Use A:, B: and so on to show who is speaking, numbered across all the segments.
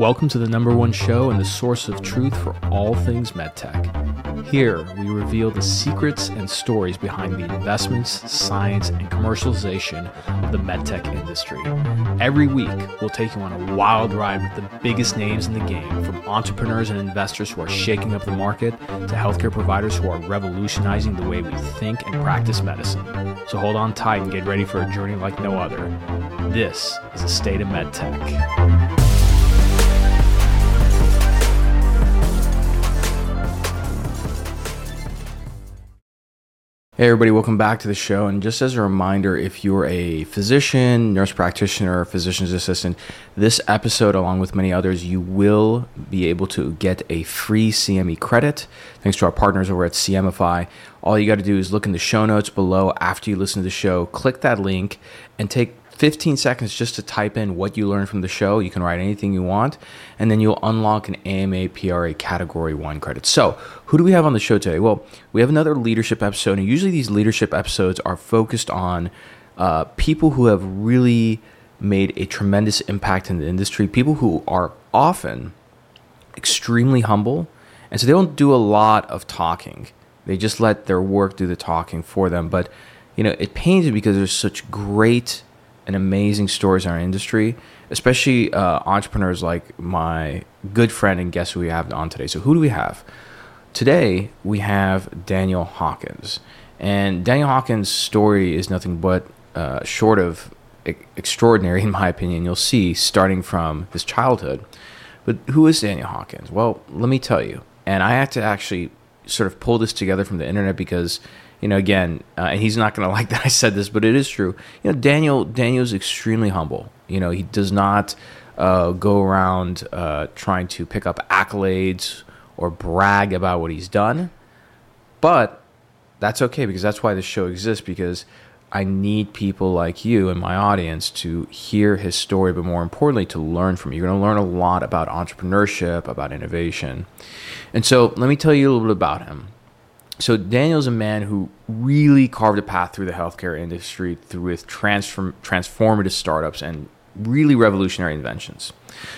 A: Welcome to the number one show and the source of truth for all things medtech. Here, we reveal the secrets and stories behind the investments, science, and commercialization of the medtech industry. Every week, we'll take you on a wild ride with the biggest names in the game, from entrepreneurs and investors who are shaking up the market to healthcare providers who are revolutionizing the way we think and practice medicine. So hold on tight and get ready for a journey like no other. This is the state of medtech. Hey, everybody, welcome back to the show. And just as a reminder, if you're a physician, nurse practitioner, physician's assistant, this episode, along with many others, you will be able to get a free CME credit thanks to our partners over at CMEfy. All you got to do is look in the show notes below after you listen to the show, click that link, and take 15 seconds just to type in what you learned from the show. You can write anything you want, and then you'll unlock an AMA PRA Category 1 credit. So, who do we have on the show today? Well, we have another leadership episode, and usually these leadership episodes are focused on uh, people who have really made a tremendous impact in the industry, people who are often extremely humble, and so they don't do a lot of talking. They just let their work do the talking for them. But you know, it pains me because there's such great and amazing stories in our industry, especially uh, entrepreneurs like my good friend and guest who we have on today. So, who do we have? Today, we have Daniel Hawkins. And Daniel Hawkins' story is nothing but uh, short of e- extraordinary, in my opinion. You'll see starting from his childhood. But who is Daniel Hawkins? Well, let me tell you. And I had to actually sort of pull this together from the internet because you know, again, uh, and he's not going to like that I said this, but it is true. You know, Daniel Daniel's extremely humble. You know, he does not uh, go around uh, trying to pick up accolades or brag about what he's done, but that's okay because that's why this show exists because I need people like you and my audience to hear his story, but more importantly, to learn from you. You're going to learn a lot about entrepreneurship, about innovation. And so let me tell you a little bit about him. So Daniel's a man who really carved a path through the healthcare industry through with transform, transformative startups and really revolutionary inventions.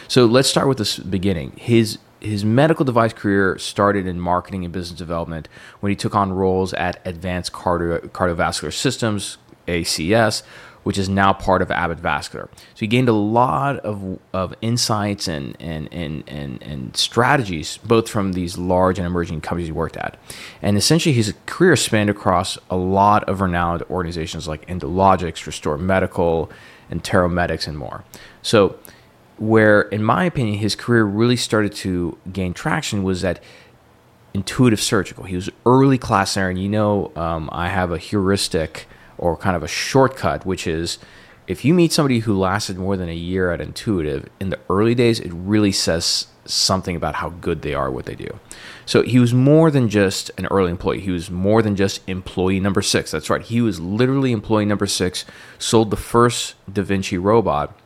A: So let's start with the beginning. His his medical device career started in marketing and business development when he took on roles at Advanced Cardio, Cardiovascular Systems, ACS, which is now part of Abbott Vascular. So he gained a lot of, of insights and, and, and, and, and strategies, both from these large and emerging companies he worked at. And essentially, his career spanned across a lot of renowned organizations like Endologix, Restore Medical, and Teromedics, and more. So, where, in my opinion, his career really started to gain traction was that Intuitive Surgical. He was early class there, and you know, um, I have a heuristic or kind of a shortcut, which is if you meet somebody who lasted more than a year at Intuitive, in the early days, it really says something about how good they are what they do. So he was more than just an early employee. He was more than just employee number six. That's right. He was literally employee number six, sold the first Da Vinci robot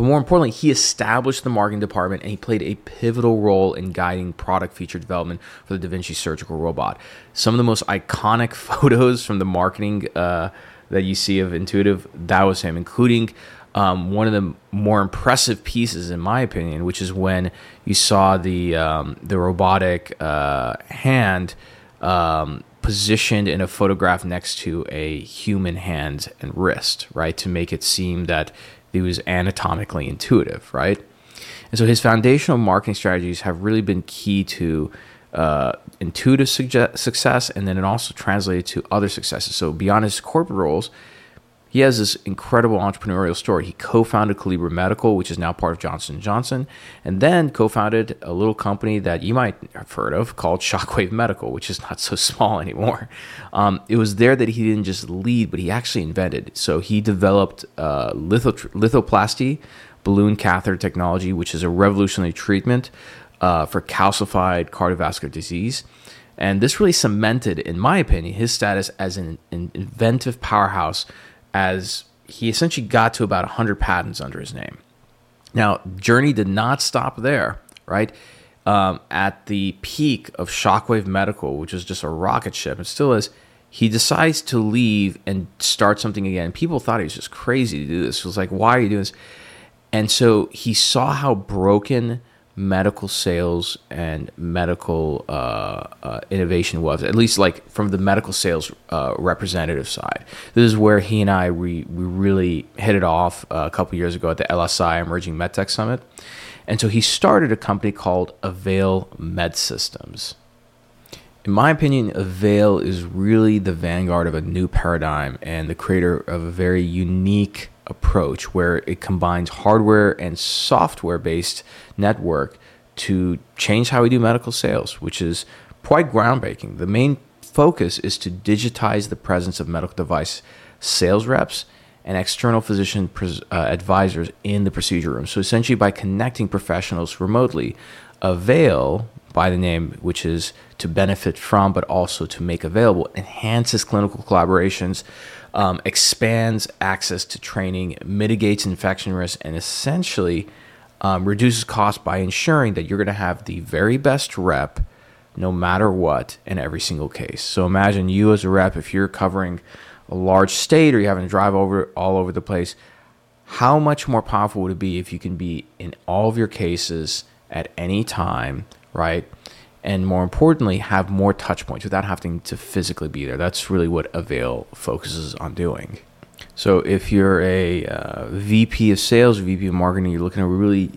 A: but more importantly, he established the marketing department and he played a pivotal role in guiding product feature development for the Da Vinci surgical robot. Some of the most iconic photos from the marketing uh, that you see of Intuitive, that was him, including um, one of the more impressive pieces, in my opinion, which is when you saw the um, the robotic uh, hand um, positioned in a photograph next to a human hand and wrist, right, to make it seem that he was anatomically intuitive, right? And so his foundational marketing strategies have really been key to uh, intuitive success, and then it also translated to other successes. So beyond his corporate roles, he has this incredible entrepreneurial story. He co-founded Calibra Medical, which is now part of Johnson Johnson, and then co-founded a little company that you might have heard of called Shockwave Medical, which is not so small anymore. Um, it was there that he didn't just lead, but he actually invented. So he developed uh, lithoplasty, balloon catheter technology, which is a revolutionary treatment uh, for calcified cardiovascular disease. And this really cemented, in my opinion, his status as an inventive powerhouse as he essentially got to about 100 patents under his name. Now, Journey did not stop there, right? Um, at the peak of Shockwave Medical, which was just a rocket ship, and still is, he decides to leave and start something again. People thought he was just crazy to do this. It was like, why are you doing this? And so he saw how broken medical sales and medical uh, uh, innovation was, at least like from the medical sales uh, representative side. This is where he and I we, we really hit it off uh, a couple years ago at the LSI Emerging MedTech Summit. And so he started a company called Avail Med Systems. In my opinion, Avail is really the vanguard of a new paradigm and the creator of a very unique approach where it combines hardware and software based network to change how we do medical sales, which is quite groundbreaking. The main focus is to digitize the presence of medical device sales reps and external physician uh, advisors in the procedure room. So essentially, by connecting professionals remotely, Avail, by the name, which is to benefit from, but also to make available, enhances clinical collaborations um, expands access to training, mitigates infection risk, and essentially um, reduces cost by ensuring that you're going to have the very best rep no matter what in every single case. So imagine you as a rep, if you're covering a large state or you're having to drive over all over the place, how much more powerful would it be if you can be in all of your cases at any time, right? And more importantly, have more touch points without having to physically be there. That's really what Avail focuses on doing. So if you're a uh, VP of sales, VP of marketing, you're looking to really,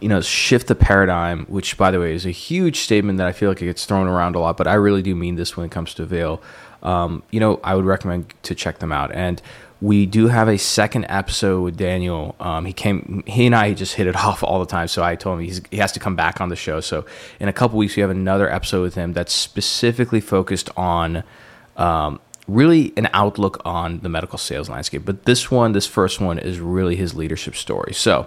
A: you know, shift the paradigm. Which, by the way, is a huge statement that I feel like it gets thrown around a lot, but I really do mean this when it comes to Avail. Um, you know, I would recommend to check them out. And we do have a second episode with Daniel. Um, he came, he and I just hit it off all the time. So I told him he has to come back on the show. So in a couple weeks, we have another episode with him that's specifically focused on um, really an outlook on the medical sales landscape. But this one, this first one, is really his leadership story. So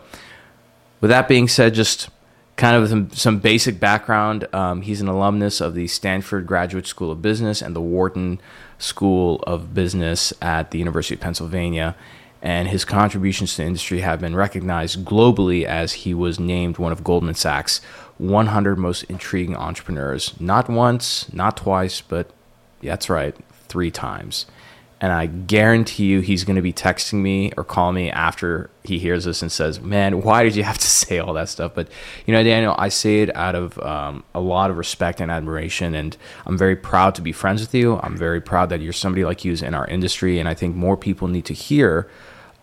A: with that being said, just kind of some, some basic background. Um, he's an alumnus of the Stanford Graduate School of Business and the Wharton School of Business at the University of Pennsylvania. And his contributions to industry have been recognized globally as he was named one of Goldman Sachs' 100 most intriguing entrepreneurs. Not once, not twice, but yeah, that's right, three times and I guarantee you he's going to be texting me or calling me after he hears this and says, "Man, why did you have to say all that stuff?" But you know, Daniel, I say it out of um, a lot of respect and admiration, and I'm very proud to be friends with you. I'm very proud that you're somebody like you in our industry, and I think more people need to hear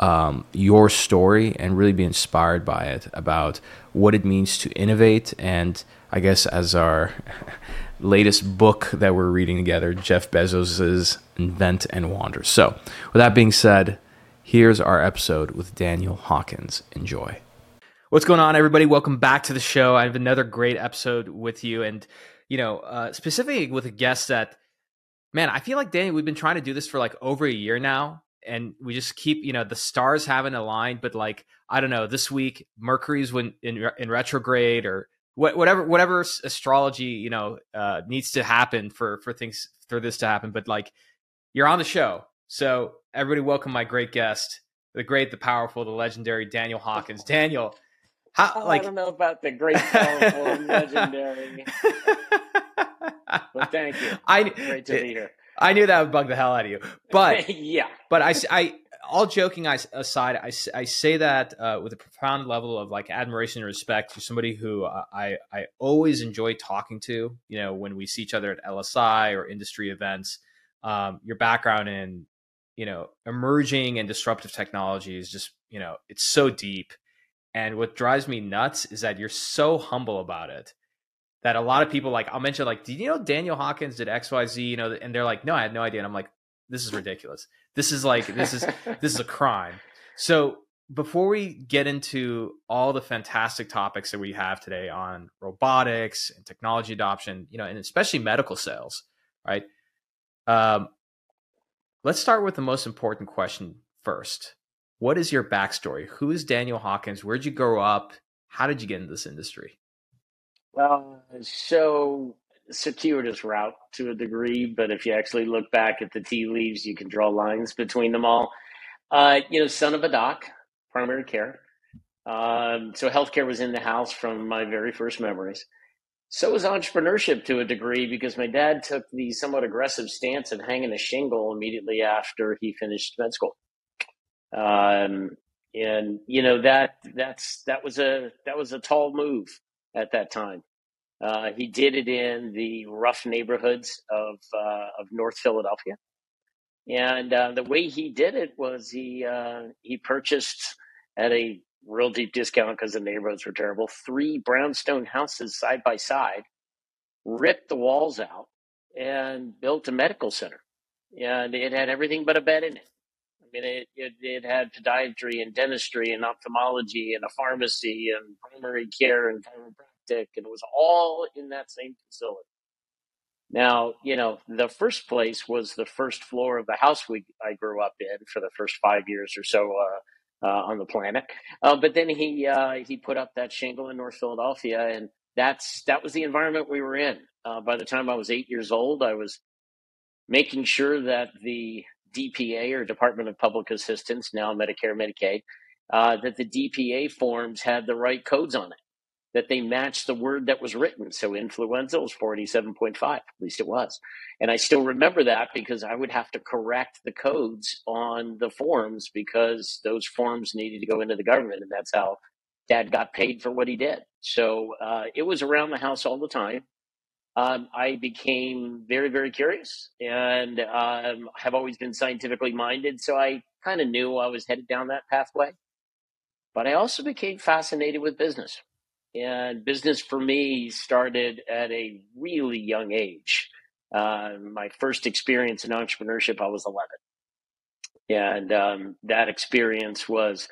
A: um, your story and really be inspired by it about what it means to innovate. And I guess as our latest book that we're reading together, Jeff Bezos's Invent and Wander. So, with that being said, here's our episode with Daniel Hawkins. Enjoy. What's going on, everybody? Welcome back to the show. I have another great episode with you, and you know, uh, specifically with a guest that, man, I feel like Daniel, we've been trying to do this for like over a year now, and we just keep, you know, the stars haven't aligned, but like I don't know, this week Mercury's when in in retrograde or whatever whatever astrology you know uh, needs to happen for for things for this to happen but like you're on the show. So everybody welcome my great guest the great the powerful the legendary daniel hawkins. Daniel
B: how oh, like i don't know about the great powerful legendary. But thank you. I great to be here
A: i knew that would bug the hell out of you but
B: yeah
A: but i i all joking aside, I, I say that uh, with a profound level of like admiration and respect for somebody who uh, I I always enjoy talking to. You know, when we see each other at LSI or industry events, um, your background in you know emerging and disruptive technology is just you know it's so deep. And what drives me nuts is that you're so humble about it that a lot of people like I'll mention like, did you know Daniel Hawkins did X Y Z? You know, and they're like, no, I had no idea. And I'm like, this is ridiculous. This is like this is this is a crime. So before we get into all the fantastic topics that we have today on robotics and technology adoption, you know, and especially medical sales, right? Um, let's start with the most important question first. What is your backstory? Who is Daniel Hawkins? Where'd you grow up? How did you get into this industry?
B: Uh, so circuitous route to a degree, but if you actually look back at the tea leaves, you can draw lines between them all. Uh, you know, son of a doc, primary care. Um, so healthcare was in the house from my very first memories. So was entrepreneurship to a degree because my dad took the somewhat aggressive stance of hanging a shingle immediately after he finished med school. Um, and you know that that's that was a that was a tall move at that time. Uh, he did it in the rough neighborhoods of uh, of North Philadelphia, and uh, the way he did it was he uh, he purchased at a real deep discount because the neighborhoods were terrible three brownstone houses side by side, ripped the walls out, and built a medical center, and it had everything but a bed in it. Mean, it, it, it had podiatry and dentistry and ophthalmology and a pharmacy and primary care and chiropractic, and it was all in that same facility. Now, you know, the first place was the first floor of the house we I grew up in for the first five years or so uh, uh, on the planet. Uh, but then he uh, he put up that shingle in North Philadelphia, and that's that was the environment we were in. Uh, by the time I was eight years old, I was making sure that the DPA or Department of Public Assistance, now Medicare, Medicaid, uh, that the DPA forms had the right codes on it that they matched the word that was written. So influenza was 47.5, at least it was. And I still remember that because I would have to correct the codes on the forms because those forms needed to go into the government. And that's how dad got paid for what he did. So uh, it was around the house all the time. Um, I became very, very curious and um, have always been scientifically minded. So I kind of knew I was headed down that pathway. But I also became fascinated with business. And business for me started at a really young age. Uh, my first experience in entrepreneurship, I was 11. And um, that experience was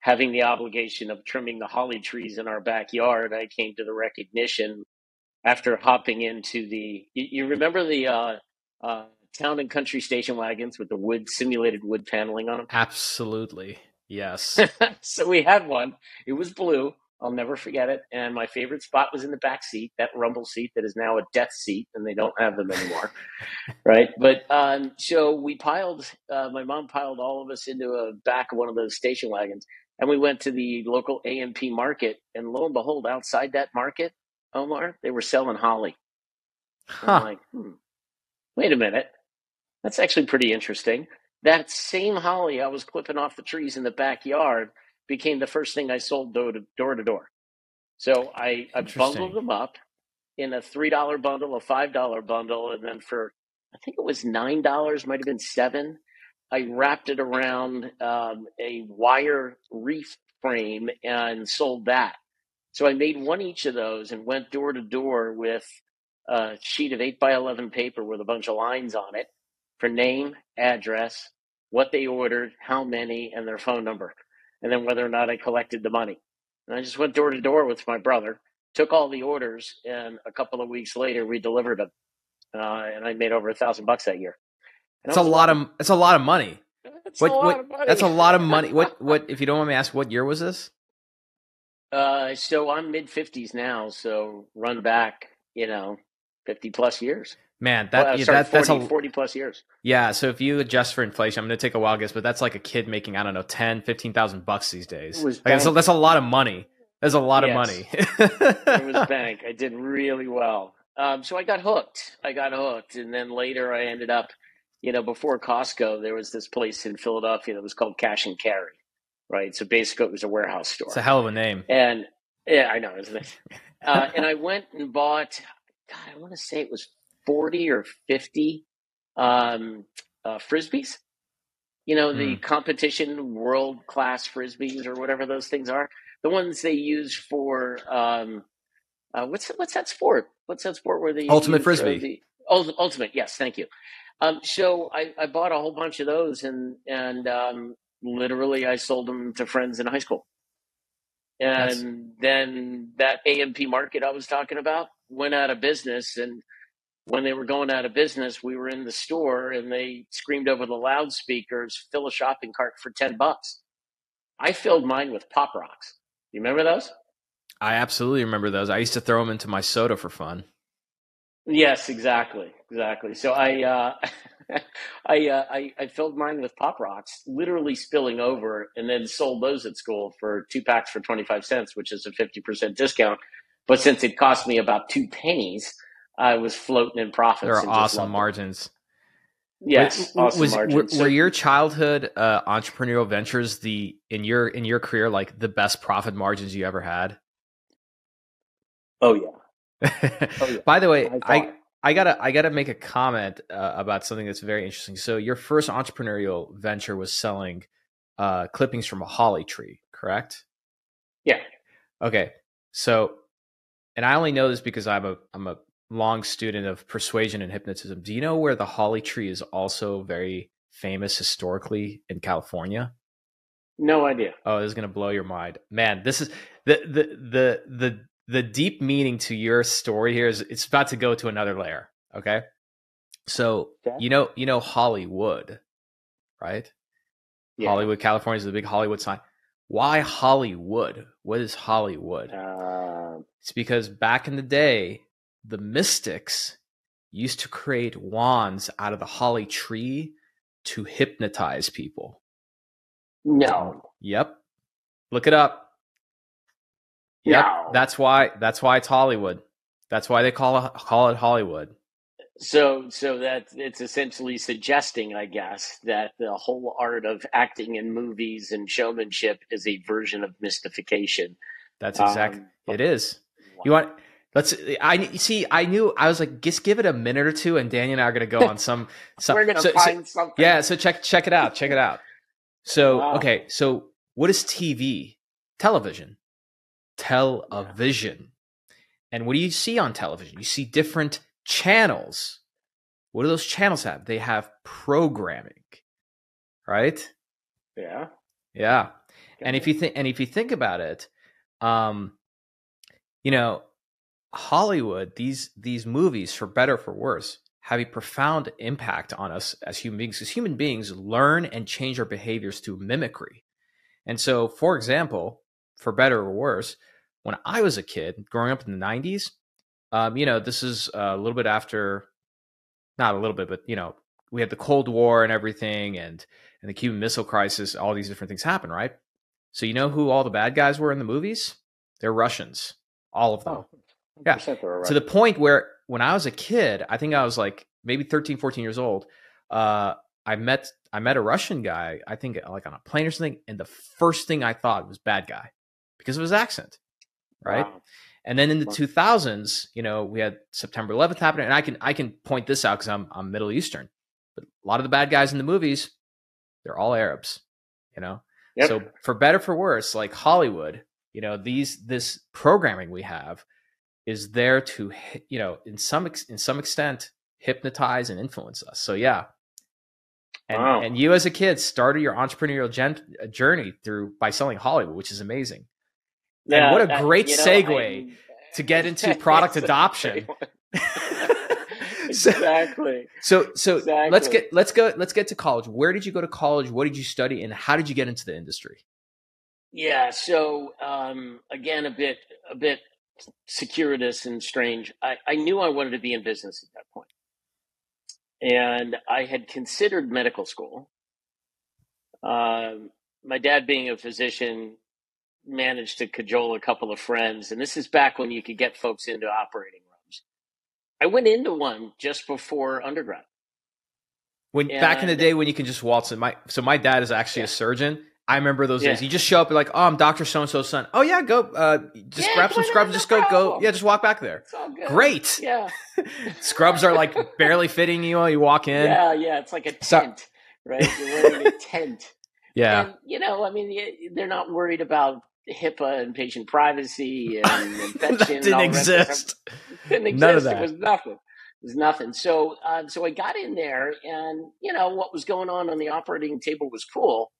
B: having the obligation of trimming the holly trees in our backyard. I came to the recognition after hopping into the, you, you remember the uh, uh, town and country station wagons with the wood, simulated wood paneling on them?
A: Absolutely. Yes.
B: so we had one. It was blue I'll never forget it. And my favorite spot was in the back seat, that rumble seat that is now a death seat, and they don't have them anymore. right. But um, so we piled, uh, my mom piled all of us into a back of one of those station wagons, and we went to the local A&P market. And lo and behold, outside that market, Omar, they were selling holly. Huh. I'm like, hmm, wait a minute. That's actually pretty interesting. That same holly I was clipping off the trees in the backyard became the first thing I sold door to door. To door. So I, I bundled them up in a three dollar bundle, a five dollar bundle, and then for I think it was nine dollars, might have been seven. I wrapped it around um, a wire reef frame and sold that. So I made one each of those and went door to door with a sheet of eight by eleven paper with a bunch of lines on it for name, address, what they ordered, how many, and their phone number and then whether or not I collected the money. And I just went door to door with my brother, took all the orders, and a couple of weeks later we delivered them, uh, and I made over a thousand bucks that year.
A: It's a lot of it's a lot of money. That's what, a lot what, of money. That's a lot of money. What what if you don't want me to ask, what year was this?
B: Uh, so I'm mid fifties now, so run back, you know, fifty plus years.
A: Man, that, well, sorry, that 40,
B: that's a 40 plus years.
A: Yeah, so if you adjust for inflation, I'm going to take a wild guess, but that's like a kid making I don't know 10, 15,000 bucks these days. Like, that's, a, that's a lot of money. That's a lot yes. of money.
B: it was bank. I did really well. Um, so I got hooked. I got hooked, and then later I ended up, you know, before Costco, there was this place in Philadelphia that was called Cash and Carry, right? So basically, it was a warehouse store.
A: It's a hell of a name.
B: And yeah, I know, isn't it? uh, and I went and bought. God, I want to say it was 40 or 50 um, uh, frisbees. You know, the hmm. competition world class frisbees or whatever those things are. The ones they use for um, uh, what's what's that sport? What's that sport where they
A: ultimate frisbee?
B: The, oh, ultimate. Yes, thank you. Um, so I, I bought a whole bunch of those and and um, literally I sold them to friends in high school. And then that A&P market I was talking about went out of business and when they were going out of business, we were in the store and they screamed over the loudspeakers, fill a shopping cart for 10 bucks. I filled mine with pop rocks. You remember those?
A: I absolutely remember those. I used to throw them into my soda for fun.
B: Yes, exactly. Exactly. So I, uh, I, uh, I, I filled mine with pop rocks, literally spilling over, and then sold those at school for two packs for 25 cents, which is a 50% discount. But since it cost me about two pennies, I was floating in profits.
A: There are awesome margins.
B: Yes,
A: awesome was, were, so, were, your childhood uh, entrepreneurial ventures the in your in your career like the best profit margins you ever had?
B: Oh yeah.
A: oh, yeah. By the way, I, I, I gotta I gotta make a comment uh, about something that's very interesting. So your first entrepreneurial venture was selling uh, clippings from a holly tree, correct?
B: Yeah.
A: Okay. So, and I only know this because I'm a I'm a long student of persuasion and hypnotism. Do you know where the holly tree is also very famous historically in California?
B: No idea.
A: Oh, this is gonna blow your mind, man. This is the the the the the deep meaning to your story here is it's about to go to another layer. Okay. So okay. you know, you know Hollywood, right? Yeah. Hollywood, California is the big Hollywood sign. Why Hollywood? What is Hollywood? Uh, it's because back in the day, the mystics used to create wands out of the holly tree to hypnotize people.
B: No.
A: Yep. Look it up. Yep, no. that's why. That's why it's Hollywood. That's why they call it, call it Hollywood.
B: So, so that it's essentially suggesting, I guess, that the whole art of acting in movies and showmanship is a version of mystification.
A: That's exactly um, it is. Wow. You want let's I see. I knew I was like, just give it a minute or two, and Daniel and I are gonna go on some. some
B: We're gonna so, find
A: so,
B: something.
A: Yeah. So check check it out. Check it out. So wow. okay. So what is TV? Television television. And what do you see on television? You see different channels. What do those channels have? They have programming, right?
B: Yeah.
A: Yeah. And if you think and if you think about it, um, you know, Hollywood, these these movies, for better for worse, have a profound impact on us as human beings. Because human beings learn and change our behaviors through mimicry. And so, for example, for better or worse, when I was a kid growing up in the 90s, um, you know, this is a little bit after, not a little bit, but, you know, we had the Cold War and everything and, and the Cuban Missile Crisis, all these different things happen, right? So, you know who all the bad guys were in the movies? They're Russians, all of them. Oh, yeah. To the point where when I was a kid, I think I was like maybe 13, 14 years old. Uh, I met I met a Russian guy, I think like on a plane or something, and the first thing I thought was bad guy because of his accent, right? Wow. And then in the 2000s, you know, we had September 11th happening, and I can I can point this out because I'm I'm Middle Eastern, but a lot of the bad guys in the movies, they're all Arabs, you know. Yep. So for better for worse, like Hollywood, you know, these this programming we have is there to you know in some in some extent hypnotize and influence us. So yeah, and wow. and you as a kid started your entrepreneurial gen- uh, journey through by selling Hollywood, which is amazing. And what a great that, segue know, to get into product adoption.
B: exactly.
A: So so exactly. let's get let's go let's get to college. Where did you go to college? What did you study, and how did you get into the industry?
B: Yeah. So um, again, a bit a bit circuitous and strange. I, I knew I wanted to be in business at that point and I had considered medical school. Uh, my dad, being a physician, managed to cajole a couple of friends, and this is back when you could get folks into operating rooms. I went into one just before undergrad.
A: When and, back in the day when you can just waltz in, my so my dad is actually yeah. a surgeon. I remember those yeah. days. You just show up and like, oh, I'm Doctor So and So's son. Oh yeah, go. Uh, just yeah, grab some scrubs. Just go, go. Yeah, just walk back there. Great.
B: Yeah.
A: scrubs are like barely fitting you while you walk in.
B: Yeah, yeah. It's like a tent, so, right? You're wearing a tent.
A: Yeah.
B: And, you know, I mean, they're not worried about HIPAA and patient privacy and infection. that
A: didn't exist.
B: didn't exist. None of that. It was nothing. It was nothing. So, uh, so I got in there, and you know what was going on on the operating table was cool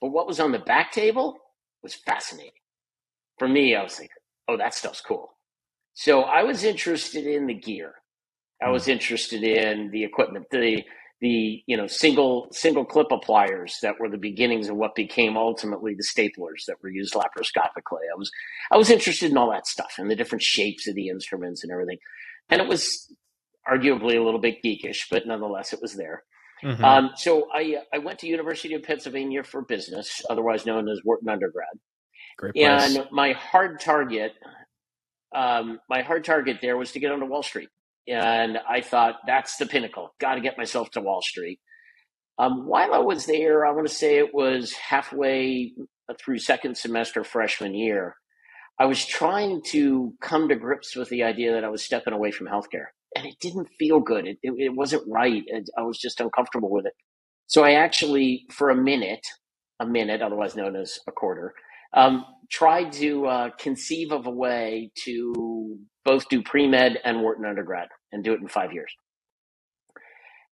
B: but what was on the back table was fascinating. For me, I was like, oh, that stuff's cool. So I was interested in the gear. I was hmm. interested in the equipment, the the you know single single clip appliers that were the beginnings of what became ultimately the staplers that were used laparoscopically. I was I was interested in all that stuff and the different shapes of the instruments and everything. And it was arguably a little bit geekish, but nonetheless it was there. Mm-hmm. Um, so I I went to University of Pennsylvania for business, otherwise known as Wharton undergrad.
A: Great place.
B: And my hard target, um, my hard target there was to get onto Wall Street and I thought that's the pinnacle. Got to get myself to Wall Street. Um, while I was there, I want to say it was halfway through second semester freshman year. I was trying to come to grips with the idea that I was stepping away from healthcare, and it didn't feel good. It, it, it wasn't right. I was just uncomfortable with it. So I actually, for a minute, a minute, otherwise known as a quarter, um, tried to uh, conceive of a way to both do pre med and Wharton undergrad and do it in five years.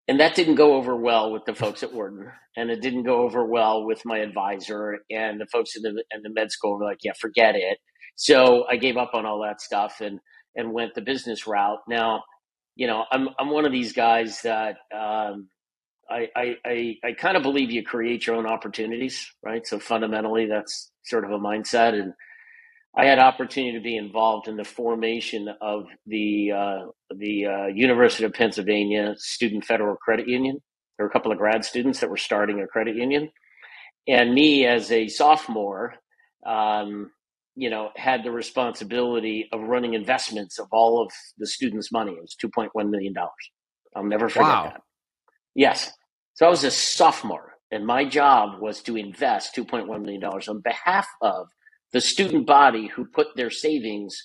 B: And that didn't go over well with the folks at Wharton, and it didn't go over well with my advisor and the folks in the, in the med school were like, "Yeah, forget it." So I gave up on all that stuff and and went the business route. Now, you know, I'm I'm one of these guys that um, I, I, I, I kind of believe you create your own opportunities, right? So fundamentally, that's sort of a mindset. And I had opportunity to be involved in the formation of the uh, the uh, University of Pennsylvania Student Federal Credit Union. There were a couple of grad students that were starting a credit union, and me as a sophomore, um, you know, had the responsibility of running investments of all of the students' money. It was two point one million dollars. I'll never forget wow. that. Yes. So I was a sophomore, and my job was to invest $2.1 million on behalf of the student body who put their savings,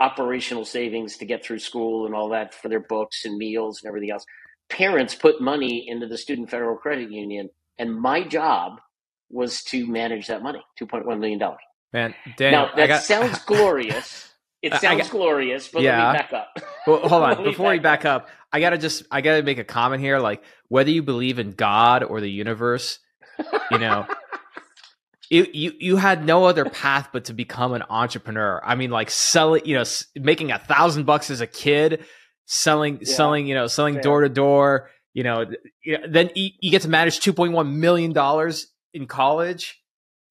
B: operational savings to get through school and all that for their books and meals and everything else. Parents put money into the Student Federal Credit Union, and my job was to manage that money $2.1 million.
A: Man, Daniel,
B: now that got, sounds glorious. It sounds got, glorious, but yeah. let me back up.
A: well, hold on. Before we back up, I gotta just I gotta make a comment here. Like whether you believe in God or the universe, you know, you, you you had no other path but to become an entrepreneur. I mean, like selling, you know, making a thousand bucks as a kid, selling yeah. selling, you know, selling door to door. You know, then you, you get to manage two point one million dollars in college.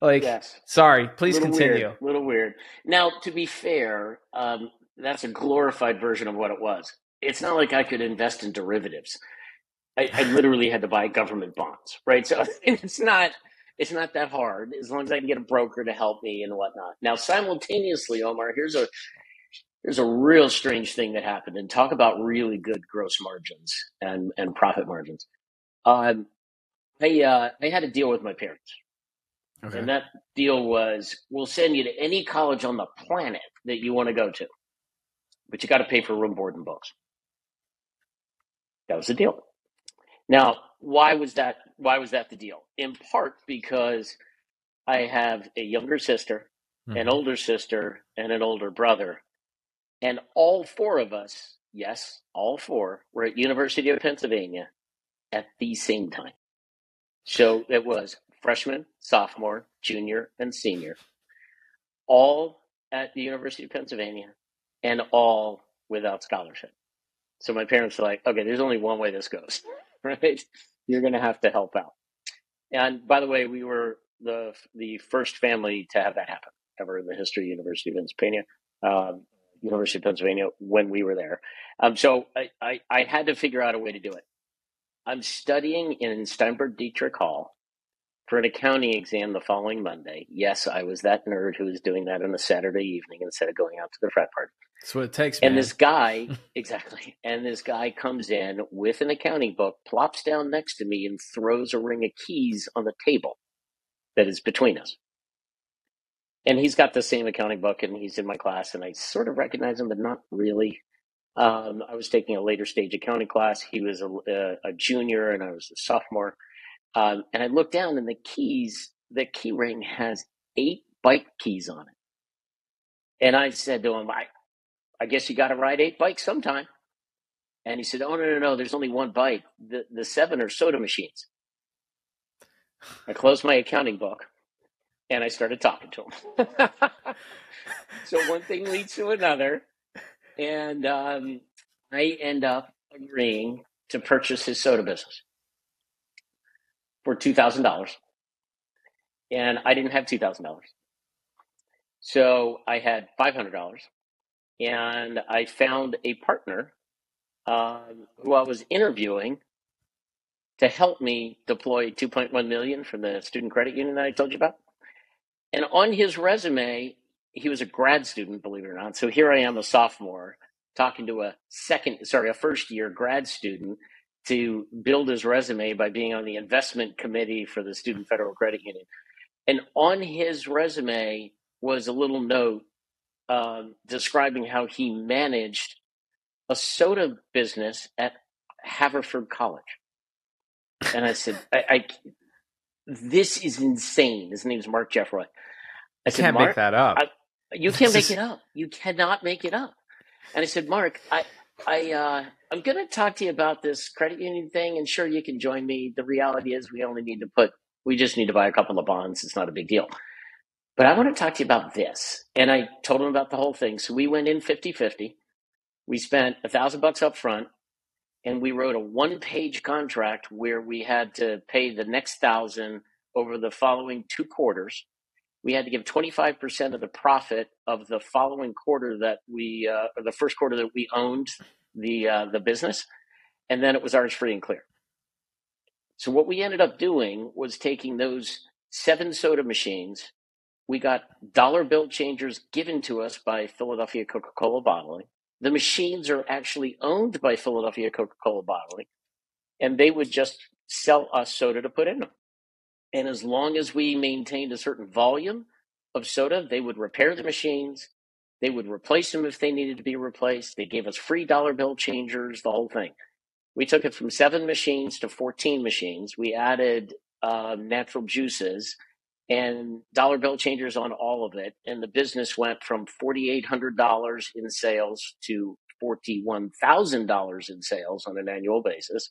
A: Like, yes. sorry, please little continue.
B: Weird, little weird. Now, to be fair, um, that's a glorified version of what it was. It's not like I could invest in derivatives. I, I literally had to buy government bonds, right? So it's not it's not that hard as long as I can get a broker to help me and whatnot. Now, simultaneously, Omar, here's a here's a real strange thing that happened, and talk about really good gross margins and and profit margins. Um, I uh, I had a deal with my parents, Okay. And that deal was we'll send you to any college on the planet that you want to go to, but you got to pay for room, board, and books. That was the deal. Now, why was that? Why was that the deal? In part because I have a younger sister, mm-hmm. an older sister, and an older brother, and all four of us, yes, all four, were at University of Pennsylvania at the same time. So it was freshman, sophomore, junior, and senior, all at the University of Pennsylvania and all without scholarship. So my parents were like, okay, there's only one way this goes, right? You're going to have to help out. And by the way, we were the the first family to have that happen ever in the history of University of Pennsylvania, um, University of Pennsylvania when we were there. Um, so I, I, I had to figure out a way to do it. I'm studying in Steinberg Dietrich Hall for an accounting exam the following Monday. Yes, I was that nerd who was doing that on a Saturday evening instead of going out to the frat party.
A: That's what it takes.
B: Man. And this guy, exactly. And this guy comes in with an accounting book, plops down next to me, and throws a ring of keys on the table that is between us. And he's got the same accounting book, and he's in my class, and I sort of recognize him, but not really. Um, I was taking a later stage accounting class. He was a, a, a junior, and I was a sophomore um, and I look down and the keys, the key ring has eight bike keys on it. And I said to him, I, I guess you got to ride eight bikes sometime. And he said, Oh, no, no, no, there's only one bike. The, the seven are soda machines. I closed my accounting book and I started talking to him. so one thing leads to another. And um, I end up agreeing to purchase his soda business for $2,000. And I didn't have $2,000. So I had $500. And I found a partner um, who I was interviewing to help me deploy 2.1 million from the student credit union that I told you about. And on his resume, he was a grad student, believe it or not. So here I am, a sophomore, talking to a second, sorry, a first year grad student to build his resume by being on the investment committee for the Student Federal Credit Union. And on his resume was a little note uh, describing how he managed a soda business at Haverford College. And I said, I, I this is insane. His name is Mark Jeffroy.
A: I said, can't make that up. I,
B: you can't make it up. You cannot make it up. And I said, Mark, I, I, uh, I'm going to talk to you about this credit union thing, and sure, you can join me. The reality is, we only need to put, we just need to buy a couple of bonds. It's not a big deal. But I want to talk to you about this. And I told him about the whole thing. So we went in 50 50. We spent a thousand bucks up front and we wrote a one page contract where we had to pay the next thousand over the following two quarters. We had to give 25% of the profit of the following quarter that we, uh, or the first quarter that we owned the, uh, the business. And then it was ours free and clear. So what we ended up doing was taking those seven soda machines. We got dollar bill changers given to us by Philadelphia Coca Cola Bottling the machines are actually owned by Philadelphia Coca Cola Bottling, and they would just sell us soda to put in them. And as long as we maintained a certain volume of soda, they would repair the machines. They would replace them if they needed to be replaced. They gave us free dollar bill changers, the whole thing. We took it from seven machines to 14 machines. We added uh, natural juices and dollar bill changers on all of it. And the business went from $4,800 in sales to $41,000 in sales on an annual basis.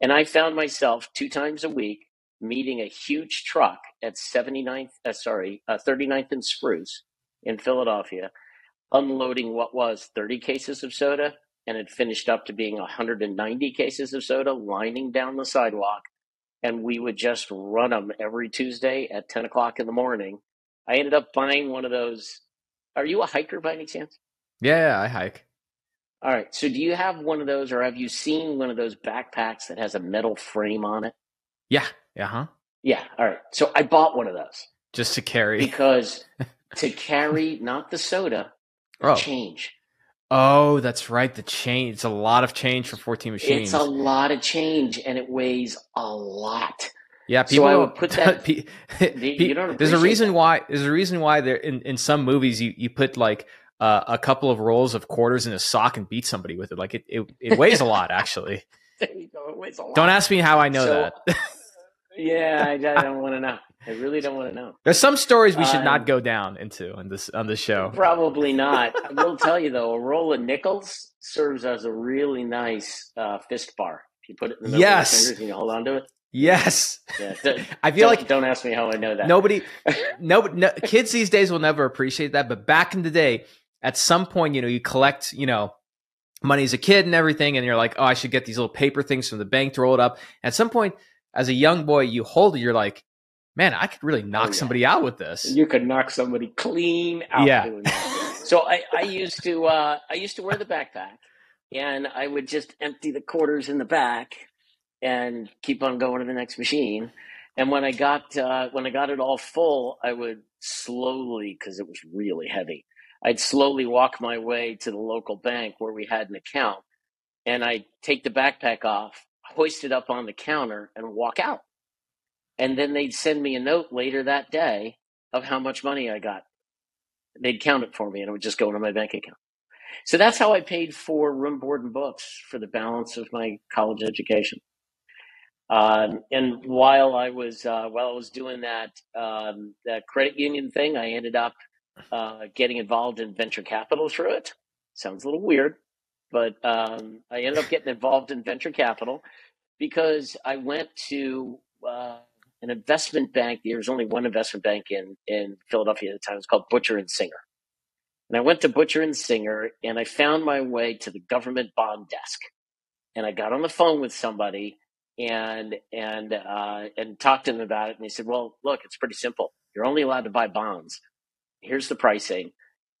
B: And I found myself two times a week meeting a huge truck at 79th, uh, sorry, uh, 39th and Spruce in Philadelphia, unloading what was 30 cases of soda and it finished up to being 190 cases of soda lining down the sidewalk and we would just run them every Tuesday at 10 o'clock in the morning. I ended up buying one of those. Are you a hiker by any chance?
A: Yeah, yeah, I hike.
B: All right. So do you have one of those or have you seen one of those backpacks that has a metal frame on it?
A: Yeah. Yeah. Huh?
B: Yeah. All right. So I bought one of those.
A: Just to carry.
B: Because to carry not the soda, oh. change.
A: Oh, that's right. The change. It's a lot of change for 14 machines.
B: It's a lot of change and it weighs a lot.
A: Yeah, people. So I would put that. you don't there's a reason that. why. There's a reason why there in, in some movies you you put like uh, a couple of rolls of quarters in a sock and beat somebody with it. Like it it, it weighs a lot actually.
B: there you go. It weighs a lot.
A: Don't ask me how I know so, that.
B: yeah, I, I don't want to know. I really don't want to know.
A: There's some stories we should um, not go down into on this on this show.
B: Probably not. I will tell you though, a roll of nickels serves as a really nice uh, fist bar. If you put it in the middle yes. of your fingers and you hold on to it.
A: Yes.
B: Yeah, I feel like don't ask me how I know that.
A: Nobody, no, no, kids these days will never appreciate that. But back in the day, at some point, you know, you collect, you know, money as a kid and everything, and you're like, oh, I should get these little paper things from the bank to roll it up. At some point, as a young boy, you hold it, you're like, man, I could really knock oh, yeah. somebody out with this.
B: You could knock somebody clean out. Yeah. so I, I used to uh, I used to wear the backpack, and I would just empty the quarters in the back and keep on going to the next machine. And when I got uh, when I got it all full, I would slowly because it was really heavy. I'd slowly walk my way to the local bank where we had an account, and I'd take the backpack off, hoist it up on the counter, and walk out. And then they'd send me a note later that day of how much money I got. They'd count it for me and it would just go into my bank account. So that's how I paid for room, board, and books for the balance of my college education. Um, and while I was uh, while I was doing that um, that credit union thing, I ended up uh, getting involved in venture capital through it. Sounds a little weird, but um, I ended up getting involved in venture capital because I went to uh, an investment bank. There was only one investment bank in in Philadelphia at the time. It was called Butcher and Singer. And I went to Butcher and Singer, and I found my way to the government bond desk. And I got on the phone with somebody and and uh, and talked to them about it. And they said, "Well, look, it's pretty simple. You're only allowed to buy bonds. Here's the pricing.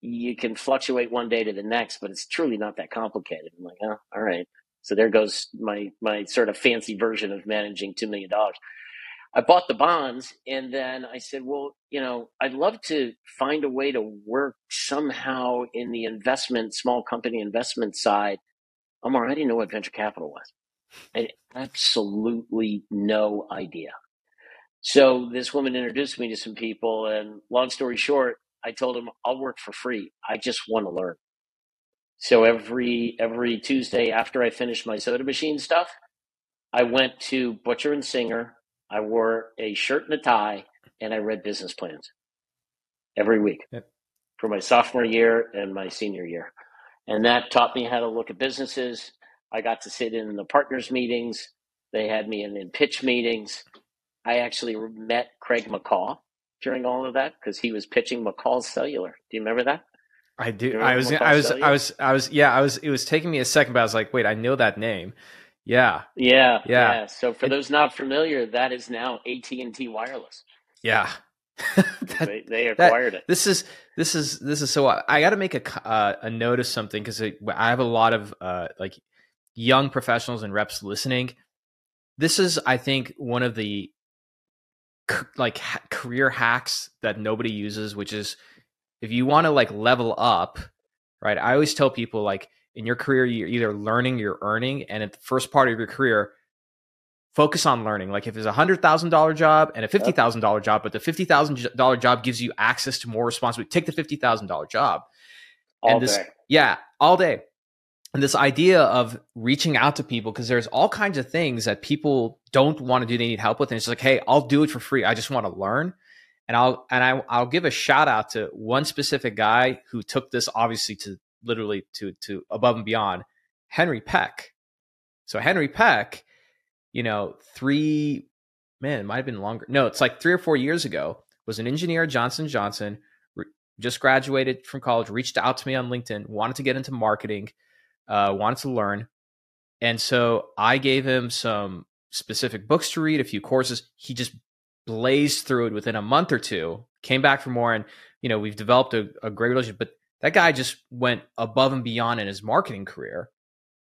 B: You can fluctuate one day to the next, but it's truly not that complicated." I'm like, "Oh, all right." So there goes my my sort of fancy version of managing two million dollars. I bought the bonds and then I said, well, you know, I'd love to find a way to work somehow in the investment, small company investment side. Omar, I didn't know what venture capital was. I had absolutely no idea. So this woman introduced me to some people, and long story short, I told them I'll work for free. I just want to learn. So every every Tuesday after I finished my soda machine stuff, I went to Butcher and Singer. I wore a shirt and a tie, and I read business plans every week yep. for my sophomore year and my senior year. And that taught me how to look at businesses. I got to sit in the partners meetings. They had me in, in pitch meetings. I actually met Craig McCaw during all of that because he was pitching McCaw's Cellular. Do you remember that?
A: I do. I was, I was, I was, I was, yeah, I was, it was taking me a second, but I was like, wait, I know that name. Yeah.
B: Yeah. Yeah. yeah. So for it, those not familiar, that is now AT&T Wireless.
A: Yeah.
B: that, they, they, acquired
A: that,
B: it.
A: This is, this is, this is so, I, I got to make a, uh, a note of something because I have a lot of, uh, like young professionals and reps listening. This is, I think, one of the like ha- career hacks that nobody uses, which is if you want to like level up, right? I always tell people like in your career, you're either learning, you're earning, and at the first part of your career, focus on learning. Like if it's a hundred thousand dollar job and a fifty thousand dollar job, but the fifty thousand dollar job gives you access to more responsibility, take the fifty thousand dollar job.
B: All and this, day.
A: Yeah, all day and this idea of reaching out to people because there's all kinds of things that people don't want to do they need help with and it's like hey i'll do it for free i just want to learn and i'll and I, i'll give a shout out to one specific guy who took this obviously to literally to to above and beyond henry peck so henry peck you know three man it might have been longer no it's like three or four years ago was an engineer at johnson johnson re- just graduated from college reached out to me on linkedin wanted to get into marketing uh, wanted to learn. And so I gave him some specific books to read, a few courses. He just blazed through it within a month or two, came back for more. And, you know, we've developed a, a great relationship. But that guy just went above and beyond in his marketing career,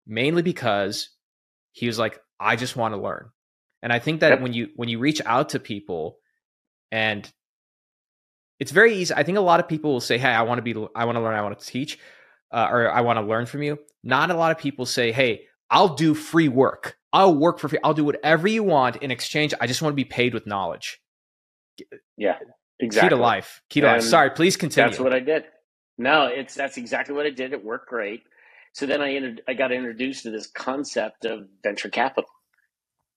A: mainly because he was like, I just want to learn. And I think that yep. when you when you reach out to people and it's very easy. I think a lot of people will say, "Hey, I want to be I want to learn, I want to teach." uh, or I want to learn from you. Not a lot of people say, hey, I'll do free work. I'll work for free. I'll do whatever you want in exchange. I just want to be paid with knowledge.
B: Yeah, exactly.
A: Key to life. Key to and life. Sorry, please continue.
B: That's what I did. No, it's that's exactly what I did. It worked great. So then I inter- I got introduced to this concept of venture capital,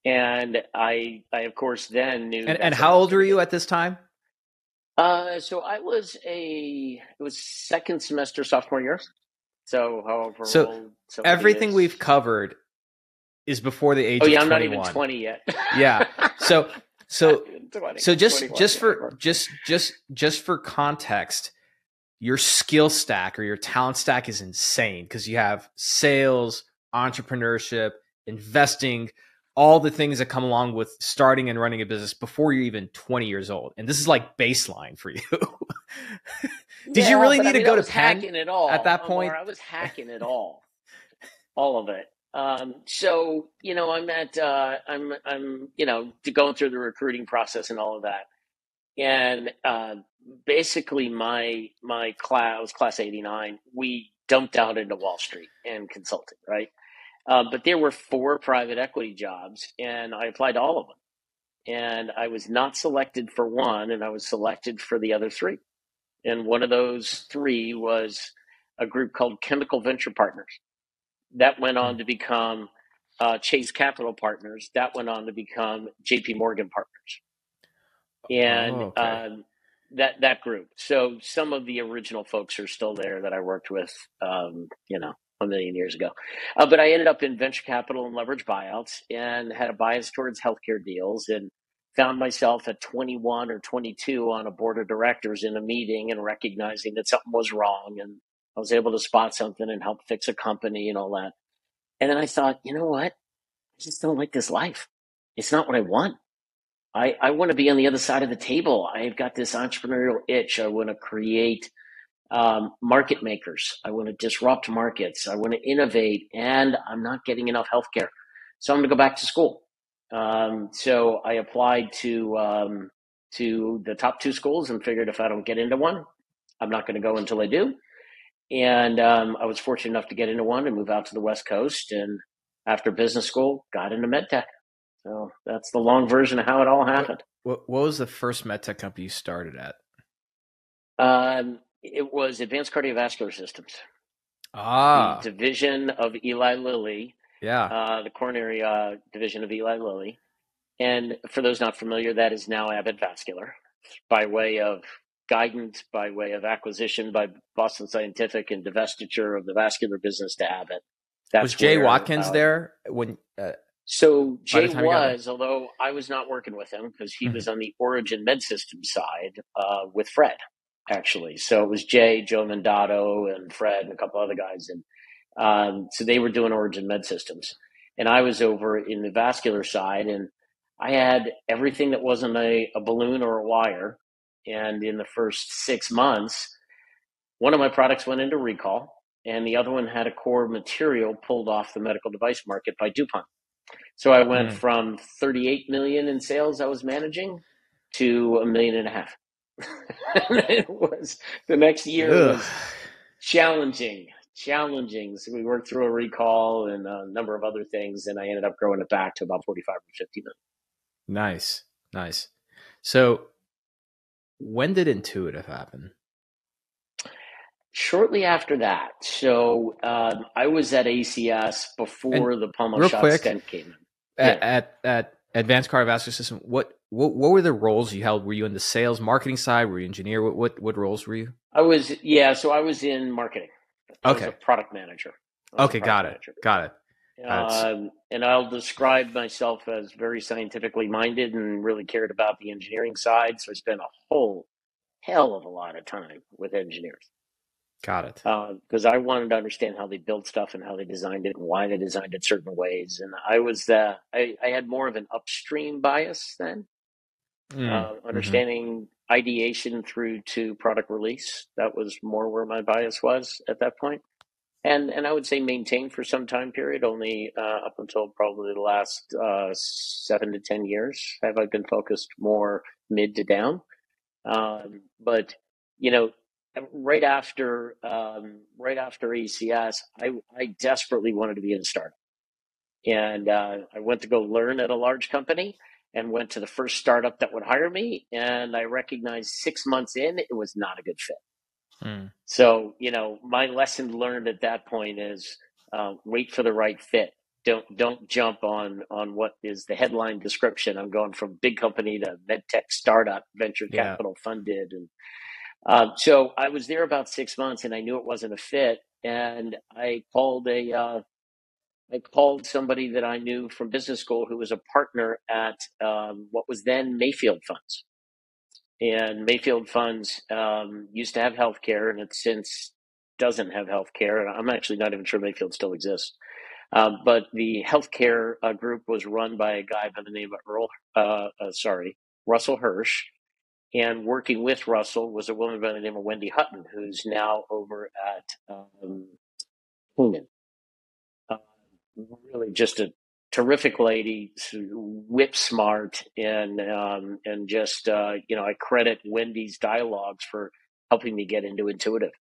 B: and I I of course then knew.
A: And, and how old were you at this time?
B: Uh, so I was a it was second semester sophomore year. So however
A: so everything we've covered is before the age. Oh
B: yeah,
A: I'm
B: 21. not even twenty yet.
A: yeah. So so 20, so just just for just just just for context, your skill stack or your talent stack is insane because you have sales, entrepreneurship, investing, all the things that come along with starting and running a business before you're even 20 years old. And this is like baseline for you. Did yeah, you really need I mean, to go to Penn
B: it all.
A: at that point?
B: I was hacking it all, all of it. Um, so you know, I'm at, uh, I'm, I'm, you know, going through the recruiting process and all of that, and uh, basically my my class was class '89. We dumped out into Wall Street and consulting, right? Uh, but there were four private equity jobs, and I applied to all of them. And I was not selected for one, and I was selected for the other three. And one of those three was a group called Chemical Venture Partners. That went on to become uh, Chase Capital Partners. That went on to become JP Morgan Partners. And oh, okay. um, that that group. So some of the original folks are still there that I worked with. Um, you know, a million years ago. Uh, but I ended up in venture capital and leverage buyouts and had a bias towards healthcare deals and found myself at 21 or 22 on a board of directors in a meeting and recognizing that something was wrong. And I was able to spot something and help fix a company and all that. And then I thought, you know what? I just don't like this life. It's not what I want. I, I want to be on the other side of the table. I've got this entrepreneurial itch. I want to create um, market makers. I want to disrupt markets. I want to innovate, and I'm not getting enough healthcare. So I'm going to go back to school. Um, so I applied to um, to the top two schools and figured if I don't get into one, I'm not going to go until I do. And um, I was fortunate enough to get into one and move out to the West Coast. And after business school, got into medtech. So that's the long version of how it all happened.
A: What, what was the first medtech company you started at?
B: Um, it was Advanced Cardiovascular Systems.
A: Ah,
B: the division of Eli Lilly.
A: Yeah,
B: uh, the coronary uh, division of Eli Lilly. And for those not familiar, that is now Abbott Vascular by way of Guidant, by way of acquisition by Boston Scientific and divestiture of the vascular business to Abbott.
A: That's was Jay where, Watkins uh, there when?
B: So Jay was, although I was not working with him because he mm-hmm. was on the Origin Medsystems side uh, with Fred, actually. So it was Jay, Joe Mandato, and Fred, and a couple other guys, and um, so they were doing Origin Medsystems, and I was over in the vascular side, and I had everything that wasn't a, a balloon or a wire. And in the first six months, one of my products went into recall, and the other one had a core material pulled off the medical device market by DuPont. So I went mm. from 38 million in sales I was managing to a million and a half. it was the next year Ugh. was challenging challenging. So we worked through a recall and a number of other things, and I ended up growing it back to about 45 or 50 million.
A: Nice. Nice. So when did Intuitive happen?
B: Shortly after that. So um, I was at ACS before and the Palmaz-Schatz quick, stent came
A: in. At, yeah. at, at Advanced Cardiovascular System, what, what what were the roles you held? Were you in the sales marketing side? Were you engineer? What what, what roles were you?
B: I was yeah, so I was in marketing
A: okay.
B: product manager.
A: Okay, got manager. it. Got it.
B: Um, and I'll describe myself as very scientifically minded and really cared about the engineering side. So I spent a whole hell of a lot of time with engineers.
A: Got it.
B: Because uh, I wanted to understand how they built stuff and how they designed it and why they designed it certain ways. And I was the I, I had more of an upstream bias then, mm. uh, mm-hmm. understanding mm-hmm. ideation through to product release. That was more where my bias was at that point and and I would say maintained for some time period. Only uh, up until probably the last uh, seven to ten years have I been focused more mid to down. Um, but you know, right after um, right after ACS, I I desperately wanted to be in a startup, and uh, I went to go learn at a large company. And went to the first startup that would hire me, and I recognized six months in it was not a good fit. Mm. So, you know, my lesson learned at that point is uh, wait for the right fit. Don't don't jump on on what is the headline description. I'm going from big company to medtech startup, venture yeah. capital funded, and uh, so I was there about six months, and I knew it wasn't a fit. And I called a uh, I called somebody that I knew from business school who was a partner at um, what was then Mayfield Funds and Mayfield Funds um, used to have health care, and it since doesn't have health care. And I'm actually not even sure Mayfield still exists. Um, but the healthcare uh, group was run by a guy by the name of Earl, uh, uh, sorry, Russell Hirsch. And working with Russell was a woman by the name of Wendy Hutton, who's now over at um, Uh, really just a terrific lady, whip smart, and um, and just uh, you know I credit Wendy's dialogues for helping me get into intuitive.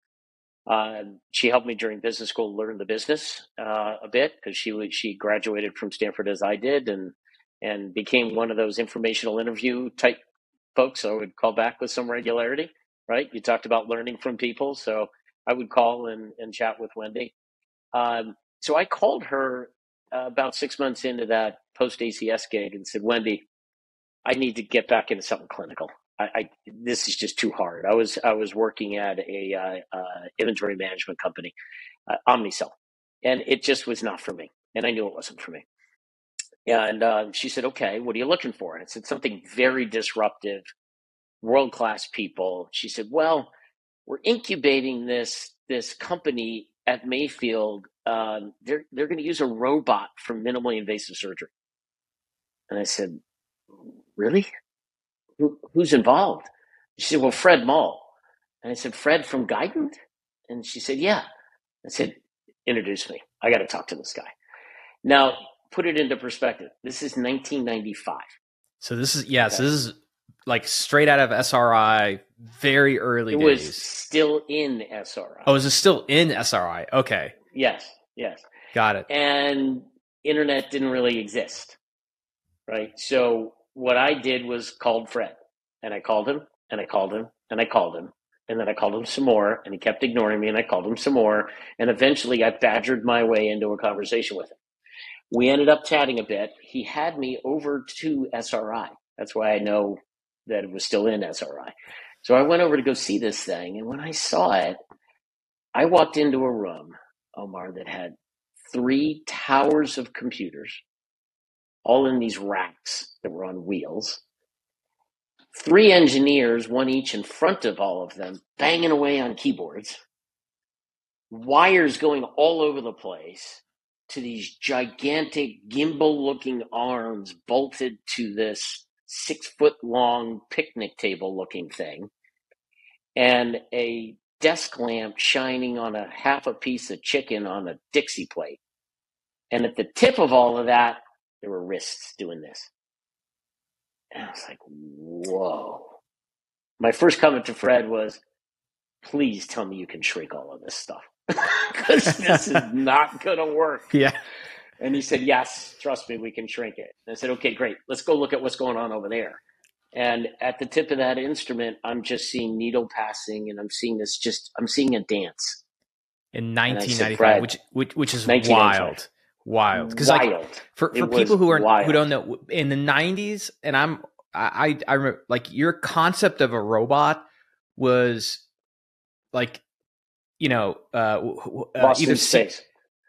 B: Uh, she helped me during business school learn the business uh, a bit because she she graduated from Stanford as I did and and became one of those informational interview type folks. I would call back with some regularity. Right? You talked about learning from people, so I would call and, and chat with Wendy. Um, so I called her uh, about six months into that post ACS gig and said, Wendy, I need to get back into something clinical. I, I, this is just too hard. I was I was working at a uh, uh, inventory management company, uh, Omnicell, and it just was not for me. And I knew it wasn't for me. And uh, she said, "Okay, what are you looking for?" And I said something very disruptive, world class people. She said, "Well, we're incubating this this company at Mayfield um, they're they're going to use a robot for minimally invasive surgery. And I said, really? Who, who's involved? She said, well, Fred Moll. And I said, Fred from Guidant? And she said, yeah. I said, introduce me. I got to talk to this guy. Now, put it into perspective. This is 1995.
A: So this is yeah. Okay. So this is like straight out of SRI, very early
B: it
A: days.
B: was still in SRI.
A: Oh, is it still in SRI? Okay.
B: Yes. Yes.
A: Got it.
B: And internet didn't really exist, right? So what I did was called Fred, and I called him, and I called him, and I called him, and then I called him some more, and he kept ignoring me, and I called him some more, and eventually I badgered my way into a conversation with him. We ended up chatting a bit. He had me over to SRI. That's why I know that it was still in SRI. So I went over to go see this thing, and when I saw it, I walked into a room, Omar, that had three towers of computers, all in these racks that were on wheels. Three engineers, one each in front of all of them, banging away on keyboards. Wires going all over the place to these gigantic gimbal looking arms bolted to this six foot long picnic table looking thing and a desk lamp shining on a half a piece of chicken on a Dixie plate. And at the tip of all of that, there were wrists doing this. And I was like, whoa. My first comment to Fred was, please tell me you can shrink all of this stuff because this is not going to work.
A: Yeah.
B: And he said, Yes, trust me, we can shrink it. And I said, Okay, great. Let's go look at what's going on over there. And at the tip of that instrument, I'm just seeing needle passing and I'm seeing this just, I'm seeing a dance.
A: In 1995, said, which, which, which is wild. Wild. Because like for, for people who are wild. who don't know, in the 90s, and I'm, I, I remember like your concept of a robot was like, you know, uh,
B: uh either space.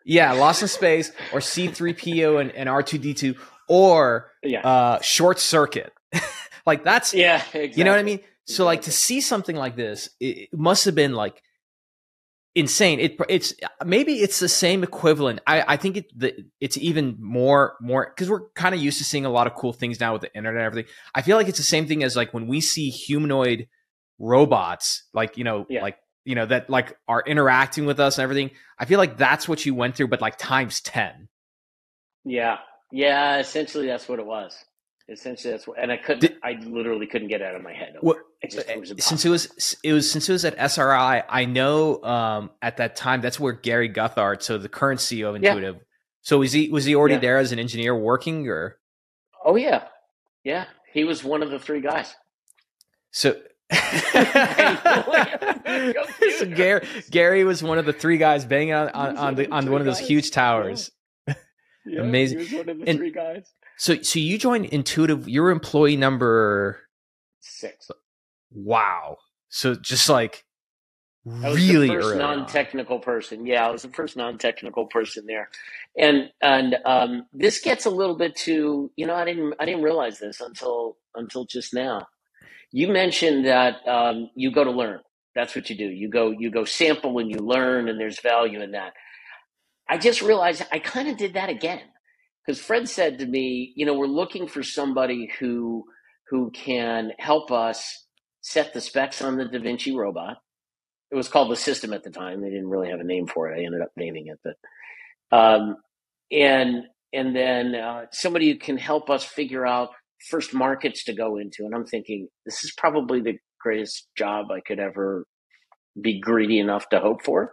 A: Yeah, Lost in Space or C3PO and, and R2D2 or yeah. uh, Short Circuit. like that's
B: yeah, exactly.
A: you know what I mean. So like to see something like this, it, must have been like insane. It it's maybe it's the same equivalent. I I think it the, it's even more more because we're kind of used to seeing a lot of cool things now with the internet and everything. I feel like it's the same thing as like when we see humanoid robots, like you know, yeah. like you know that like are interacting with us and everything i feel like that's what you went through but like times 10
B: yeah. Yeah essentially that's what it was. Essentially that's what and i couldn't Did, i literally couldn't get out of my head
A: what, it. Just, it was since it was it was since it was at sri i know um at that time that's where gary guthart so the current ceo of intuitive yeah. so was he was he already yeah. there as an engineer working or?
B: Oh yeah. Yeah. He was one of the three guys.
A: So so Gary, Gary was one of the three guys banging on on, on the on one of those huge towers.
B: Yeah. Amazing. He was one of the and three guys.
A: So so you joined Intuitive. You're employee number
B: six.
A: Wow. So just like
B: I was
A: really
B: the first non-technical on. person. Yeah, I was the first non-technical person there, and and um, this gets a little bit to you know I didn't I didn't realize this until until just now. You mentioned that um, you go to learn. That's what you do. You go you go sample and you learn, and there's value in that. I just realized I kind of did that again because Fred said to me, you know, we're looking for somebody who who can help us set the specs on the Da Vinci robot. It was called the system at the time. They didn't really have a name for it. I ended up naming it, but um, and and then uh, somebody who can help us figure out first markets to go into. And I'm thinking, this is probably the greatest job I could ever be greedy enough to hope for.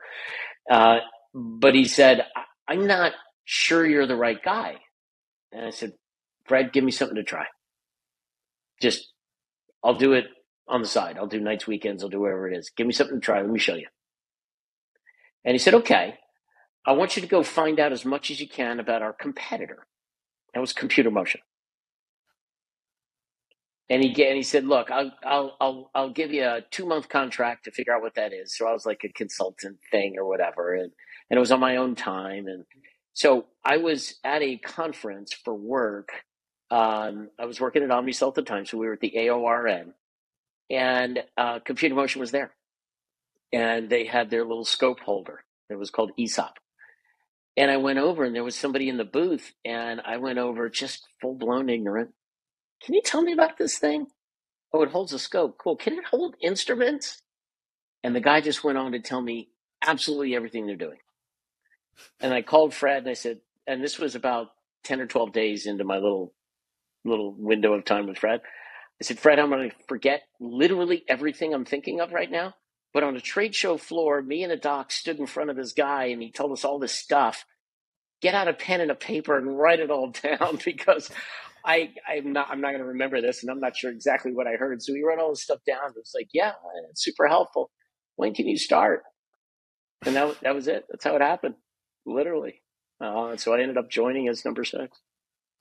B: Uh, but he said, I'm not sure you're the right guy. And I said, Fred, give me something to try. Just, I'll do it on the side. I'll do nights, weekends, I'll do whatever it is. Give me something to try. Let me show you. And he said, okay, I want you to go find out as much as you can about our competitor. That was computer motion and he and he said, "Look, I'll I'll I'll I'll give you a two month contract to figure out what that is." So I was like a consultant thing or whatever, and and it was on my own time, and so I was at a conference for work. Um, I was working at OmniCell at the time, so we were at the AORN, and uh, Computer Motion was there, and they had their little scope holder. It was called AESOP. And I went over, and there was somebody in the booth, and I went over just full blown ignorant can you tell me about this thing? Oh, it holds a scope. Cool. Can it hold instruments? And the guy just went on to tell me absolutely everything they're doing. And I called Fred and I said, and this was about 10 or 12 days into my little little window of time with Fred. I said, Fred, I'm going to forget literally everything I'm thinking of right now. But on a trade show floor, me and a doc stood in front of this guy and he told us all this stuff. Get out a pen and a paper and write it all down because I, I'm not I'm not going to remember this and I'm not sure exactly what I heard. So he wrote all this stuff down. It was like, yeah, it's super helpful. When can you start? And that that was it. That's how it happened, literally. Uh, so I ended up joining as number six.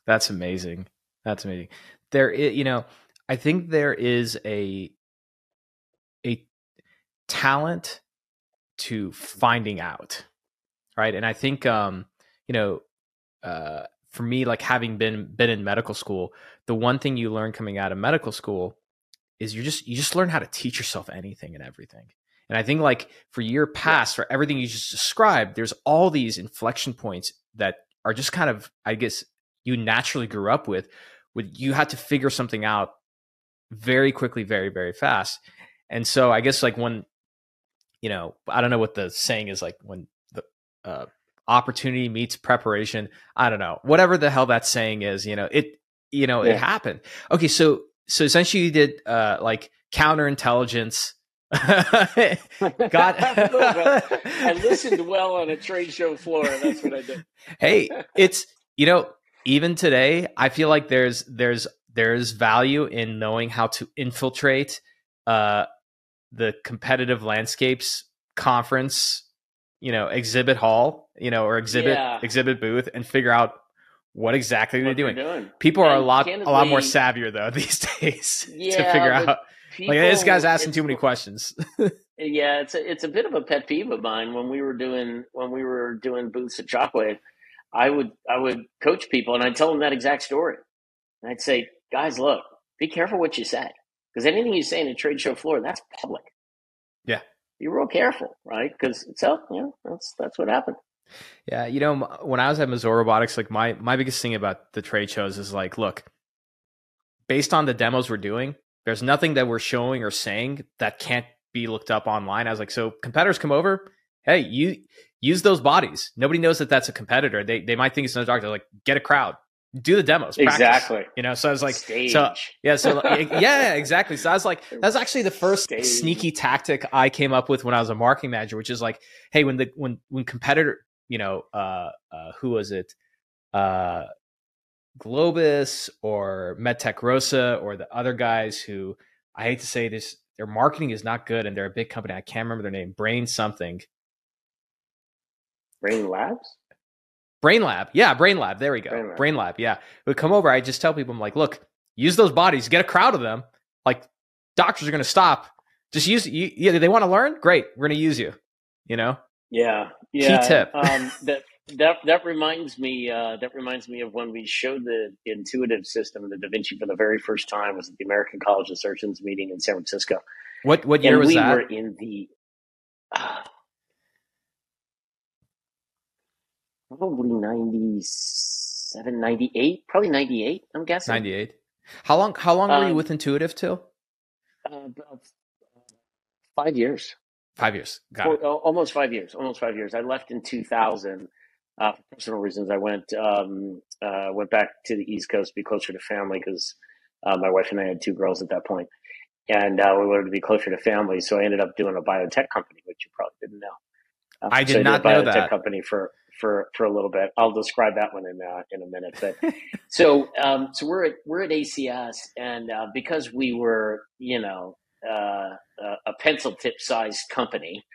A: That's amazing. That's amazing. There, you know, I think there is a a talent to finding out, right? And I think, um, you know, uh, for me, like having been been in medical school, the one thing you learn coming out of medical school is you just you just learn how to teach yourself anything and everything. And I think like for your past, for everything you just described, there's all these inflection points that are just kind of, I guess, you naturally grew up with. With you had to figure something out very quickly, very, very fast. And so I guess like when, you know, I don't know what the saying is like when the uh, opportunity meets preparation. I don't know, whatever the hell that saying is, you know, it, you know, yeah. it happened. Okay. So, so essentially you did uh, like counterintelligence
B: got I listened well on a trade show floor. That's what I did.
A: hey, it's you know even today I feel like there's there's there's value in knowing how to infiltrate uh, the competitive landscapes conference, you know, exhibit hall, you know, or exhibit yeah. exhibit booth, and figure out what exactly what they're doing. doing. People and are a lot a lot more savvier though these days yeah, to figure out People, like this guy's asking too many questions.
B: yeah, it's a, it's a bit of a pet peeve of mine when we were doing when we were doing booths at Shockwave. I would I would coach people and I'd tell them that exact story. And I'd say, guys, look, be careful what you say because anything you say in a trade show floor, that's public.
A: Yeah,
B: be real careful, right? Because so know, that's that's what happened.
A: Yeah, you know, when I was at Mazor Robotics, like my my biggest thing about the trade shows is like, look, based on the demos we're doing, there's nothing that we're showing or saying that can't be looked up online. I was like, so competitors come over, hey, you use those bodies. Nobody knows that that's a competitor. They they might think it's another doctor. Like, get a crowd, do the demos, practice,
B: exactly.
A: You know, so I was like, Stage. so yeah, so yeah, exactly. So I was like, that's actually the first Stage. sneaky tactic I came up with when I was a marketing manager, which is like, hey, when the when when competitor, you know, uh, uh who was it? Uh, Globus or MedTech Rosa or the other guys who I hate to say this, their marketing is not good and they're a big company. I can't remember their name. Brain something.
B: Brain Labs?
A: Brain Lab. Yeah, Brain Lab. There we go. Brain Lab. Brain Lab. Yeah. Would come over. I just tell people, I'm like, look, use those bodies, get a crowd of them. Like doctors are going to stop. Just use you. Yeah, they want to learn. Great. We're going to use you. You know?
B: Yeah. Yeah. Key tip. um, that that that reminds me. Uh, that reminds me of when we showed the intuitive system, of the Da Vinci, for the very first time. Was at the American College of Surgeons meeting in San Francisco.
A: What what year and was
B: we
A: that?
B: We were in the uh, probably 97, 98, probably ninety eight. I'm guessing
A: ninety eight. How long? How long were you um, with Intuitive till?
B: Uh, five years.
A: Five years. Got Four, it.
B: Almost five years. Almost five years. I left in 2000 uh, for personal reasons. I went um, uh, went back to the East Coast to be closer to family because uh, my wife and I had two girls at that point, and uh, we wanted to be closer to family. So I ended up doing a biotech company, which you probably didn't know.
A: Uh, I did so not I did know that
B: company for for for a little bit. I'll describe that one in uh, in a minute. But so um, so we're at we're at ACS, and because we were you know a pencil tip sized company.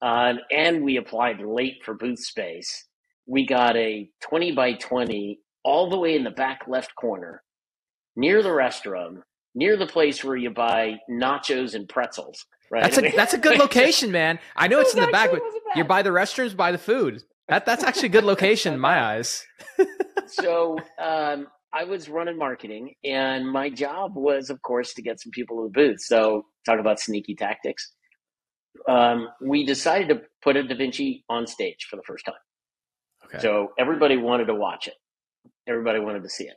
B: Uh, and we applied late for booth space we got a 20 by 20 all the way in the back left corner near the restroom, near the place where you buy nachos and pretzels. Right.
A: That's a that's a good location, man. I know it's in the back, but you're by the restrooms, by the food. That that's actually a good location in my eyes.
B: so um, I was running marketing, and my job was, of course, to get some people to the booth. So talk about sneaky tactics. Um, we decided to put a Da Vinci on stage for the first time. Okay. So everybody wanted to watch it. Everybody wanted to see it.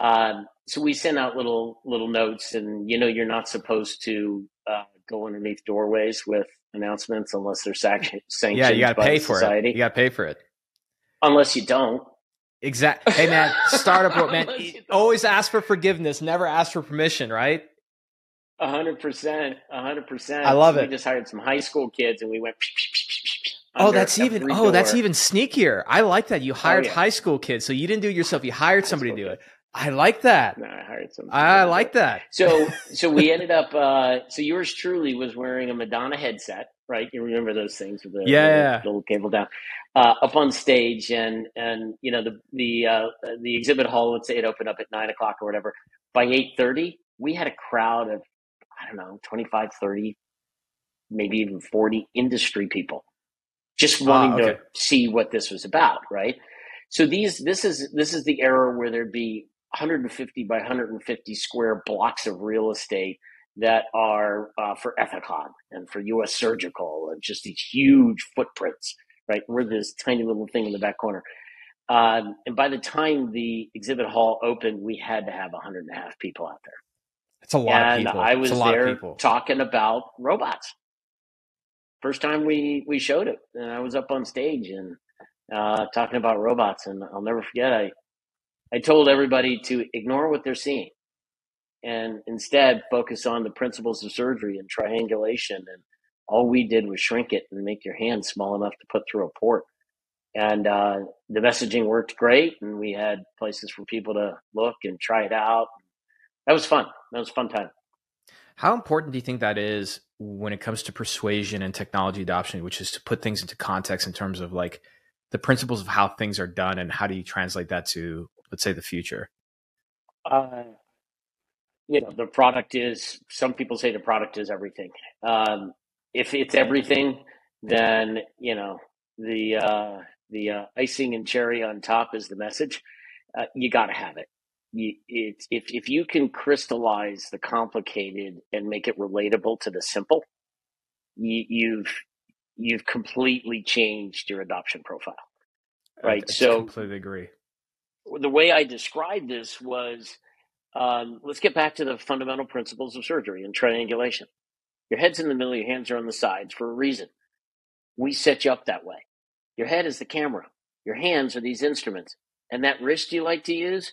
B: Um, so we sent out little little notes, and you know you're not supposed to uh, go underneath doorways with announcements unless they're sanctioned.
A: yeah, you got to pay for
B: society.
A: it. You got to pay for it.
B: Unless you don't,
A: Exactly. Hey man, startup world, man. Always ask for forgiveness, never ask for permission, right?
B: A hundred percent, a hundred percent.
A: I love it.
B: We just hired some high school kids, and we went.
A: Oh, that's even. Oh, that's even sneakier. I like that. You oh, hired
B: yeah.
A: high school kids, so you didn't do it yourself. You hired
B: High
A: somebody to do
B: kids.
A: I like that.
B: No, I hired some.
A: I like that.
B: So, so we ended up. Uh, so yours truly was wearing a Madonna headset, right? You remember those things with the
A: Yeah,
B: little, little cable down, uh, up on stage, and and you know the the uh, the exhibit hall. Let's say it opened up at nine o'clock or whatever. By eight thirty, we had a crowd of I don't know 25, 30, maybe even forty industry people, just wanting
A: Ah, okay.
B: to see what this was about, right? So these this is this is the era where there'd be 150 by 150 square blocks of real estate that are uh, for Ethicon and for U.S. Surgical and just these huge footprints, right? We're this tiny little thing in the back corner. Um, and by the time the exhibit hall opened, we had to have 100 and a hundred and a half people out there.
A: It's a lot
B: and
A: of people.
B: I was there talking about robots. First time we we showed it, and I was up on stage and uh, talking about robots, and I'll never forget. I I told everybody to ignore what they're seeing, and instead focus on the principles of surgery and triangulation. And all we did was shrink it and make your hand small enough to put through a port. And uh, the messaging worked great, and we had places for people to look and try it out. That was fun. That was fun time.
A: How important do you think that is when it comes to persuasion and technology adoption, which is to put things into context in terms of like the principles of how things are done and how do you translate that to, let's say, the future?
B: Uh, you know, the product is. Some people say the product is everything. Um, if it's everything, then you know the uh, the uh, icing and cherry on top is the message. Uh, you got to have it. You, it's if if you can crystallize the complicated and make it relatable to the simple, you, you've you've completely changed your adoption profile. Right.
A: I
B: So
A: completely agree.
B: The way I described this was um, let's get back to the fundamental principles of surgery and triangulation. Your head's in the middle, your hands are on the sides for a reason. We set you up that way. Your head is the camera, your hands are these instruments. And that wrist you like to use,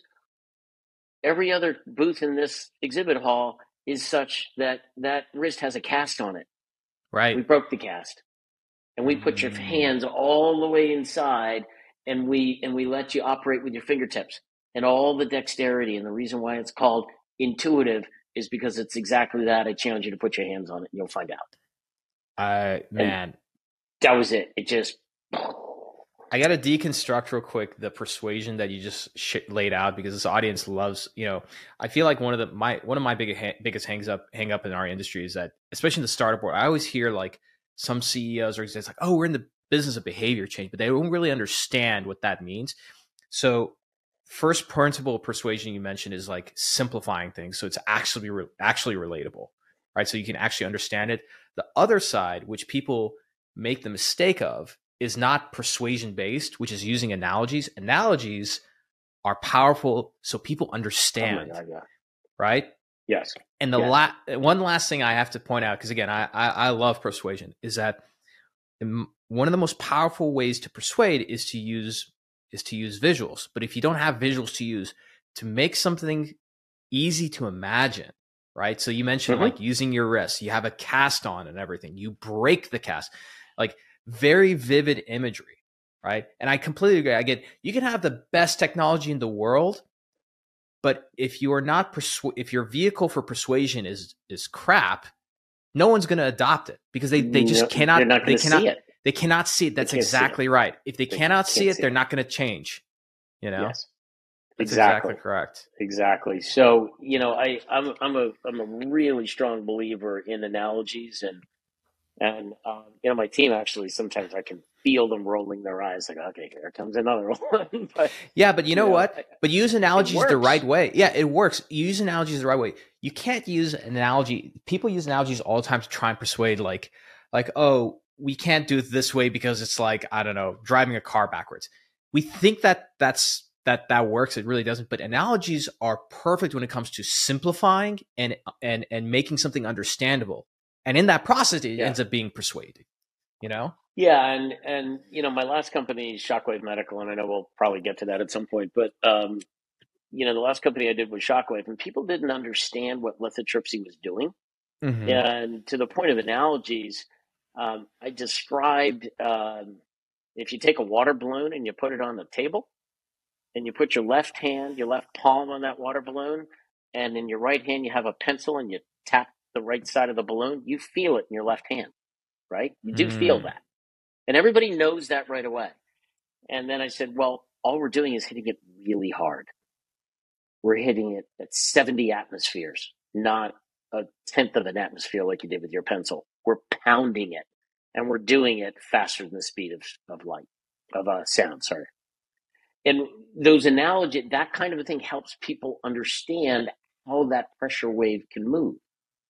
B: every other booth in this exhibit hall is such that that wrist has a cast on it.
A: Right.
B: We broke the cast. And we put your
A: Mm.
B: hands all the way inside and we and we let you operate with your fingertips and all the dexterity and the reason why it's called intuitive is because it's exactly that. I challenge you to put your hands on it and you'll find out.
A: I man,
B: That was it. It just
A: I got to deconstruct real quick the persuasion that you just sh- laid out because this audience loves. You know, I feel like one of the my one of my big ha- biggest hangs up hang up in our industry is that, especially in the startup world, I always hear like some CEOs or executives like, "Oh, we're in the business of behavior change," but they don't really understand what that means. So, first principle of persuasion you mentioned is like simplifying things, so it's actually re- actually relatable, right? So you can actually understand it. The other side, which people make the mistake of, is not persuasion based, which is using analogies. Analogies are powerful so people
B: oh
A: understand,
B: God, yeah.
A: right?
B: Yes.
A: And the
B: Yes.
A: la- one last thing I have to point out, because again, I, I, I love persuasion, is that m- one of the most powerful ways to persuade is to use is to use visuals. But if you don't have visuals to use, to make something easy to imagine, right? So you mentioned
B: Mhm.
A: like using your wrist, you have a cast on and everything. You break the cast, like very vivid imagery, right? And I completely agree. I get you can have the best technology in the world, but if you are not persu- if your vehicle for persuasion is is crap, no one's going to adopt it because they they just
B: No,
A: cannot they cannot
B: see it.
A: They cannot see it. That's
B: can't it.
A: exactly right. If they,
B: They
A: cannot see it,
B: see
A: they're
B: it.
A: not going to change. You know,
B: Yes.
A: That's
B: Exactly.
A: correct.
B: Exactly. So you know, I I'm I'm a I'm a really strong believer in analogies and and um, you know my team actually sometimes I can feel them rolling their eyes like okay here comes another one. but
A: Yeah, but you know what?
B: I-
A: But use analogies the right way. Yeah, it works. Use analogies the right way. You can't use an analogy. People use analogies all the time to try and persuade, like, like, oh, we can't do it this way because it's like I don't know, driving a car backwards. We think that that's that that works. It really doesn't. But analogies are perfect when it comes to simplifying and and and making something understandable. And in that process, it
B: Yeah.
A: ends up being persuading. You know?
B: Yeah, and and you know, my last company, Shockwave Medical, and I know we'll probably get to that at some point, but um, you know, the last company I did was Shockwave, and people didn't understand what lithotripsy was doing.
A: hmm
B: And to the point of analogies, um, I described um, if you take a water balloon and you put it on the table, and you put your left hand, your left palm on that water balloon, and in your right hand you have a pencil and you tap the right side of the balloon, you feel it in your left hand, right? You do feel
A: Mm.
B: that. And everybody knows that right away. And then I said, well, all we're doing is hitting it really hard. We're hitting it at 70 atmospheres, not a tenth of an atmosphere like you did with your pencil. We're pounding it and we're doing it faster than the speed of, of light, of uh, sound, sorry. And those analogy, that kind of a thing helps people understand how that pressure wave can move.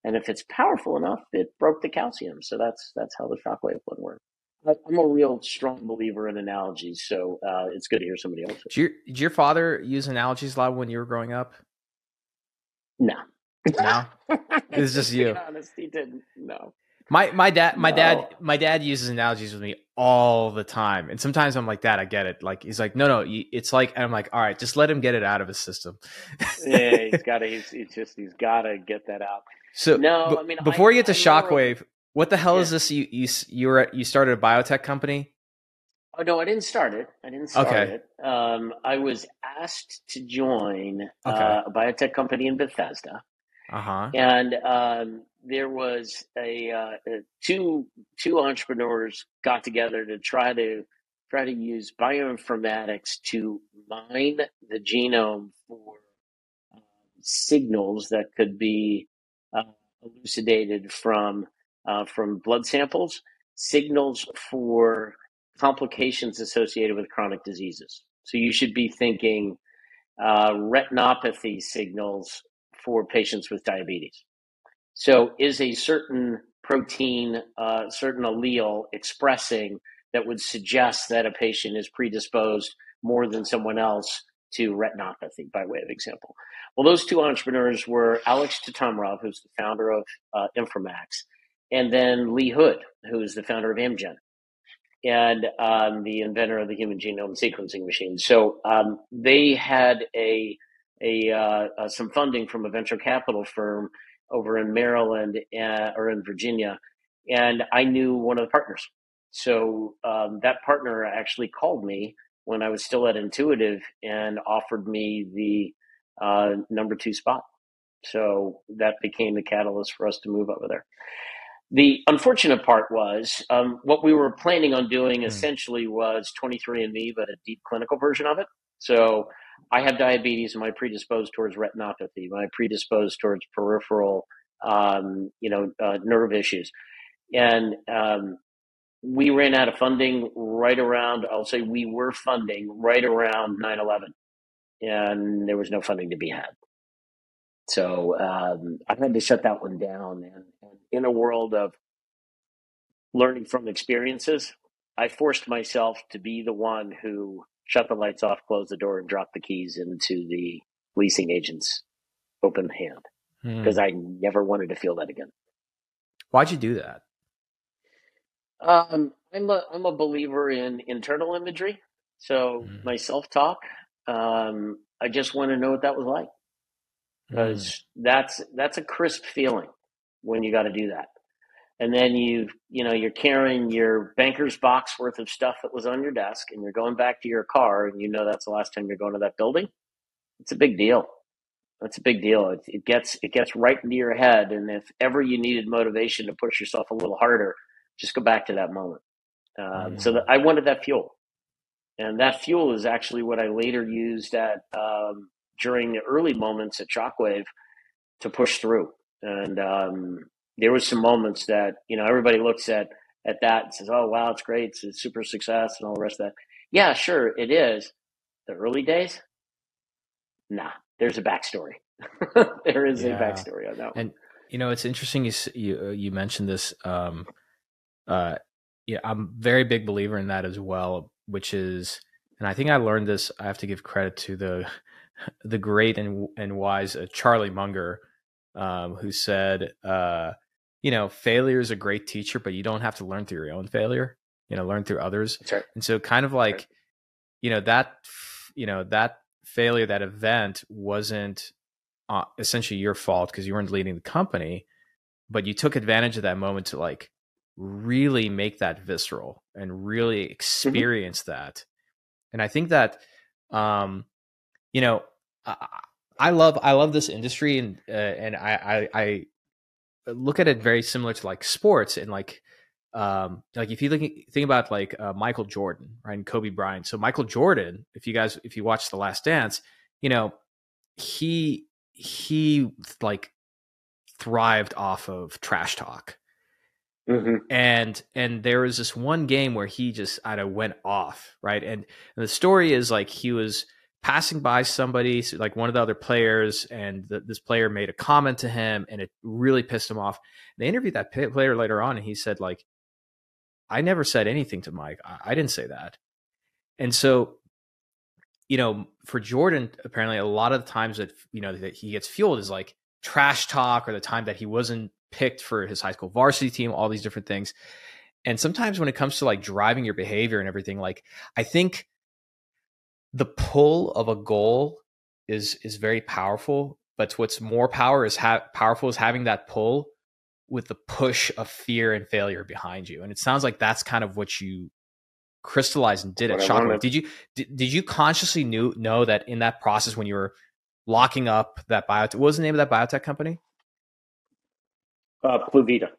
B: And if it's powerful enough, it broke the calcium. So that's that's how the shockwave one works. I- I'm a real strong believer in analogies, so uh, it's good to hear somebody else.
A: Did your, did your father use analogies a lot when you were growing up?
B: No,
A: No, it's just you.
B: honest, he didn't. No.
A: My my dad my
B: No.
A: dad my dad uses analogies with me all the time, and sometimes I'm like, "Dad, I get it." Like he's like, "No, no, it's like," and I'm like, "All right, just let him get it out of his system."
B: Yeah, he's got to. He's, he's just. He's got to get that out.
A: so
B: No,
A: b-
B: I mean,
A: before
B: I-
A: you get to
B: more
A: Shockwave, what the hell is this? You you you were at, you started a biotech company?
B: Oh no, I didn't start it. I didn't start
A: Okay.
B: it. Um, I was asked to join
A: Okay.
B: uh, a biotech company in Bethesda.
A: Uh huh.
B: and um, there was a uh, uh, two two entrepreneurs got together to try to try to use bioinformatics to mine the genome for um, signals that could be uh, elucidated from uh, from blood samples, signals for complications associated with chronic diseases. So you should be thinking uh, retinopathy signals for patients with diabetes. So, is a certain protein, uh, certain allele expressing that would suggest that a patient is predisposed more than someone else to retinopathy, by way of example? Well, those two entrepreneurs were Alex Tatamrov, who's the founder of uh, and then Lee Hood, who is the founder of Amgen and um, the inventor of the human genome sequencing machine. So um, they had a, a uh, uh, some funding from a venture capital firm over in Maryland uh, or in Virginia, and I knew one of the partners. So um, that partner actually called me when I was still at Intuitive and offered me the uh, number two spot. So that became the catalyst for us to move over there. The unfortunate part was um, what we were planning on doing
A: Hmm.
B: essentially was 23andMe, but a deep clinical version of it. So I have diabetes. Am I predisposed towards retinopathy? Am I predisposed towards peripheral, um, you know, uh, nerve issues? And um, we ran out of funding right around, I'll say we were funding right around 9 11, and there was no funding to be had. So um, I had to shut that one down. And, and in a world of learning from experiences, I forced myself to be the one who shut the lights off, close the door, and drop the keys into the leasing agent's open hand
A: Hmm.
B: because I never wanted to feel that again.
A: Why'd you do that?
B: Um, I'm a I'm a believer in internal imagery. So
A: Mhm.
B: my self talk, um, I just want to know what that was like
A: Hmm.
B: because that's that's a crisp feeling when you got to do that. And then you you know you're carrying your banker's box worth of stuff that was on your desk, and you're going back to your car, and you know that's the last time you're going to that building. It's a big deal. That's a big deal. It, it gets it gets right into your head, and if ever you needed motivation to push yourself a little harder, just go back to that moment. Um, So that I wanted that fuel, and that fuel is actually what I later used at um, during the early moments at Shockwave to push through. And um, there was some moments that you know everybody looks at at that and says, "Oh wow, it's great, it's a super success," and all the rest of that. Yeah, sure, it is. The early days, nah. There's a backstory. there is
A: Yeah.
B: a backstory on that. One.
A: And you know, it's interesting you you uh, you mentioned this. Um, uh, yeah, I'm a very big believer in that as well. Which is, and I think I learned this. I have to give credit to the the great and and wise uh, Charlie Munger, um, who said, uh, you know, failure is a great teacher, but you don't have to learn through your own failure. you know, learn through others.
B: Right.
A: And so, kind of like,
B: right.
A: you know, that, you know, that failure, that event wasn't uh, essentially your fault because you weren't leading the company, but you took advantage of that moment to like really make that visceral and really mm-hmm. experience mm-hmm. that. And I think that, um, you know, I, I love I love this industry and uh, and I, I, I look at it very similar to like sports and like um like if you think think about like uh, Michael Jordan right and Kobe Bryant. So Michael Jordan if you guys if you watch The Last Dance you know he he like thrived off of trash talk. Mm-hmm. and and there was this one game where he just I know went off right? And, and the story is like he was passing by somebody, like one of the other players, and the, this player made a comment to him, and it really pissed him off. They interviewed that player later on, and he said, like, I never said anything to Mike. I, I didn't say that. And so, you know, for Jordan, apparently, a lot of the times that you know that he gets fueled is like trash talk, or the time that he wasn't picked for his high school varsity team, all these different things. And sometimes when it comes to like driving your behavior and everything, like I think the pull of a goal is is very powerful but what's more power is ha- powerful is having that pull with the push of fear and failure behind you and it sounds like that's kind of what you crystallized and did at Shockwave. Did you did, did you consciously knew know that in that process when you were locking up that biotech what was the name of that biotech company?
B: Uh Pluvita.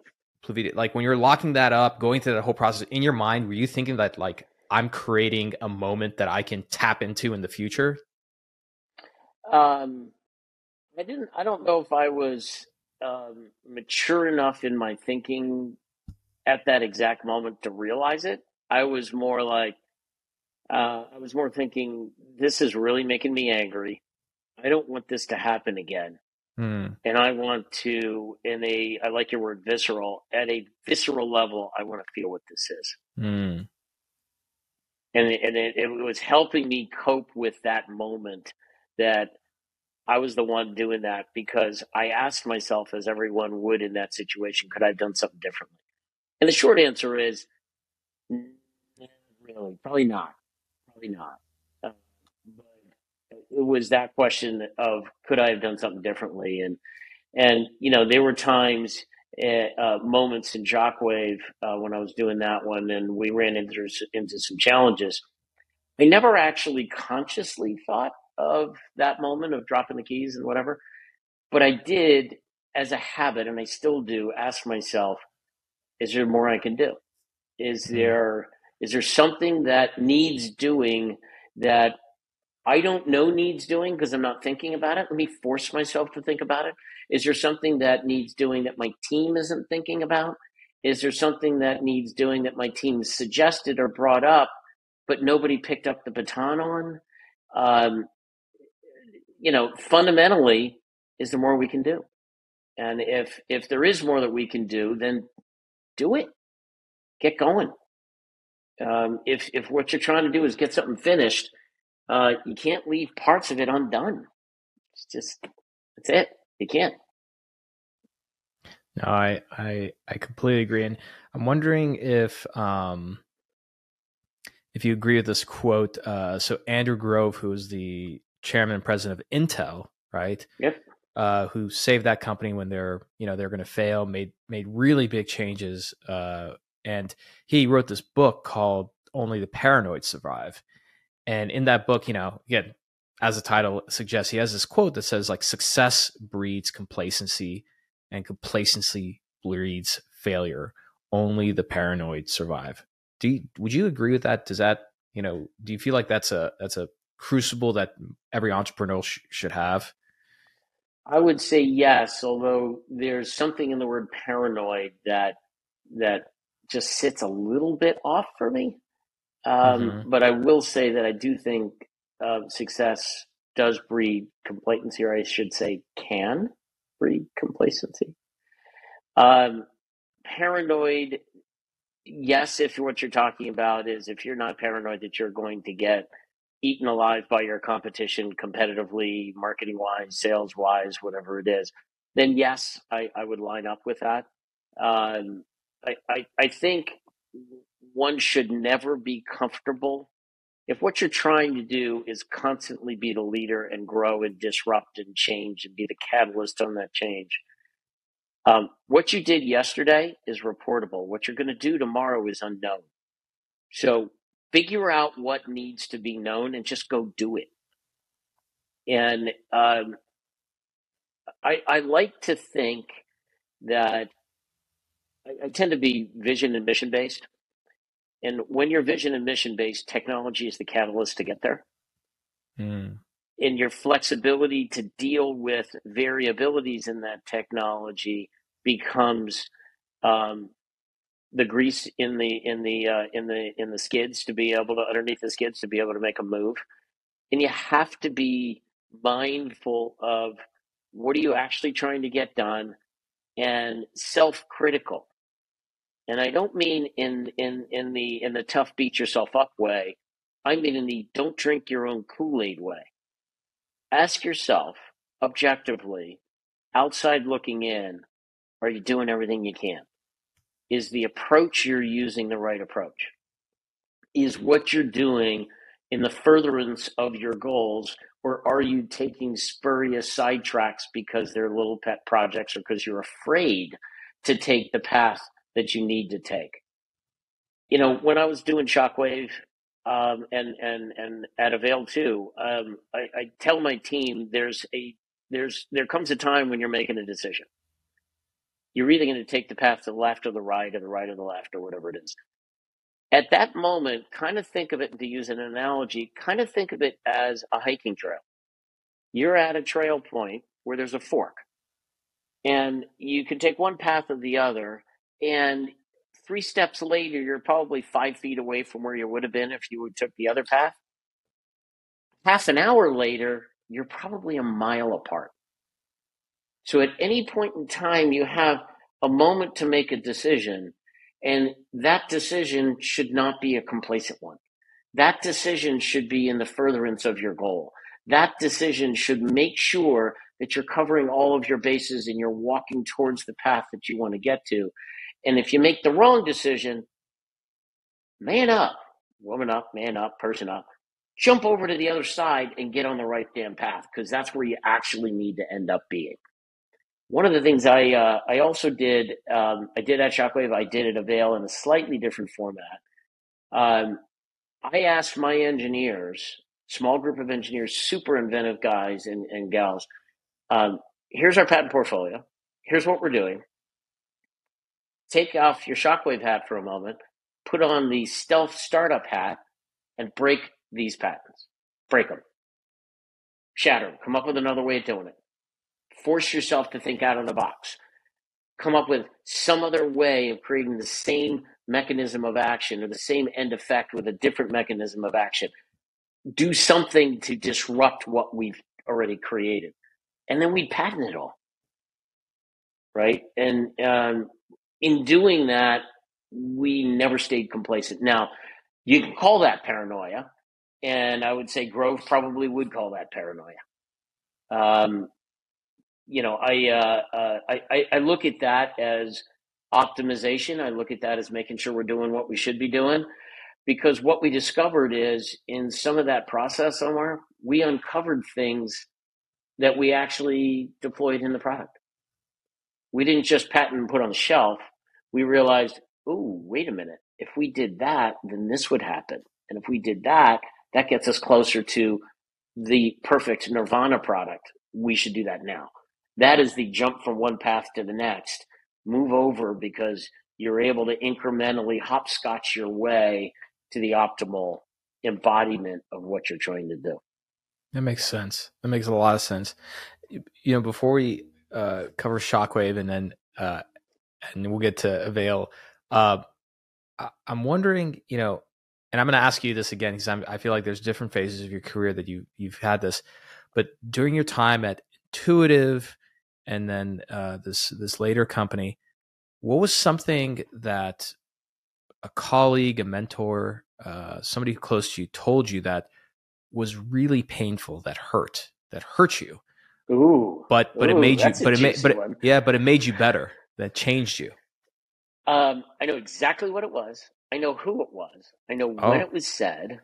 A: Pluvita. Like when you're locking that up, going through that whole process in your mind, were you thinking that like I'm creating a moment that I can tap into in the future?
B: Um, I didn't. I don't know if I was um, mature enough in my thinking at that exact moment to realize it. I was more like, uh, I was more thinking, this is really making me angry. I don't want this to happen again. Mm. And I want to, in a, I like your word visceral, at a visceral level, I want to feel what this is. Mm and and it, it was helping me cope with that moment that I was the one doing that because I asked myself, as everyone would in that situation, could I have done something differently? And the short answer is, really, probably not, probably not. Uh, but it was that question of could I have done something differently, and and you know there were times uh, moments in Shockwave uh, when I was doing that one, and we ran into into some challenges. I never actually consciously thought of that moment of dropping the keys and whatever, but I did as a habit, and I still do. Ask myself, is there more I can do? Is mm-hmm. there is there something that needs doing that I don't know needs doing because I'm not thinking about it. Let me force myself to think about it. Is there something that needs doing that my team isn't thinking about? Is there something that needs doing that my team suggested or brought up, but nobody picked up the baton on? Um, you know, fundamentally, is there more we can do? And if if there is more that we can do, then do it. Get going. Um, if if what you're trying to do is get something finished, uh, you can't leave parts of it undone. It's just that's it. You can't.
A: No, I I I completely agree, and I'm wondering if um if you agree with this quote. Uh, so Andrew Grove, who is the chairman and president of Intel, right?
B: Yep.
A: Uh, who saved that company when they're you know they're going to fail, made made really big changes, uh, and he wrote this book called "Only the Paranoid Survive." And in that book, you know, again, as the title suggests, he has this quote that says like success breeds complacency and complacency breeds failure. Only the paranoid survive. Do you, would you agree with that? Does that, you know, do you feel like that's a that's a crucible that every entrepreneur sh- should have?
B: I would say yes, although there's something in the word paranoid that that just sits a little bit off for me. Um, mm-hmm. But I will say that I do think uh, success does breed complacency, or I should say, can breed complacency. Um, paranoid, yes, if what you're talking about is if you're not paranoid that you're going to get eaten alive by your competition competitively, marketing wise, sales wise, whatever it is, then yes, I, I would line up with that. Um, I, I, I think one should never be comfortable. If what you're trying to do is constantly be the leader and grow and disrupt and change and be the catalyst on that change, um, what you did yesterday is reportable. What you're going to do tomorrow is unknown. So figure out what needs to be known and just go do it. And um, I, I like to think that I, I tend to be vision and mission based. And when you're vision and mission based, technology is the catalyst to get there. Mm. And your flexibility to deal with variabilities in that technology becomes um, the grease in the in the uh, in the in the skids to be able to underneath the skids to be able to make a move. And you have to be mindful of what are you actually trying to get done and self-critical and I don't mean in in in the in the tough beat yourself up way. I mean in the don't drink your own Kool-Aid way. Ask yourself objectively, outside looking in, are you doing everything you can? Is the approach you're using the right approach? Is what you're doing in the furtherance of your goals, or are you taking spurious sidetracks because they're little pet projects or because you're afraid to take the path that you need to take. You know, when I was doing Shockwave um, and and and at Avail too, um, I, I tell my team there's a there's there comes a time when you're making a decision. You're either going to take the path to the left or the right, or the right or the left, or whatever it is. At that moment, kind of think of it, to use an analogy, kind of think of it as a hiking trail. You're at a trail point where there's a fork, and you can take one path or the other, and three steps later, you're probably five feet away from where you would have been if you would took the other path. Half an hour later, you're probably a mile apart. So at any point in time, you have a moment to make a decision, and that decision should not be a complacent one. That decision should be in the furtherance of your goal. That decision should make sure that you're covering all of your bases and you're walking towards the path that you want to get to. And if you make the wrong decision, man up, woman up, man up, person up, jump over to the other side and get on the right damn path because that's where you actually need to end up being. One of the things I uh, I also did um, I did at Shockwave I did at Avail in a slightly different format. Um, I asked my engineers, small group of engineers, super inventive guys and, and gals, um, here's our patent portfolio. Here's what we're doing take off your shockwave hat for a moment, put on the stealth startup hat, and break these patents. Break them. Shatter them. Come up with another way of doing it. Force yourself to think out of the box. Come up with some other way of creating the same mechanism of action or the same end effect with a different mechanism of action. Do something to disrupt what we've already created. And then we patent it all. Right. And um, in doing that, we never stayed complacent. Now, you can call that paranoia, and I would say Grove probably would call that paranoia. Um, you know, I, uh, uh, I I look at that as optimization. I look at that as making sure we're doing what we should be doing, because what we discovered is in some of that process, Omar, we uncovered things that we actually deployed in the product we didn't just patent and put on the shelf. We realized, oh, wait a minute. If we did that, then this would happen. And if we did that, that gets us closer to the perfect Nirvana product. We should do that now. That is the jump from one path to the next. Move over because you're able to incrementally hopscotch your way to the optimal embodiment of what you're trying to do.
A: That makes sense. That makes a lot of sense. You know, before we uh, cover Shockwave, and then uh, and we'll get to Avail. Uh, I, am wondering, you know, and I'm going to ask you this again because I feel like there's different phases of your career that you you've had this, but during your time at Intuitive, and then uh, this this later company, what was something that a colleague, a mentor, uh, somebody close to you told you that was really painful, that hurt, that hurt you,
B: Ooh.
A: But but
B: Ooh,
A: it made you but it made but it, yeah, but it made you better. That changed you.
B: Um, I know exactly what it was. I know who it was. I know
A: Oh.
B: when it was said.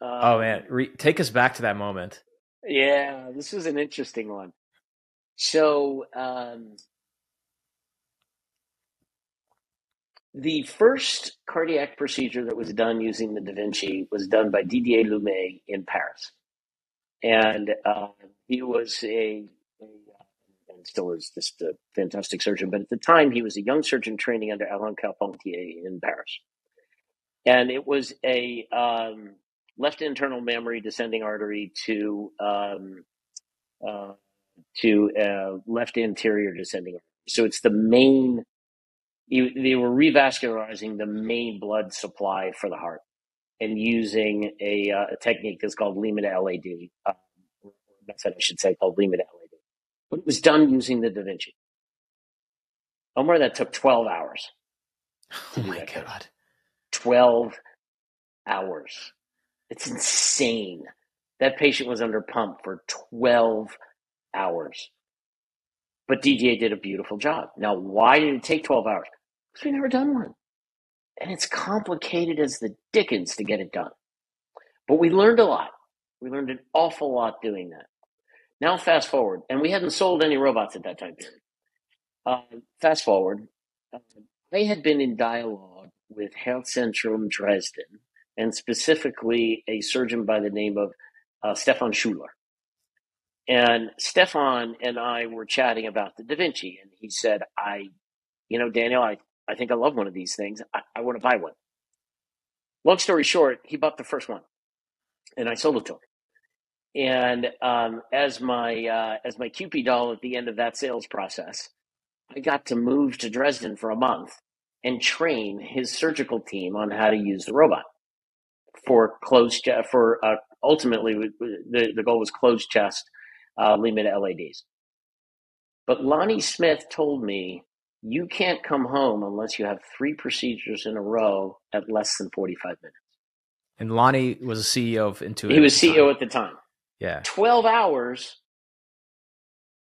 B: Uh,
C: Oh man, Re- take us back to that moment.
B: Yeah, this was an interesting one. So, um, the first cardiac procedure that was done using the Da Vinci was done by Didier Loulmet in Paris. And uh, he was a, a, and still is just a fantastic surgeon, but at the time he was a young surgeon training under Alain Carpentier in Paris. And it was a um, left internal mammary descending artery to um, uh, to uh, left anterior descending artery. So it's the main. You, they were revascularizing the main blood supply for the heart and using a, uh, a technique that's called LIMA LAD, uh, method I should say called LIMA LAD. But it was done using the Da Vinci. Omar, that took 12 hours.
C: Oh my god.
B: 12 hours. It's insane. That patient was under pump for 12 hours. But DGA did a beautiful job. Now, why did it take 12 hours? Because we never done one. And it's complicated as the dickens to get it done. But we learned a lot. We learned an awful lot doing that. Now, fast forward, and we hadn't sold any robots at that time. Uh, fast forward, uh, I had been in dialogue with Health Herzzentrum Dresden, and specifically a surgeon by the name of uh, Stefan Schuler. And Stefan and I were chatting about the Da Vinci, and he said, I, you know, Daniel, I, I think I love one of these things. I, I want to buy one. Long story short, he bought the first one, and I sold it to him. And um, as my uh, as my Cupid doll at the end of that sales process, I got to move to Dresden for a month and train his surgical team on how to use the robot for closed. For uh, ultimately, the the goal was closed chest uh, LIMA LADs. But Lonnie Smith told me you can't come home unless you have three procedures in a row at less than forty five minutes.
C: And Lonnie was a CEO of Intuit.
B: He was
C: at
B: CEO
C: time.
B: at the time.
C: Yeah,
B: 12 hours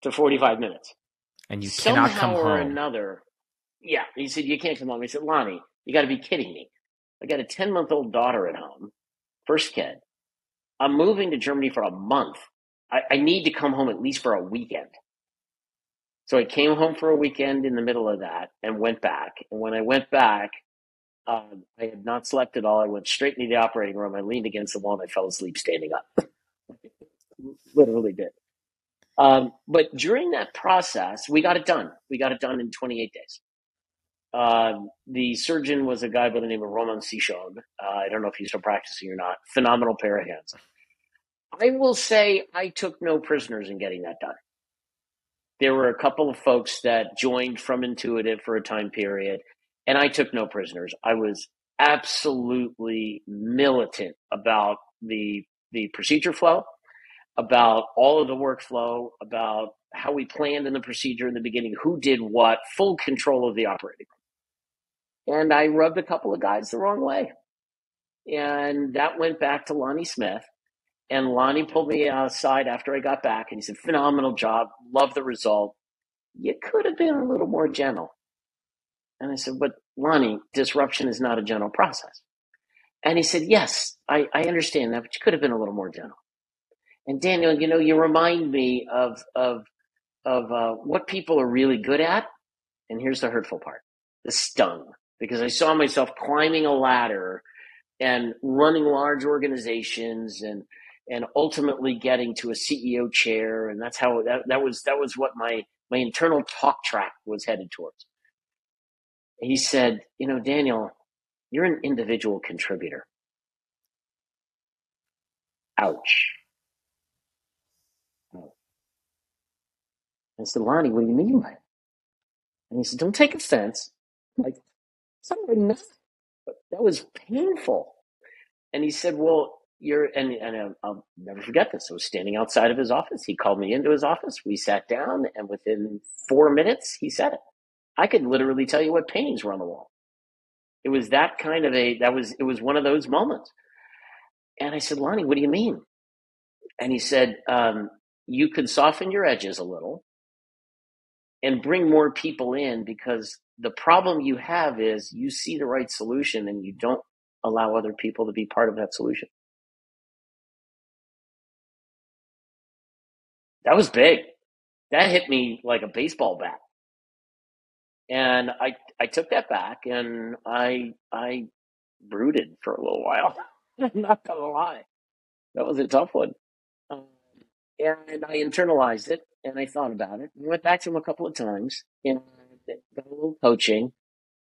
B: to 45 minutes.
C: and you
B: Somehow
C: cannot come
B: or
C: home.
B: another. Yeah, he said, You can't come home. He said, Lonnie, you got to be kidding me. I got a 10 month old daughter at home, first kid. I'm moving to Germany for a month. I, I need to come home at least for a weekend. So I came home for a weekend in the middle of that and went back. And when I went back, um, I had not slept at all. I went straight into the operating room. I leaned against the wall and I fell asleep standing up. Literally did. Um, but during that process, we got it done. We got it done in 28 days. Um, the surgeon was a guy by the name of Roman Cichon. Uh, I don't know if he's still practicing or not. Phenomenal pair of hands. I will say I took no prisoners in getting that done. There were a couple of folks that joined from Intuitive for a time period, and I took no prisoners. I was absolutely militant about the the procedure flow, about all of the workflow, about how we planned in the procedure in the beginning, who did what, full control of the operating room. And I rubbed a couple of guys the wrong way. And that went back to Lonnie Smith. And Lonnie pulled me aside after I got back and he said, phenomenal job, love the result. You could have been a little more gentle. And I said, but Lonnie, disruption is not a gentle process. And he said, yes, I, I understand that, but you could have been a little more gentle. And Daniel, you know, you remind me of of of uh, what people are really good at. And here's the hurtful part: the stung. Because I saw myself climbing a ladder and running large organizations and and ultimately getting to a CEO chair, and that's how that, that was that was what my my internal talk track was headed towards. He said, "You know, Daniel, you're an individual contributor." Ouch. I said, Lonnie, what do you mean by it? And he said, Don't take offense. I'm like, sorry. But that was painful. And he said, Well, you're, and, and I'll never forget this. I was standing outside of his office. He called me into his office. We sat down, and within four minutes, he said it. I could literally tell you what paintings were on the wall. It was that kind of a, that was, it was one of those moments. And I said, Lonnie, what do you mean? And he said, um, You could soften your edges a little and bring more people in because the problem you have is you see the right solution and you don't allow other people to be part of that solution. That was big. That hit me like a baseball bat. And I I took that back and I I brooded for a little while. I'm not gonna lie. That was a tough one. Um, and I internalized it and I thought about it. Went back to him a couple of times and got a little coaching,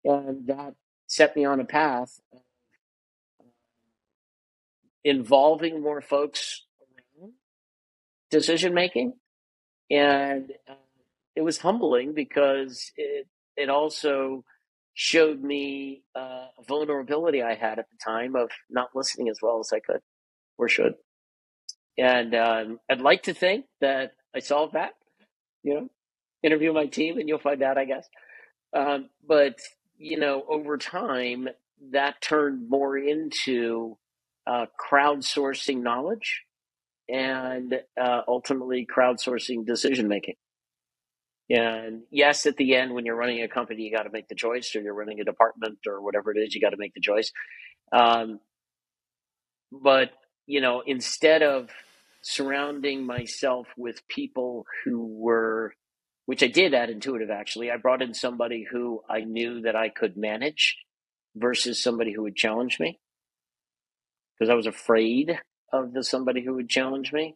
B: and that set me on a path involving more folks decision making. And uh, it was humbling because it, it also showed me uh, vulnerability I had at the time of not listening as well as I could or should. And um, I'd like to think that I solved that. You know, interview my team and you'll find out, I guess. Um, but you know, over time, that turned more into uh, crowdsourcing knowledge and uh, ultimately crowdsourcing decision making. And yes, at the end, when you're running a company, you got to make the choice, or you're running a department, or whatever it is, you got to make the choice. Um, but you know, instead of surrounding myself with people who were, which I did at Intuitive actually, I brought in somebody who I knew that I could manage versus somebody who would challenge me because I was afraid of the somebody who would challenge me,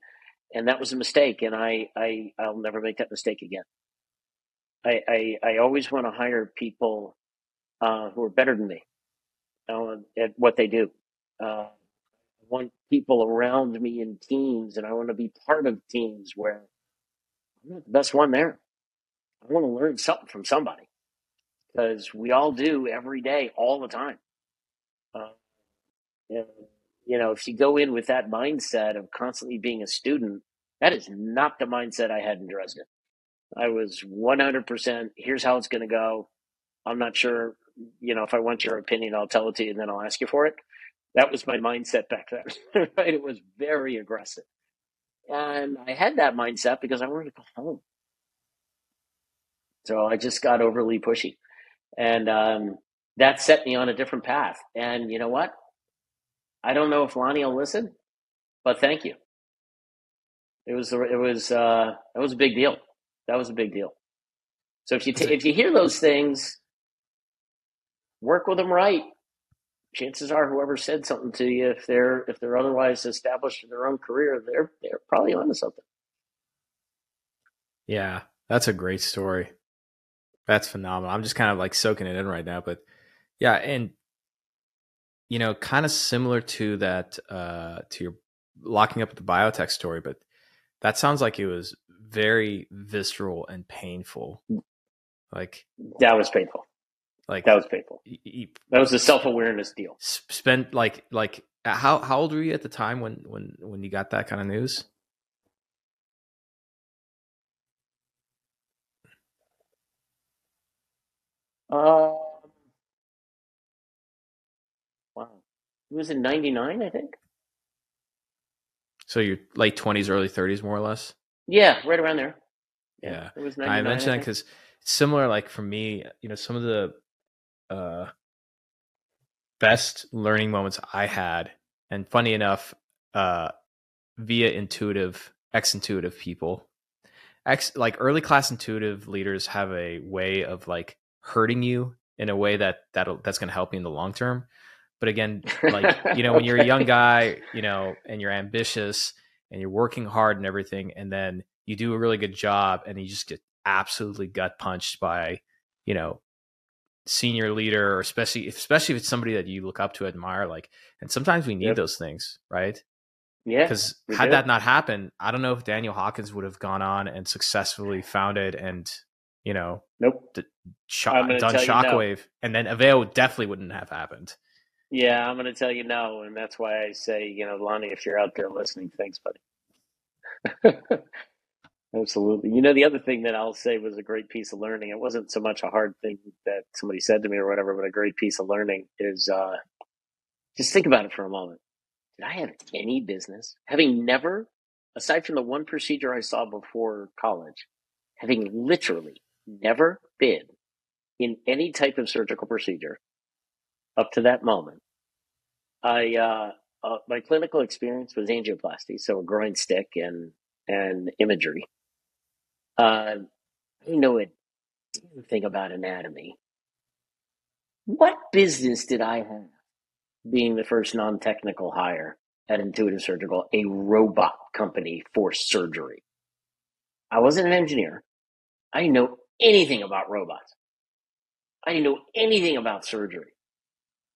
B: and that was a mistake. And I, I I'll never make that mistake again. I I, I always want to hire people uh, who are better than me uh, at what they do. Uh, I want people around me in teams, and I want to be part of teams where I'm not the best one there. I want to learn something from somebody because we all do every day, all the time. Uh, and you know, if you go in with that mindset of constantly being a student, that is not the mindset I had in Dresden. I was 100%, here's how it's going to go. I'm not sure, you know, if I want your opinion, I'll tell it to you and then I'll ask you for it. That was my mindset back then, right? It was very aggressive. And I had that mindset because I wanted to go home. So I just got overly pushy. And um, that set me on a different path. And you know what? I don't know if Lonnie will listen, but thank you. It was it was uh, it was a big deal. That was a big deal. So if you t- if you hear those things, work with them right. Chances are, whoever said something to you, if they're if they're otherwise established in their own career, they're they're probably onto something.
A: Yeah, that's a great story. That's phenomenal. I'm just kind of like soaking it in right now, but yeah, and you know, kind of similar to that, uh, to your locking up with the biotech story, but that sounds like it was very visceral and painful. Like
B: that was painful.
A: Like
B: that was painful. that was a self awareness deal.
A: Spent like like how how old were you at the time when when when you got that kind of news?
B: Uh, It was in '99, I think.
A: So you're late twenties, early thirties, more or less.
B: Yeah, right around there.
A: Yeah, yeah.
B: it was.
A: I mentioned I that because similar, like for me, you know, some of the uh, best learning moments I had, and funny enough, uh, via intuitive, ex intuitive people, ex like early class intuitive leaders have a way of like hurting you in a way that that that's going to help you in the long term. But again, like, you know, when you're a young guy, you know, and you're ambitious and you're working hard and everything, and then you do a really good job and you just get absolutely gut punched by, you know, senior leader or especially especially if it's somebody that you look up to admire like and sometimes we need yep. those things right
B: yeah
A: because had do. that not happened i don't know if daniel hawkins would have gone on and successfully founded and you know
B: nope
A: d- done shockwave no. and then avail definitely wouldn't have happened
B: yeah, I'm going to tell you no, and that's why I say, you know, Lonnie, if you're out there listening, thanks, buddy. Absolutely. You know, the other thing that I'll say was a great piece of learning. It wasn't so much a hard thing that somebody said to me or whatever, but a great piece of learning is uh, just think about it for a moment. Did I have any business having never, aside from the one procedure I saw before college, having literally never been in any type of surgical procedure up to that moment. I uh, uh, my clinical experience was angioplasty, so a groin stick and and imagery. Uh, I didn't know a thing about anatomy. What business did I have being the first non-technical hire at Intuitive Surgical, a robot company for surgery? I wasn't an engineer. I didn't know anything about robots. I didn't know anything about surgery.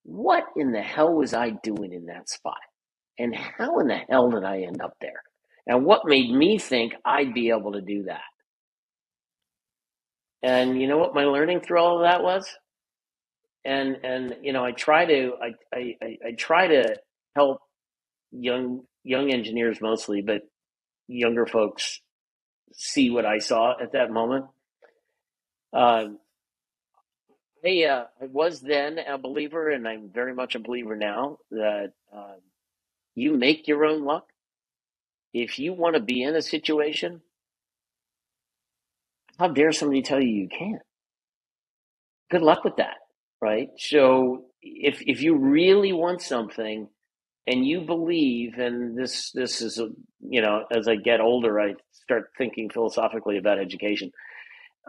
B: What in the hell was I doing in that spot? And how in the hell did I end up there? And what made me think I'd be able to do that? And you know what my learning through all of that was? And and you know, I try to I I, I try to help young young engineers mostly, but younger folks see what I saw at that moment. Um, I, uh, I was then a believer, and I'm very much a believer now that uh, you make your own luck. If you want to be in a situation, how dare somebody tell you you can't? Good luck with that, right? So if if you really want something and you believe, and this this is a, you know, as I get older, I start thinking philosophically about education.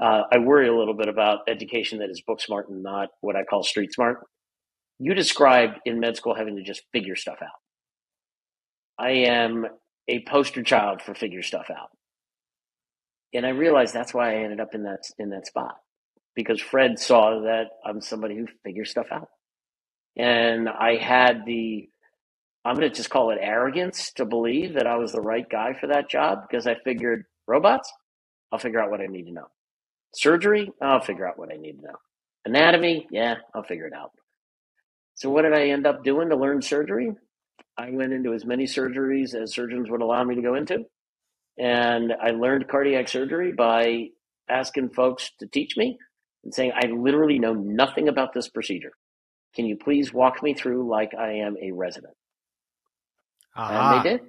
B: Uh, I worry a little bit about education that is book smart and not what I call street smart. You described in med school having to just figure stuff out. I am a poster child for figure stuff out. And I realized that's why I ended up in that in that spot. Because Fred saw that I'm somebody who figures stuff out. And I had the I'm going to just call it arrogance to believe that I was the right guy for that job because I figured robots, I'll figure out what I need to know. Surgery, I'll figure out what I need to know. Anatomy, yeah, I'll figure it out. So, what did I end up doing to learn surgery? I went into as many surgeries as surgeons would allow me to go into. And I learned cardiac surgery by asking folks to teach me and saying, I literally know nothing about this procedure. Can you please walk me through like I am a resident? Uh-huh. And they did.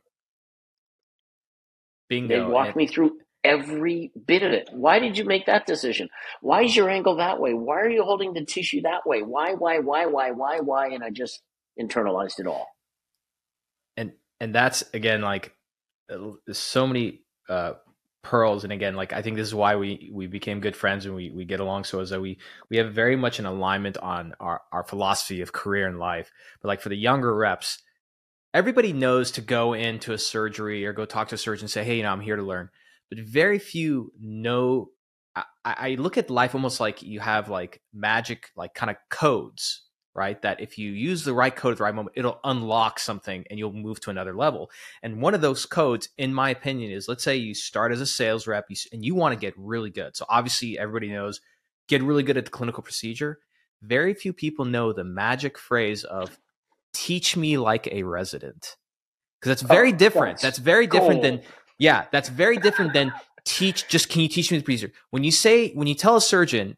A: Bingo.
B: They walked and- me through every bit of it. Why did you make that decision? Why is your angle that way? Why are you holding the tissue that way? Why, why, why, why, why, why? And I just internalized it all.
A: And and that's again like uh, so many uh, pearls. And again, like I think this is why we we became good friends and we we get along so as that we we have very much an alignment on our our philosophy of career and life. But like for the younger reps, everybody knows to go into a surgery or go talk to a surgeon and say, hey, you know, I'm here to learn. But very few know. I, I look at life almost like you have like magic, like kind of codes, right? That if you use the right code at the right moment, it'll unlock something and you'll move to another level. And one of those codes, in my opinion, is let's say you start as a sales rep and you want to get really good. So obviously, everybody knows get really good at the clinical procedure. Very few people know the magic phrase of teach me like a resident because that's oh, very oh, different. That's, that's very different than yeah, that's very different than teach. Just can you teach me the procedure? When you say when you tell a surgeon,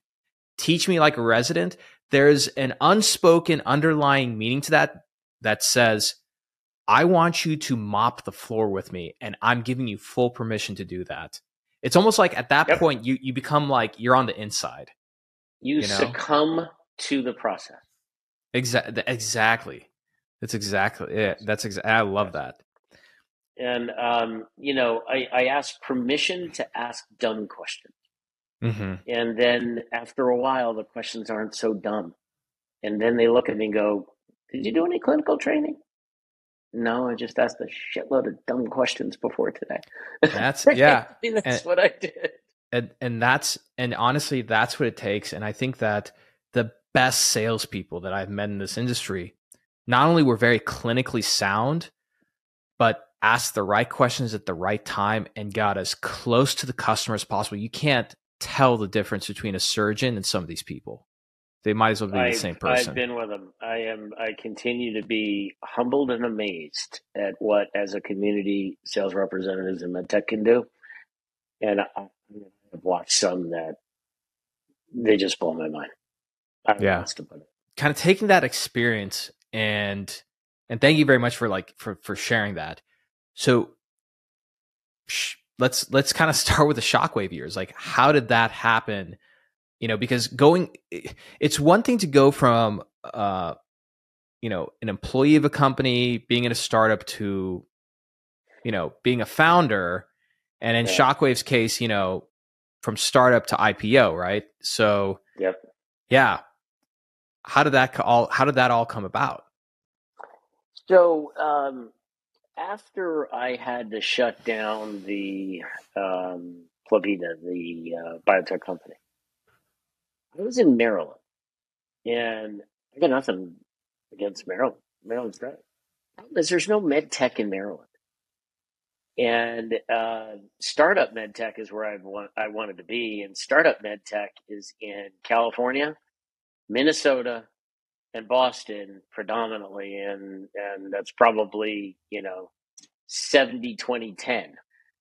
A: teach me like a resident, there's an unspoken underlying meaning to that that says, I want you to mop the floor with me, and I'm giving you full permission to do that. It's almost like at that yep. point you you become like you're on the inside.
B: You, you know? succumb to the process.
A: Exactly. Exactly. That's exactly it. That's exactly. I love that.
B: And um, you know, I, I ask permission to ask dumb questions. Mm-hmm. And then after a while, the questions aren't so dumb. And then they look at me and go, "Did you do any clinical training?" No, I just asked a shitload of dumb questions before today.
A: That's yeah.
B: I mean, that's and, what I did.
A: And and that's and honestly, that's what it takes. And I think that the best salespeople that I've met in this industry not only were very clinically sound, but asked the right questions at the right time and got as close to the customer as possible. You can't tell the difference between a surgeon and some of these people. They might as well be I've, the same person.
B: I've been with them. I am. I continue to be humbled and amazed at what, as a community sales representatives in medtech, can do. And I, have watched some that they just blow my mind.
A: yeah. Kind of taking that experience and and thank you very much for like for for sharing that. So let's let's kind of start with the shockwave years. Like, how did that happen?
C: you know, because going, it's one thing to go from, uh, you know, an employee of a company, being in a startup to, you know, being a founder, and in yeah. Shockwave's case, you know, from startup to IPO, right? So,
B: yep,
C: yeah. How did that all? How did that all come about?
B: So, um, after I had to shut down the um, the uh, biotech company, I was in Maryland, and I got nothing against Maryland. Maryland's great. There's no med tech in Maryland, and uh, startup med tech is where I want I wanted to be, and startup med tech is in California, Minnesota, and Boston predominantly, and and that's probably you know 70, 20, 10,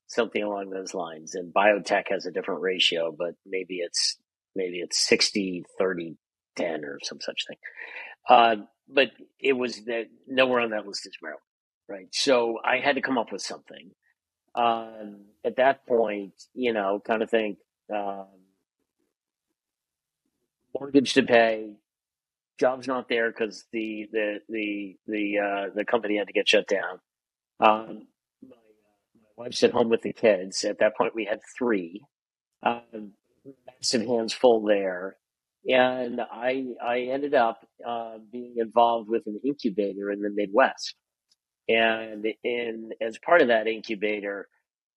B: something along those lines. And biotech has a different ratio, but maybe it's maybe it's 60, 30, 10 or some such thing. Uh, but it was that nowhere on that list is Maryland, right? So I had to come up with something. Um, at that point, you know, kind of think um, mortgage to pay, job's not there because the the the the uh, the company had to get shut down. Um, my, uh, my wife's at home with the kids. At that point, we had three. Um, massive hands full there, and I I ended up uh, being involved with an incubator in the Midwest, and in as part of that incubator,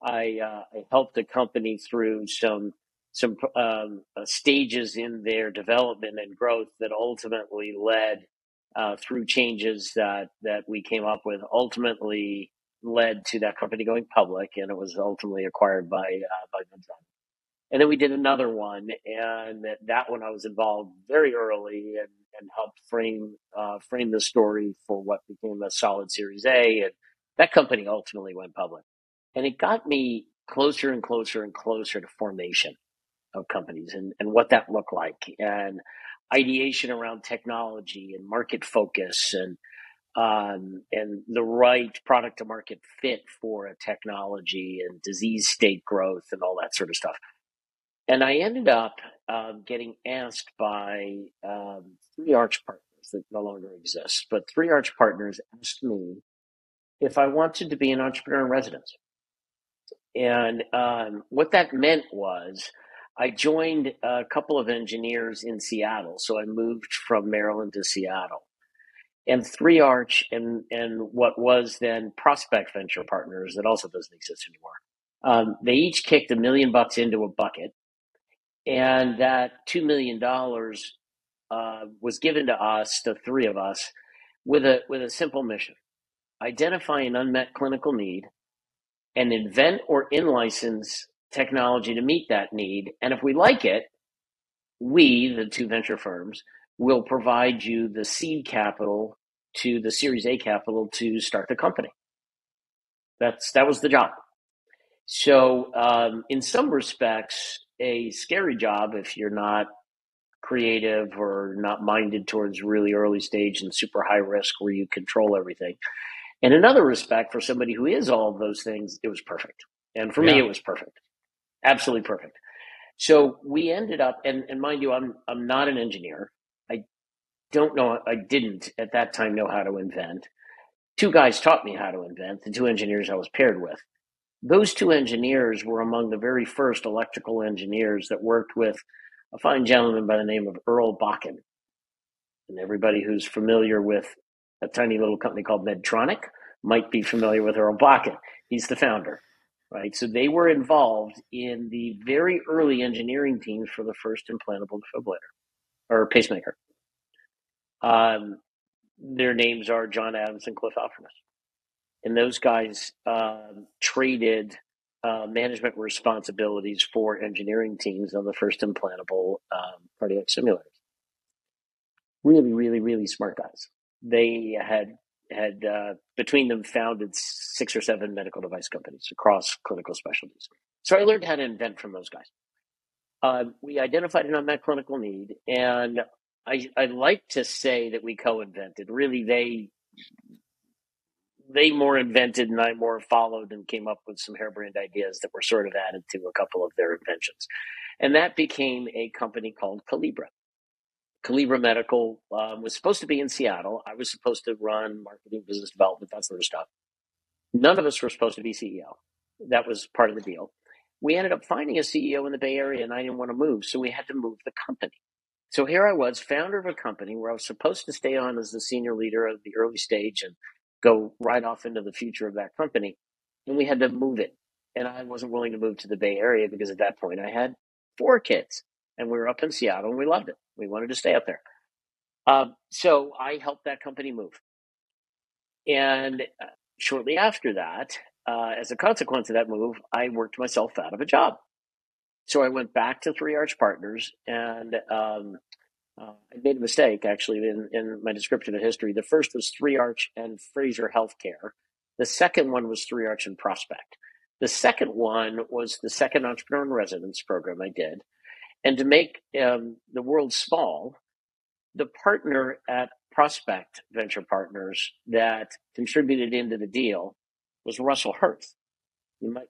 B: I uh, I helped a company through some some um, uh, stages in their development and growth that ultimately led uh, through changes that that we came up with ultimately led to that company going public and it was ultimately acquired by uh, by. And then we did another one, and that one I was involved very early and, and helped frame uh, frame the story for what became a solid Series A, and that company ultimately went public. And it got me closer and closer and closer to formation of companies and, and what that looked like and ideation around technology and market focus and um, and the right product to market fit for a technology and disease state growth and all that sort of stuff. And I ended up um, getting asked by um, three arch partners that no longer exist, but three arch partners asked me if I wanted to be an entrepreneur in residence. And um, what that meant was I joined a couple of engineers in Seattle. So I moved from Maryland to Seattle. And Three Arch and, and what was then Prospect Venture Partners, that also doesn't exist anymore. Um, they each kicked a million bucks into a bucket. And that $2 million uh, was given to us, the three of us, with a, with a simple mission identify an unmet clinical need and invent or in license technology to meet that need. And if we like it, we, the two venture firms, will provide you the seed capital to the Series A capital to start the company. That's that was the job. So, um, in some respects, a scary job if you're not creative or not minded towards really early stage and super high risk where you control everything. In another respect, for somebody who is all of those things, it was perfect. And for yeah. me, it was perfect absolutely perfect. So we ended up, and, and mind you, I'm I'm not an engineer. I don't know. I didn't at that time know how to invent. Two guys taught me how to invent. The two engineers I was paired with. Those two engineers were among the very first electrical engineers that worked with a fine gentleman by the name of Earl Bakken. And everybody who's familiar with a tiny little company called Medtronic might be familiar with Earl Bakken. He's the founder right? So they were involved in the very early engineering teams for the first implantable defibrillator or pacemaker. Um, their names are John Adams and Cliff Alferness. And those guys um, traded uh, management responsibilities for engineering teams on the first implantable um, cardiac simulators. Really, really, really smart guys. They had had uh, between them founded six or seven medical device companies across clinical specialties. So I learned how to invent from those guys. Uh, we identified an unmet clinical need, and I, I like to say that we co-invented. Really, they they more invented and I more followed and came up with some harebrained ideas that were sort of added to a couple of their inventions. And that became a company called Calibra. Calibra Medical um, was supposed to be in Seattle. I was supposed to run marketing, business development, that sort of stuff. None of us were supposed to be CEO. That was part of the deal. We ended up finding a CEO in the Bay Area and I didn't want to move. So we had to move the company. So here I was, founder of a company where I was supposed to stay on as the senior leader of the early stage and go right off into the future of that company. And we had to move it. And I wasn't willing to move to the Bay Area because at that point I had four kids and we were up in Seattle and we loved it. We wanted to stay up there. Um, so I helped that company move. And uh, shortly after that, uh, as a consequence of that move, I worked myself out of a job. So I went back to Three Arch Partners and um, uh, I made a mistake actually in, in my description of history. The first was Three Arch and Frazier Healthcare. The second one was Three Arch and Prospect. The second one was the second entrepreneur in residence program I did. And to make um, the world small, the partner at Prospect Venture Partners that contributed into the deal was Russell Hirsch. You might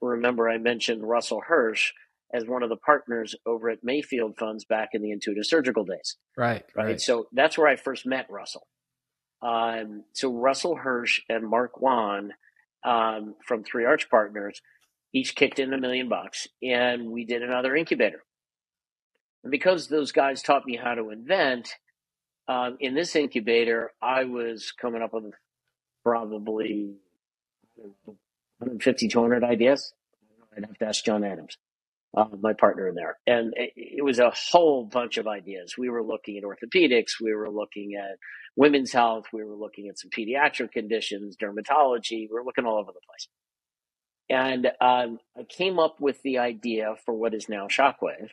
B: remember, I mentioned Russell Hirsch as one of the partners over at Mayfield Funds back in the Intuitive Surgical days.
C: Right,
B: right. right. So that's where I first met Russell. Um, so Russell Hirsch and Mark Wan um, from Three Arch Partners each kicked in a million bucks, and we did another incubator. And because those guys taught me how to invent, um, in this incubator, I was coming up with probably 150, 200 ideas. I'd have to ask John Adams uh, my partner in there. And it, it, was a whole bunch of ideas. We were looking at orthopedics, we were looking at women's health, we were looking at some pediatric conditions, dermatology, we were looking all over the place. And um, I came up with the idea for what is now Shockwave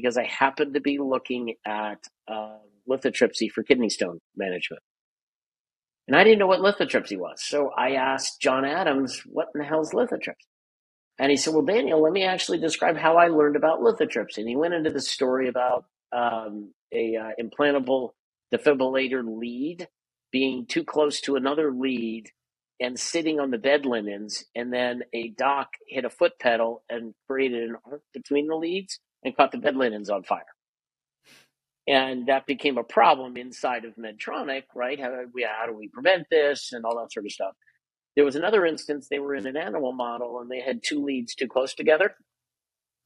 B: because I happened to be looking at uh, lithotripsy for kidney stone management. And I didn't know what lithotripsy was. So I asked John Adams, what in the hell is lithotripsy? And he said, Well, Daniel, let me actually describe how I learned about lithotripsy. And he went into the story about um, a uh, implantable defibrillator lead being too close to another lead and sitting on the bed linens. And then a doc hit a foot pedal and created an arc between the leads and caught the bed linens on fire. And that became a problem inside of Medtronic, right? How, we, how do we prevent this and all that sort of stuff? There was another instance they were in an animal model and they had two leads too close together.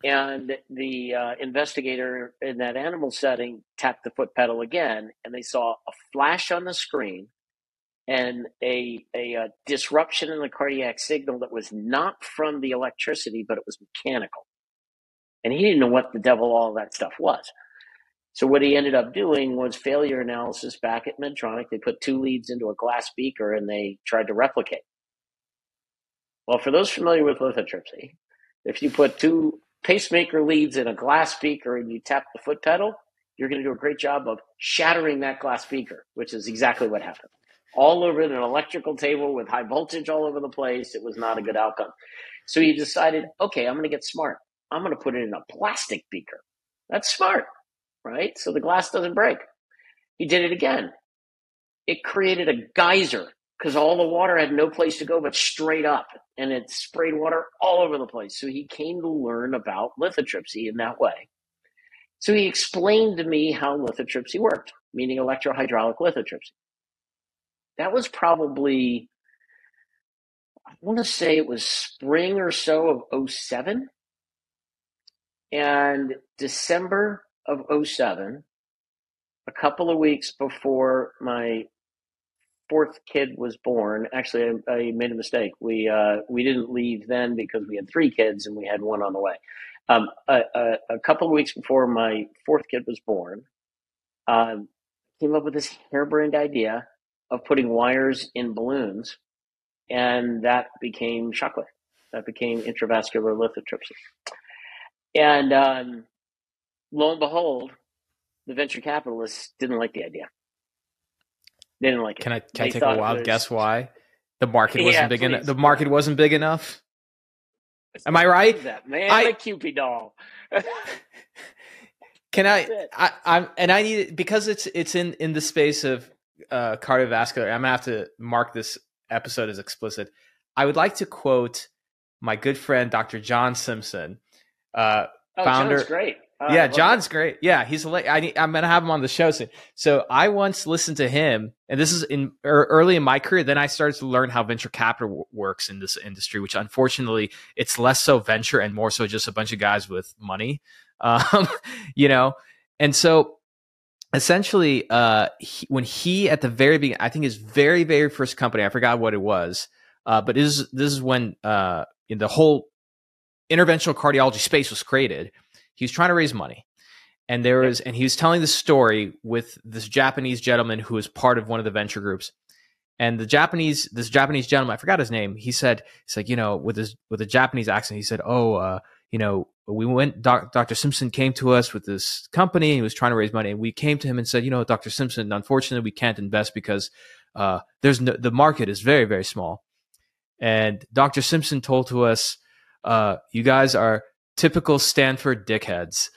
B: And the uh, investigator in that animal setting tapped the foot pedal again, and they saw a flash on the screen and a, a, a uh, disruption in the cardiac signal that was not from the electricity, but it was mechanical. And he didn't know what the devil all that stuff was. So what he ended up doing was failure analysis back at Medtronic. They put two leads into a glass beaker and they tried to replicate. Well, for those familiar with lithotripsy, if you put two pacemaker leads in a glass beaker and you tap the foot pedal, you're going to do a great job of shattering that glass beaker, which is exactly what happened. All over an electrical table with high voltage all over the place. It was not a good outcome. So he decided, okay, I'm going to get smart. I'm going to put it in a plastic beaker. That's smart, right? So the glass doesn't break. He did it again. It created a geyser because all the water had no place to go but straight up and it sprayed water all over the place. So he came to learn about lithotripsy in that way. So he explained to me how lithotripsy worked, meaning electrohydraulic lithotripsy. That was probably, I want to say it was spring or so of 07. And December of 07, a couple of weeks before my fourth kid was born, actually, I, I made a mistake. We uh, we didn't leave then because we had three kids and we had one on the way. Um, a, a, a, couple of weeks before my fourth kid was born, um, came up with this harebrained idea of putting wires in balloons, and that became shockwave. That became intravascular lithotripsy. And um, lo and behold, the venture capitalists didn't like the idea. They didn't like it.
C: Can I can I take a wild was, guess why? The market wasn't yeah, big enough. The market wasn't big enough. Am I right?
B: That man, I, a Cupid doll.
C: can I, I? I'm and I need because it's it's in in the space of uh, cardiovascular. I'm gonna have to mark this
A: episode as explicit. I would like to quote my good friend Dr. John Simpson, uh,
B: oh,
A: founder.
B: John's great. Uh,
A: yeah, John's that. great. Yeah, he's. I need, I'm gonna have him on the show soon. So I once listened to him, and this is in er, early in my career. Then I started to learn how venture capital w- works in this industry, which unfortunately it's less so venture and more so just a bunch of guys with money. Um, you know, and so essentially, uh, he, when he at the very beginning, I think his very very first company, I forgot what it was, uh, but this is this is when uh, in the whole interventional cardiology space was created he was trying to raise money. And there was, and he was telling the story with this Japanese gentleman who was part of one of the venture groups. And the Japanese, this Japanese gentleman, I forgot his name. He said, "He's like, you know, with his with a Japanese accent, he said, oh, uh, you know, we went. Doc, Dr. Simpson came to us with this company. He was trying to raise money, and we came to him and said, you know, Dr. Simpson, unfortunately, we can't invest because uh, there's no, the market is very very small. And Dr. Simpson told to us, uh, you guys are typical Stanford dickheads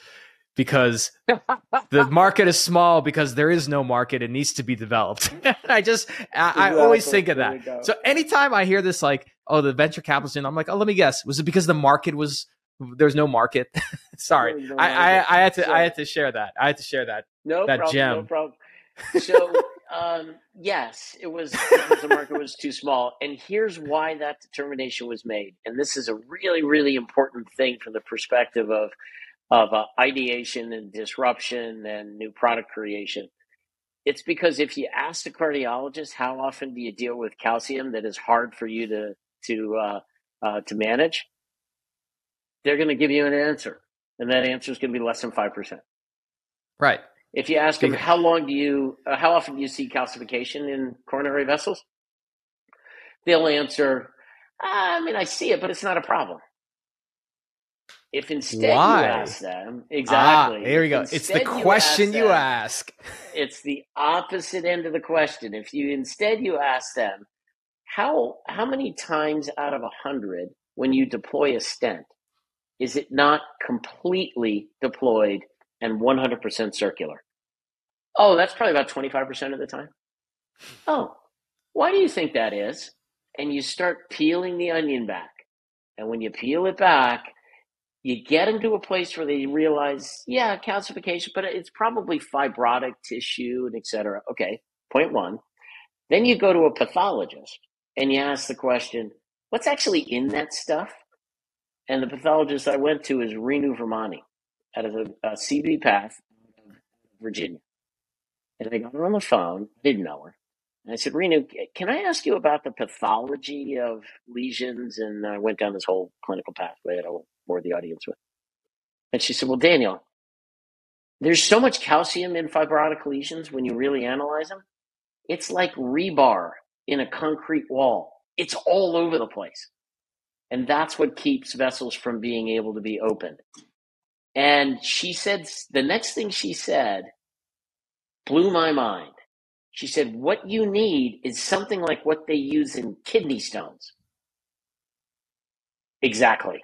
A: because the market is small because there is no market. It needs to be developed. I just I, exactly. I, always think of that. so anytime i hear this like oh the venture capitalist i'm like oh let me guess. Was it because the market was there's no market? Sorry. No I, market. I, I had to sure. i had to share that. I had to share that
B: no
A: that
B: problem,
A: gem.
B: no problem. So um, yes, it was because the market was too small. And here's why that determination was made. And this is a really, really important thing from the perspective of of uh, ideation and disruption and new product creation. It's because if you ask the cardiologist how often do you deal with calcium that is hard for you to to uh, uh, to manage, they're going to give you an answer, and that answer is going to be less than five percent.
A: Right.
B: If you ask them how long do you, uh, how often do you see calcification in coronary vessels, they'll answer, I mean, I see it, but it's not a problem. If instead Why? you ask them, exactly.
A: Ah, there you go. It's the question you ask, you ask.
B: It's the opposite end of the question. If you instead you ask them, how how many times out of a hundred when you deploy a stent is it not completely deployed and 100% circular? Oh, that's probably about 25% of the time. Oh, why do you think that is? And you start peeling the onion back. And when you peel it back, you get them to a place where they realize, yeah, calcification, but it's probably fibrotic tissue and et cetera. Okay, point one. Then you go to a pathologist and you ask the question, what's actually in that stuff? And the pathologist I went to is Renu Virmani out of the uh, CVPath, Virginia. And I got her on the phone, I didn't know her. And I said, Renu, can I ask you about the pathology of lesions? And I went down this whole clinical pathway that I won't bore the audience with. And she said, Well, Daniel, there's so much calcium in fibrotic lesions when you really analyze them. It's like rebar in a concrete wall, it's all over the place. And that's what keeps vessels from being able to be opened. And she said, the next thing she said blew my mind. She said, What you need is something like what they use in kidney stones. Exactly.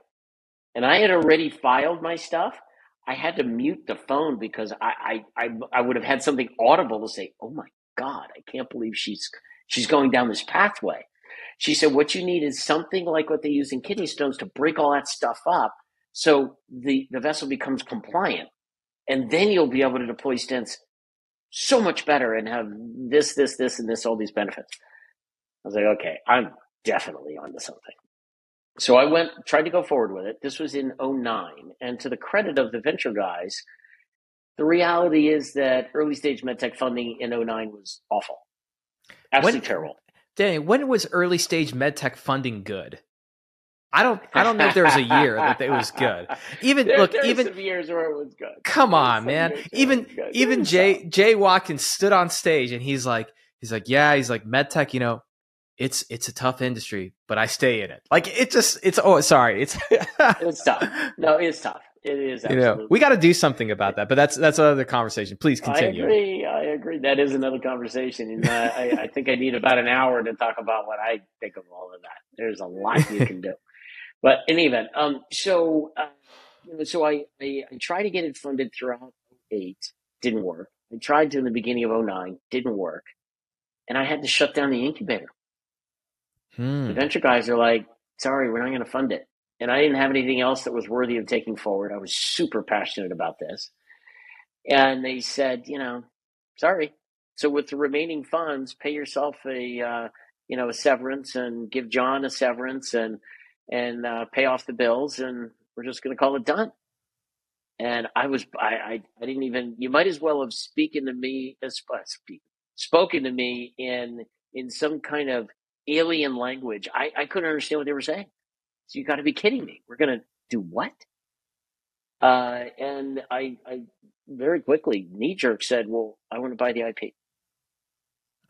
B: And I had already filed my stuff. I had to mute the phone because I, I, I, I would have had something audible to say, Oh my God, I can't believe she's she's going down this pathway. She said, What you need is something like what they use in kidney stones to break all that stuff up so the, the vessel becomes compliant. And then you'll be able to deploy stents so much better and have this, this, this, and this, all these benefits. I was like, okay, I'm definitely onto something. So I went, tried to go forward with it. This was in 09. And to the credit of the venture guys, the reality is that early stage medtech funding in 09 was awful. Absolutely when, terrible.
A: Danny, when was early stage medtech funding good? I don't. I don't know if there was a year that it was good. Even
B: there,
A: look,
B: there
A: even
B: years where it was good.
A: Come on, man. Even even Jay Jay Watkins stood on stage and he's like, he's like, yeah, he's like, medtech. You know, it's it's a tough industry, but I stay in it. Like it just it's oh sorry, it's
B: it's tough. No, it's tough. It is.
A: Absolutely. You know, we got to do something about that, but that's that's another conversation. Please continue.
B: I agree. I agree. That is another conversation, and uh, I, I think I need about an hour to talk about what I think of all of that. There's a lot you can do. But in any event, um, so uh, you know, so I, I I tried to get it funded throughout 08, didn't work. I tried to in the beginning of 09, didn't work, and I had to shut down the incubator. Hmm. The venture guys are like, sorry, we're not going to fund it. And I didn't have anything else that was worthy of taking forward. I was super passionate about this. And they said, you know, sorry. So with the remaining funds, pay yourself a, uh, you know, a severance and give John a severance and, and uh, pay off the bills. And we're just going to call it done. And I was, I, I, I, didn't even, you might as well have spoken to me, uh, speak, spoken to me in, in some kind of alien language. I, I couldn't understand what they were saying. So you got to be kidding me. We're going to do what? Uh, and I, I very quickly knee jerk said, "Well, I want to buy the IP."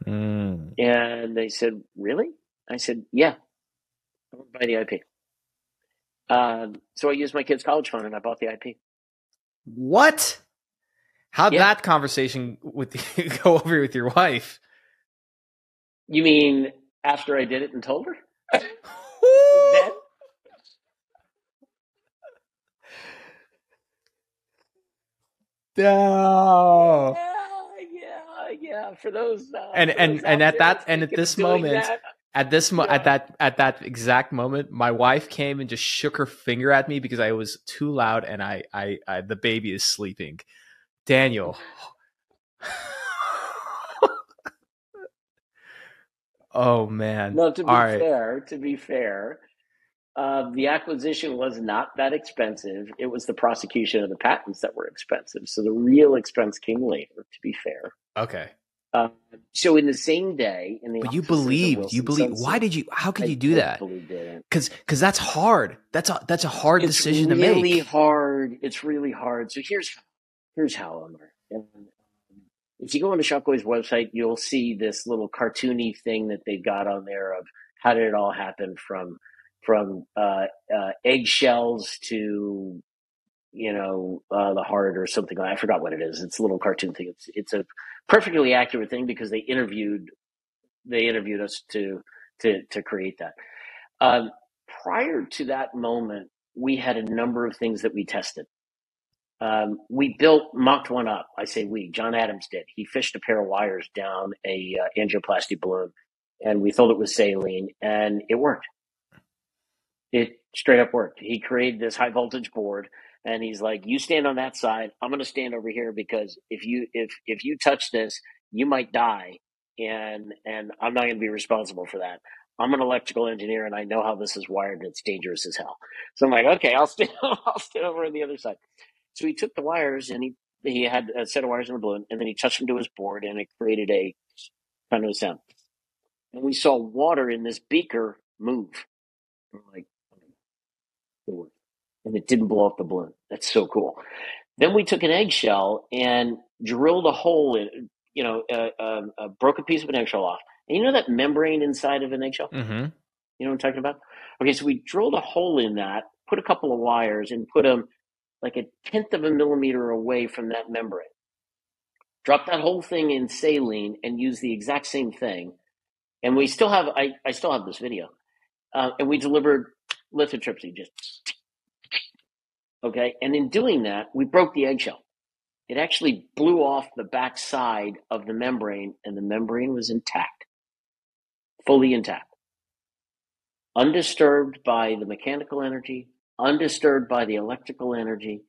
B: Mm. And they said, "Really?" I said, "Yeah, I want to buy the IP." Um, so I used my kid's college fund and I bought the IP.
C: What? How'd yeah. that conversation with you go over with your wife?
B: You mean after I did it and told her? then?
C: No.
B: Yeah, yeah, yeah. For those uh,
C: and and and at that and at this moment, that, at this mo- yeah. at that at that exact moment, my wife came and just shook her finger at me because I was too loud and I I, I the baby is sleeping. Daniel. oh man.
B: No, to be All fair, right. to be fair, uh, the acquisition was not that expensive. It was the prosecution of the patents that were expensive. So the real expense came later, to be fair.
C: Okay.
B: Uh, so in the same day, in the
C: but you believed, you believe. Why did you? How could I you do that? Because because that's hard. That's a that's a hard it's decision
B: really
C: to make.
B: Really hard. It's really hard. So here's here's how. And if you go on the Shockwave's website, you'll see this little cartoony thing that they've got on there of how did it all happen from from uh, uh, eggshells to you know uh, the heart or something. I forgot what it is. It's a little cartoon thing. It's it's a perfectly accurate thing because they interviewed they interviewed us to to to create that. Um, prior to that moment, we had a number of things that we tested. Um, we built, mocked one up. I say we, John Adams did. He fished a pair of wires down a uh, angioplasty balloon and we thought it was saline and it worked. It straight up worked. He created this high voltage board and he's like, you stand on that side. I'm going to stand over here because if you, if, if you touch this, you might die. And, and I'm not going to be responsible for that. I'm an electrical engineer and I know how this is wired it's dangerous as hell. So I'm like, okay, I'll stand, I'll stand over on the other side. So he took the wires and he he had a set of wires in a balloon, and then he touched them to his board, and it created a kind of a sound. And we saw water in this beaker move. We're like, and it didn't blow up the balloon. That's so cool. Then we took an eggshell and drilled a hole in, you know, uh, uh, uh, broke a piece of an eggshell off. And you know that membrane inside of an eggshell?
C: Mm-hmm. You
B: know what I'm talking about? Okay, so we drilled a hole in that, put a couple of wires, and put them like a tenth of a millimeter away from that membrane. Drop that whole thing in saline and use the exact same thing. And we still have, I, I still have this video. Uh, and we delivered lithotripsy just, okay. And in doing that, we broke the eggshell. It actually blew off the back side of the membrane and the membrane was intact, fully intact, undisturbed by the mechanical energy, undisturbed by the electrical energy.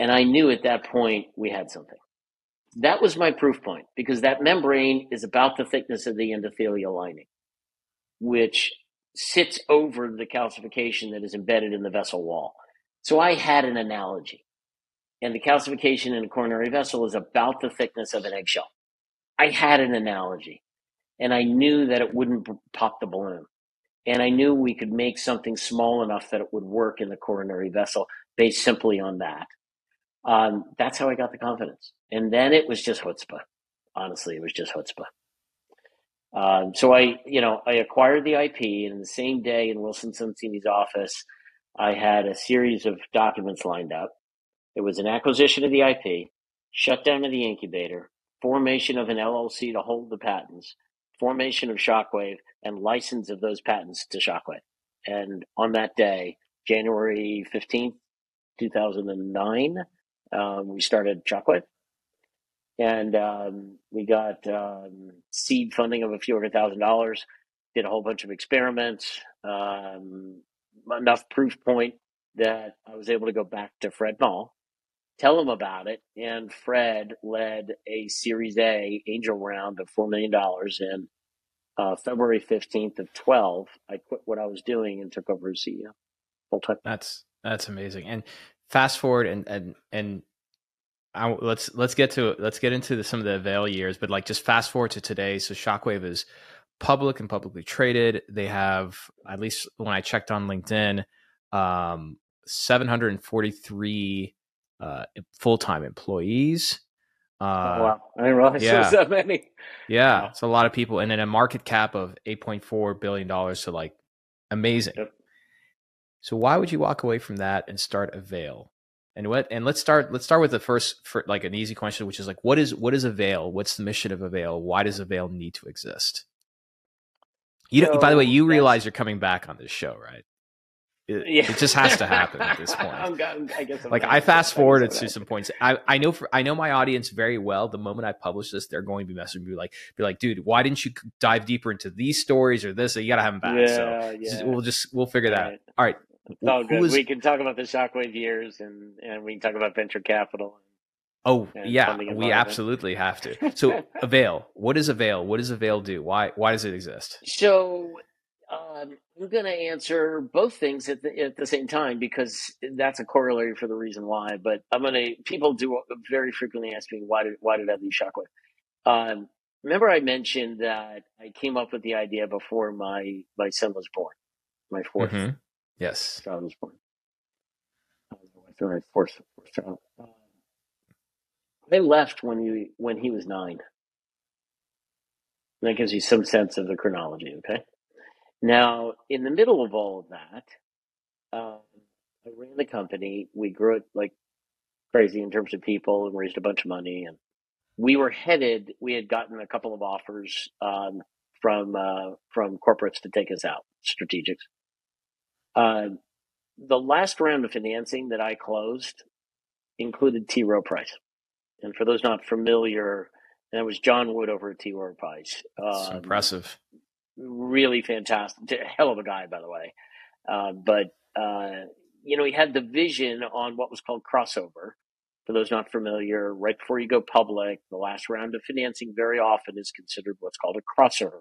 B: And I knew at that point we had something. That was my proof point because that membrane is about the thickness of the endothelial lining, which sits over the calcification that is embedded in the vessel wall. So I had an analogy. And the calcification in a coronary vessel is about the thickness of an eggshell. I had an analogy. And I knew that it wouldn't pop the balloon. And I knew we could make something small enough that it would work in the coronary vessel based simply on that. Um, that's how I got the confidence. And then it was just chutzpah. Honestly, it was just chutzpah. Um, so I, you know, I acquired the IP, and the same day in Wilson Sonsini's office, I had a series of documents lined up. It was an acquisition of the IP, shutdown of the incubator, formation of an LLC to hold the patents, formation of Shockwave, and license of those patents to Shockwave. And on that day, January 15th, 2009, um, we started Shockwave. And um, we got um, seed funding of a few hundred thousand dollars. did a whole bunch of experiments, um, enough proof point that I was able to go back to Fred Moll, tell him about it, and Fred led a Series A angel round of $4 million. And uh, February 15th of 12, I quit what I was doing and took over as CEO full time.
A: That's, that's amazing. And fast forward and, and, and I, let's let's get to let's get into the, some of the Avail years, but like just fast forward to today. So Shockwave is public and publicly traded. They have at least when I checked on LinkedIn, um, 743 uh, full time employees.
B: Uh, oh, wow, I didn't realize yeah. there was that many.
A: Yeah, wow. it's a lot of people, and then a market cap of 8.4 billion dollars. So like, amazing. Yep. So why would you walk away from that and start Avail? And what? And let's start. Let's start with the first, for like an easy question, which is like, what is what is Avail? What's the mission of Avail? Why does Avail need to exist? You so, by the way, you realize you're coming back on this show, right? It, yeah. it just has to happen at this point. I'm, I guess I'm like I fast forwarded to some points. I, I know for I know my audience very well. The moment I publish this, they're going to be messaging me like, be like, dude, why didn't you dive deeper into these stories or this? You got to have them back. Yeah, so yeah. we'll just we'll figure that. Right. out. All right,
B: it's all good. Was, we can talk about the shockwave years and and we can talk about venture capital.
A: Oh yeah, we absolutely have to. So Avail, what is Avail? What does Avail do? Why why does it exist?
B: So um, I'm going to answer both things at the, at the same time because that's a corollary for the reason why. But I'm going to people do very frequently ask me why did why did I leave Shockwave? Um, remember I mentioned that I came up with the idea before my my son was born, my 4th mm-hmm.
A: Yes.
B: Child was born. My fourth, fourth child. Um, they left when he when he was nine. That gives you some sense of the chronology. Okay. Now, in the middle of all of that, um, I ran the company. We grew it like crazy in terms of people and raised a bunch of money. And we were headed. We had gotten a couple of offers um, from uh, from corporates to take us out, strategics. Uh, the last round of financing that I closed included T. Rowe Price. And for those not familiar, that was John Wood over at T. Rowe Price.
A: Um, impressive.
B: Really fantastic. Hell of a guy, by the way. Uh, but, uh, you know, he had the vision on what was called crossover. For those not familiar, right before you go public, the last round of financing very often is considered what's called a crossover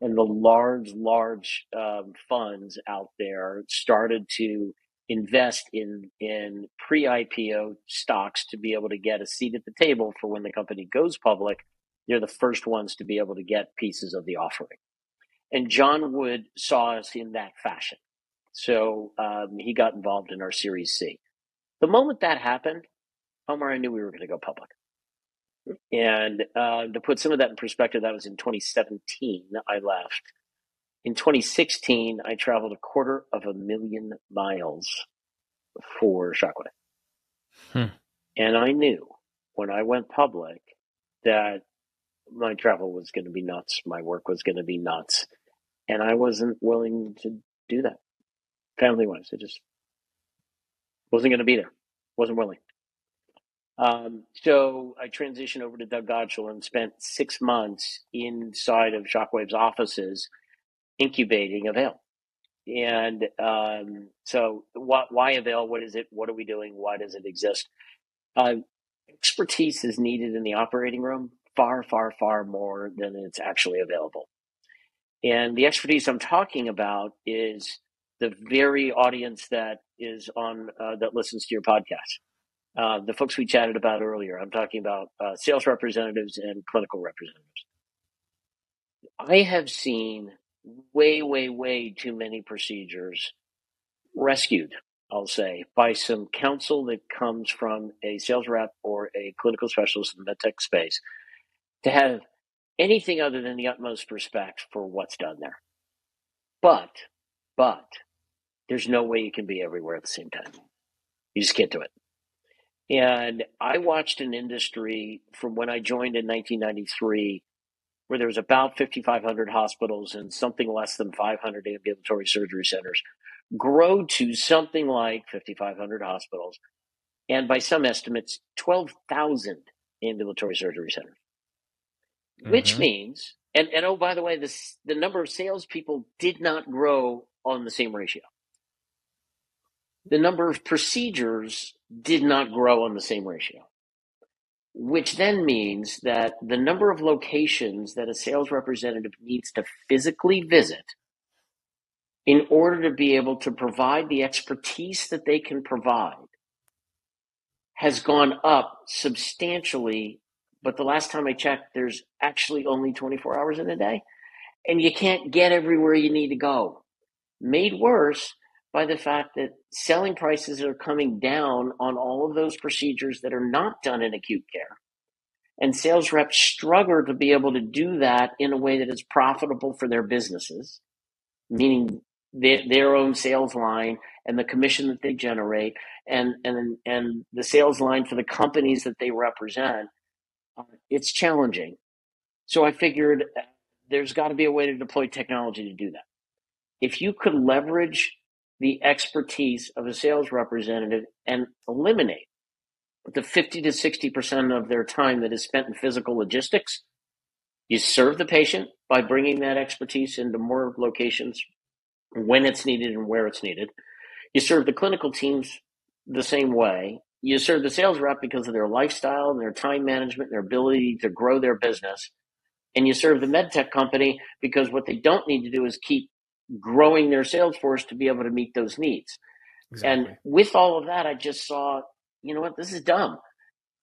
B: and the large, large um, funds out there started to invest in in pre-IPO stocks to be able to get a seat at the table for when the company goes public. They're the first ones to be able to get pieces of the offering. And John Wood saw us in that fashion. So um, he got involved in our Series C. The moment that happened, Omar, I knew we were going to go public. And uh, to put some of that in perspective, that was in 2017. I left. In 2016, I traveled a quarter of a million miles for Shockwave. Hmm. And I knew when I went public that my travel was going to be nuts. My work was going to be nuts. And I wasn't willing to do that family wise. I just wasn't going to be there. Wasn't willing. Um, so I transitioned over to Doug Godshall and spent six months inside of Shockwave's offices incubating Avail. And um, so, why, why Avail? What is it? What are we doing? Why does it exist? Uh, expertise is needed in the operating room far, far, far more than it's actually available. And the expertise I'm talking about is the very audience that is on uh, that listens to your podcast. Uh, the folks we chatted about earlier. I'm talking about uh, sales representatives and clinical representatives. I have seen way, way, way too many procedures rescued, I'll say, by some counsel that comes from a sales rep or a clinical specialist in the medtech space to have anything other than the utmost respect for what's done there. But, but, there's no way you can be everywhere at the same time. You just can't do it. And I watched an industry from when I joined in 1993 where there was about 5,500 hospitals and something less than 500 ambulatory surgery centers grow to something like 5,500 hospitals. And by some estimates, 12,000 ambulatory surgery centers, mm-hmm. which means And and oh, by the way, this the number of salespeople did not grow on the same ratio. The number of procedures did not grow on the same ratio, which then means that the number of locations that a sales representative needs to physically visit in order to be able to provide the expertise that they can provide has gone up substantially. But the last time I checked, there's actually only 24 hours in a day, and you can't get everywhere you need to go. Made worse by the fact that selling prices are coming down on all of those procedures that are not done in acute care. And sales reps struggle to be able to do that in a way that is profitable for their businesses, meaning their, their own sales line and the commission that they generate and, and, and the sales line for the companies that they represent. Uh, it's challenging. So I figured there's got to be a way to deploy technology to do that. If you could leverage the expertise of a sales representative and eliminate the 50 to 60% of their time that is spent in physical logistics. You serve the patient by bringing that expertise into more locations when it's needed and where it's needed. You serve the clinical teams the same way. You serve the sales rep because of their lifestyle and their time management and their ability to grow their business. And you serve the med tech company because what they don't need to do is keep growing their sales force to be able to meet those needs. Exactly. And with all of that, I just saw, you know what, this is dumb.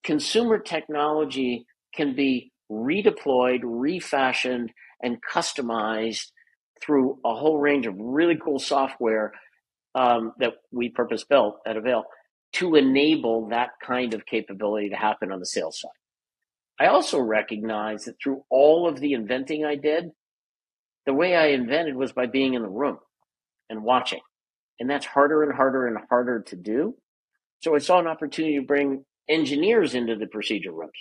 B: Consumer technology can be redeployed, refashioned, and customized through a whole range of really cool software um, that we purpose built at Avail to enable that kind of capability to happen on the sales side. I also recognize that through all of the inventing I did, the way I invented was by being in the room and watching. And that's harder and harder and harder to do. So I saw an opportunity to bring engineers into the procedure rooms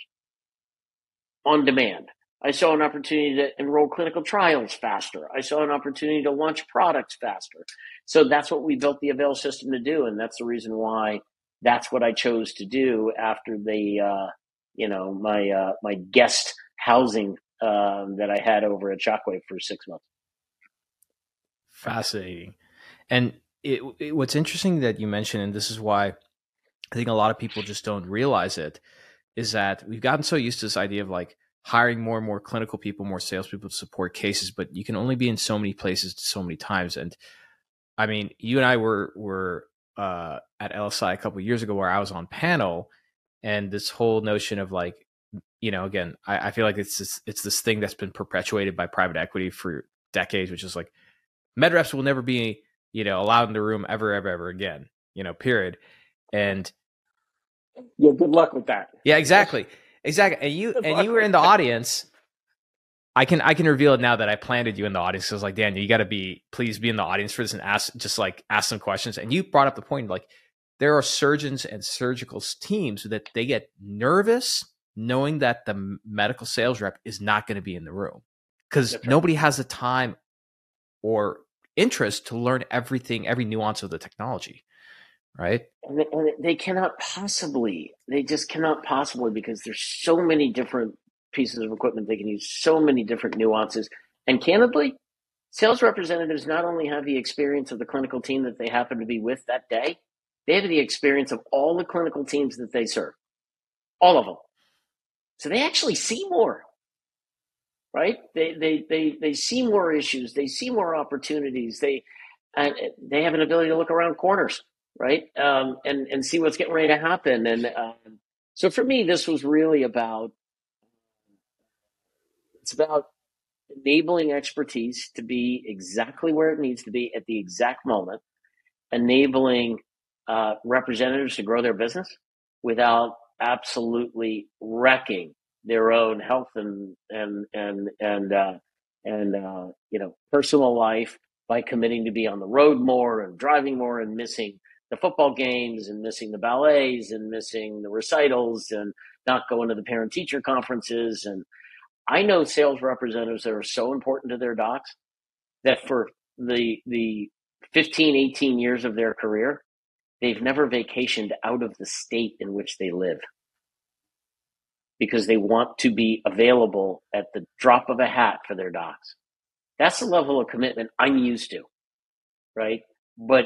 B: on demand. I saw an opportunity to enroll clinical trials faster. I saw an opportunity to launch products faster. So that's what we built the Avail system to do. And that's the reason why that's what I chose to do after the, uh, you know, my, uh, my guest housing um, that I had over at Shockwave for six months.
A: Fascinating. And it, it, what's interesting that you mentioned, and this is why I think a lot of people just don't realize it, is that we've gotten so used to this idea of like hiring more and more clinical people, more salespeople to support cases, but you can only be in so many places so many times. And I mean, you and I were were uh, at LSI a couple years ago where I was on panel, and this whole notion of like you know, again, I, I feel like it's this, it's this thing that's been perpetuated by private equity for decades, which is like med reps will never be, you know, allowed in the room ever, ever, ever again, you know, period. And
B: yeah, good luck with that.
A: Yeah, exactly, exactly. And you good and you were in the that. audience. I can I can reveal it now that I planted you in the audience. I was like, Daniel, you got to be please be in the audience for this and ask just like ask some questions. And you brought up the point like there are surgeons and surgical teams that they get nervous knowing that the medical sales rep is not going to be in the room because right. nobody has the time or interest to learn everything, every nuance of the technology, right?
B: And they, and they, cannot possibly, they just cannot possibly because there's so many different pieces of equipment they can use, so many different nuances. And candidly, sales representatives not only have the experience of the clinical team that they happen to be with that day, they have the experience of all the clinical teams that they serve, all of them. So they actually see more, right? They, they, they, they see more issues. They see more opportunities. They, and they have an ability to look around corners, right? Um, and, and see what's getting ready to happen. And um, so for me, this was really about, it's about enabling expertise to be exactly where it needs to be at the exact moment, enabling uh, representatives to grow their business without absolutely wrecking their own health and and and and uh, and uh, you know personal life by committing to be on the road more and driving more and missing the football games and missing the ballets and missing the recitals and not going to the parent teacher conferences. And I know sales representatives that are so important to their docs that for the the 15 18 years of their career they've never vacationed out of the state in which they live. because they want to be available at the drop of a hat for their docs. That's the level of commitment I'm used to, right? But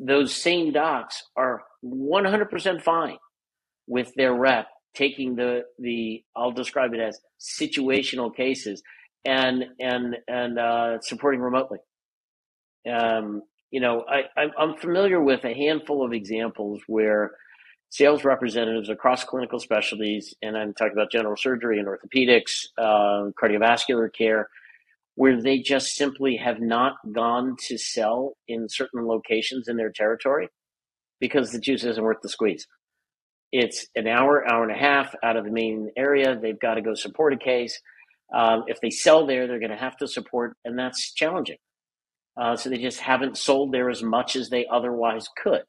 B: those same docs are 100% fine with their rep taking the the I'll describe it as situational cases and and and uh, supporting remotely. Um, you know, I, I'm familiar with a handful of examples where sales representatives across clinical specialties, and I'm talking about general surgery and orthopedics, uh, cardiovascular care, where they just simply have not gone to sell in certain locations in their territory because the juice isn't worth the squeeze. It's an hour, hour and a half out of the main area. They've got to go support a case. Um, if they sell there, they're going to have to support, and that's challenging. Uh, so they just haven't sold there as much as they otherwise could.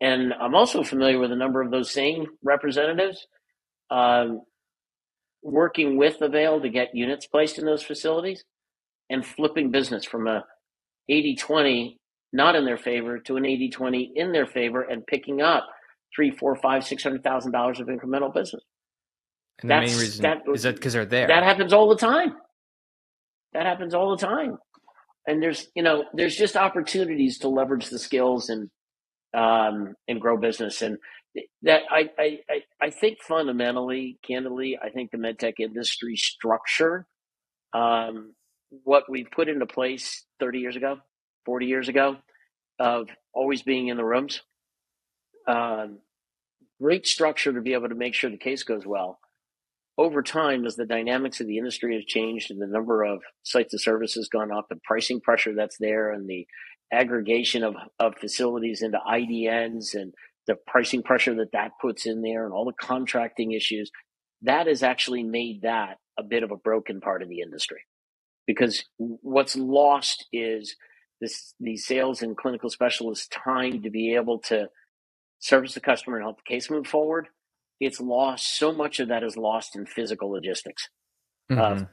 B: And I'm also familiar with a number of those same representatives um, working with Avail to get units placed in those facilities and flipping business from a 80 20 not in their favor to an 80 20 in their favor and picking up three, four, five, six hundred thousand dollars of incremental business.
A: And the That's, main reason that, is that because they're there.
B: That happens all the time. That happens all the time. And there's you know there's just opportunities to leverage the skills and um, and grow business and that I, I I think fundamentally, candidly, I think the medtech industry structure, um, what we put into place 30 years ago, 40 years ago, of always being in the rooms, um, great structure to be able to make sure the case goes well. Over time, as the dynamics of the industry have changed and the number of sites of service has gone up, and pricing pressure that's there, and the aggregation of, of facilities into IDNs and the pricing pressure that that puts in there and all the contracting issues, that has actually made that a bit of a broken part of the industry. Because what's lost is this the sales and clinical specialists time to be able to service the customer and help the case move forward, it's lost. So much of that is lost in physical logistics, mm-hmm. uh,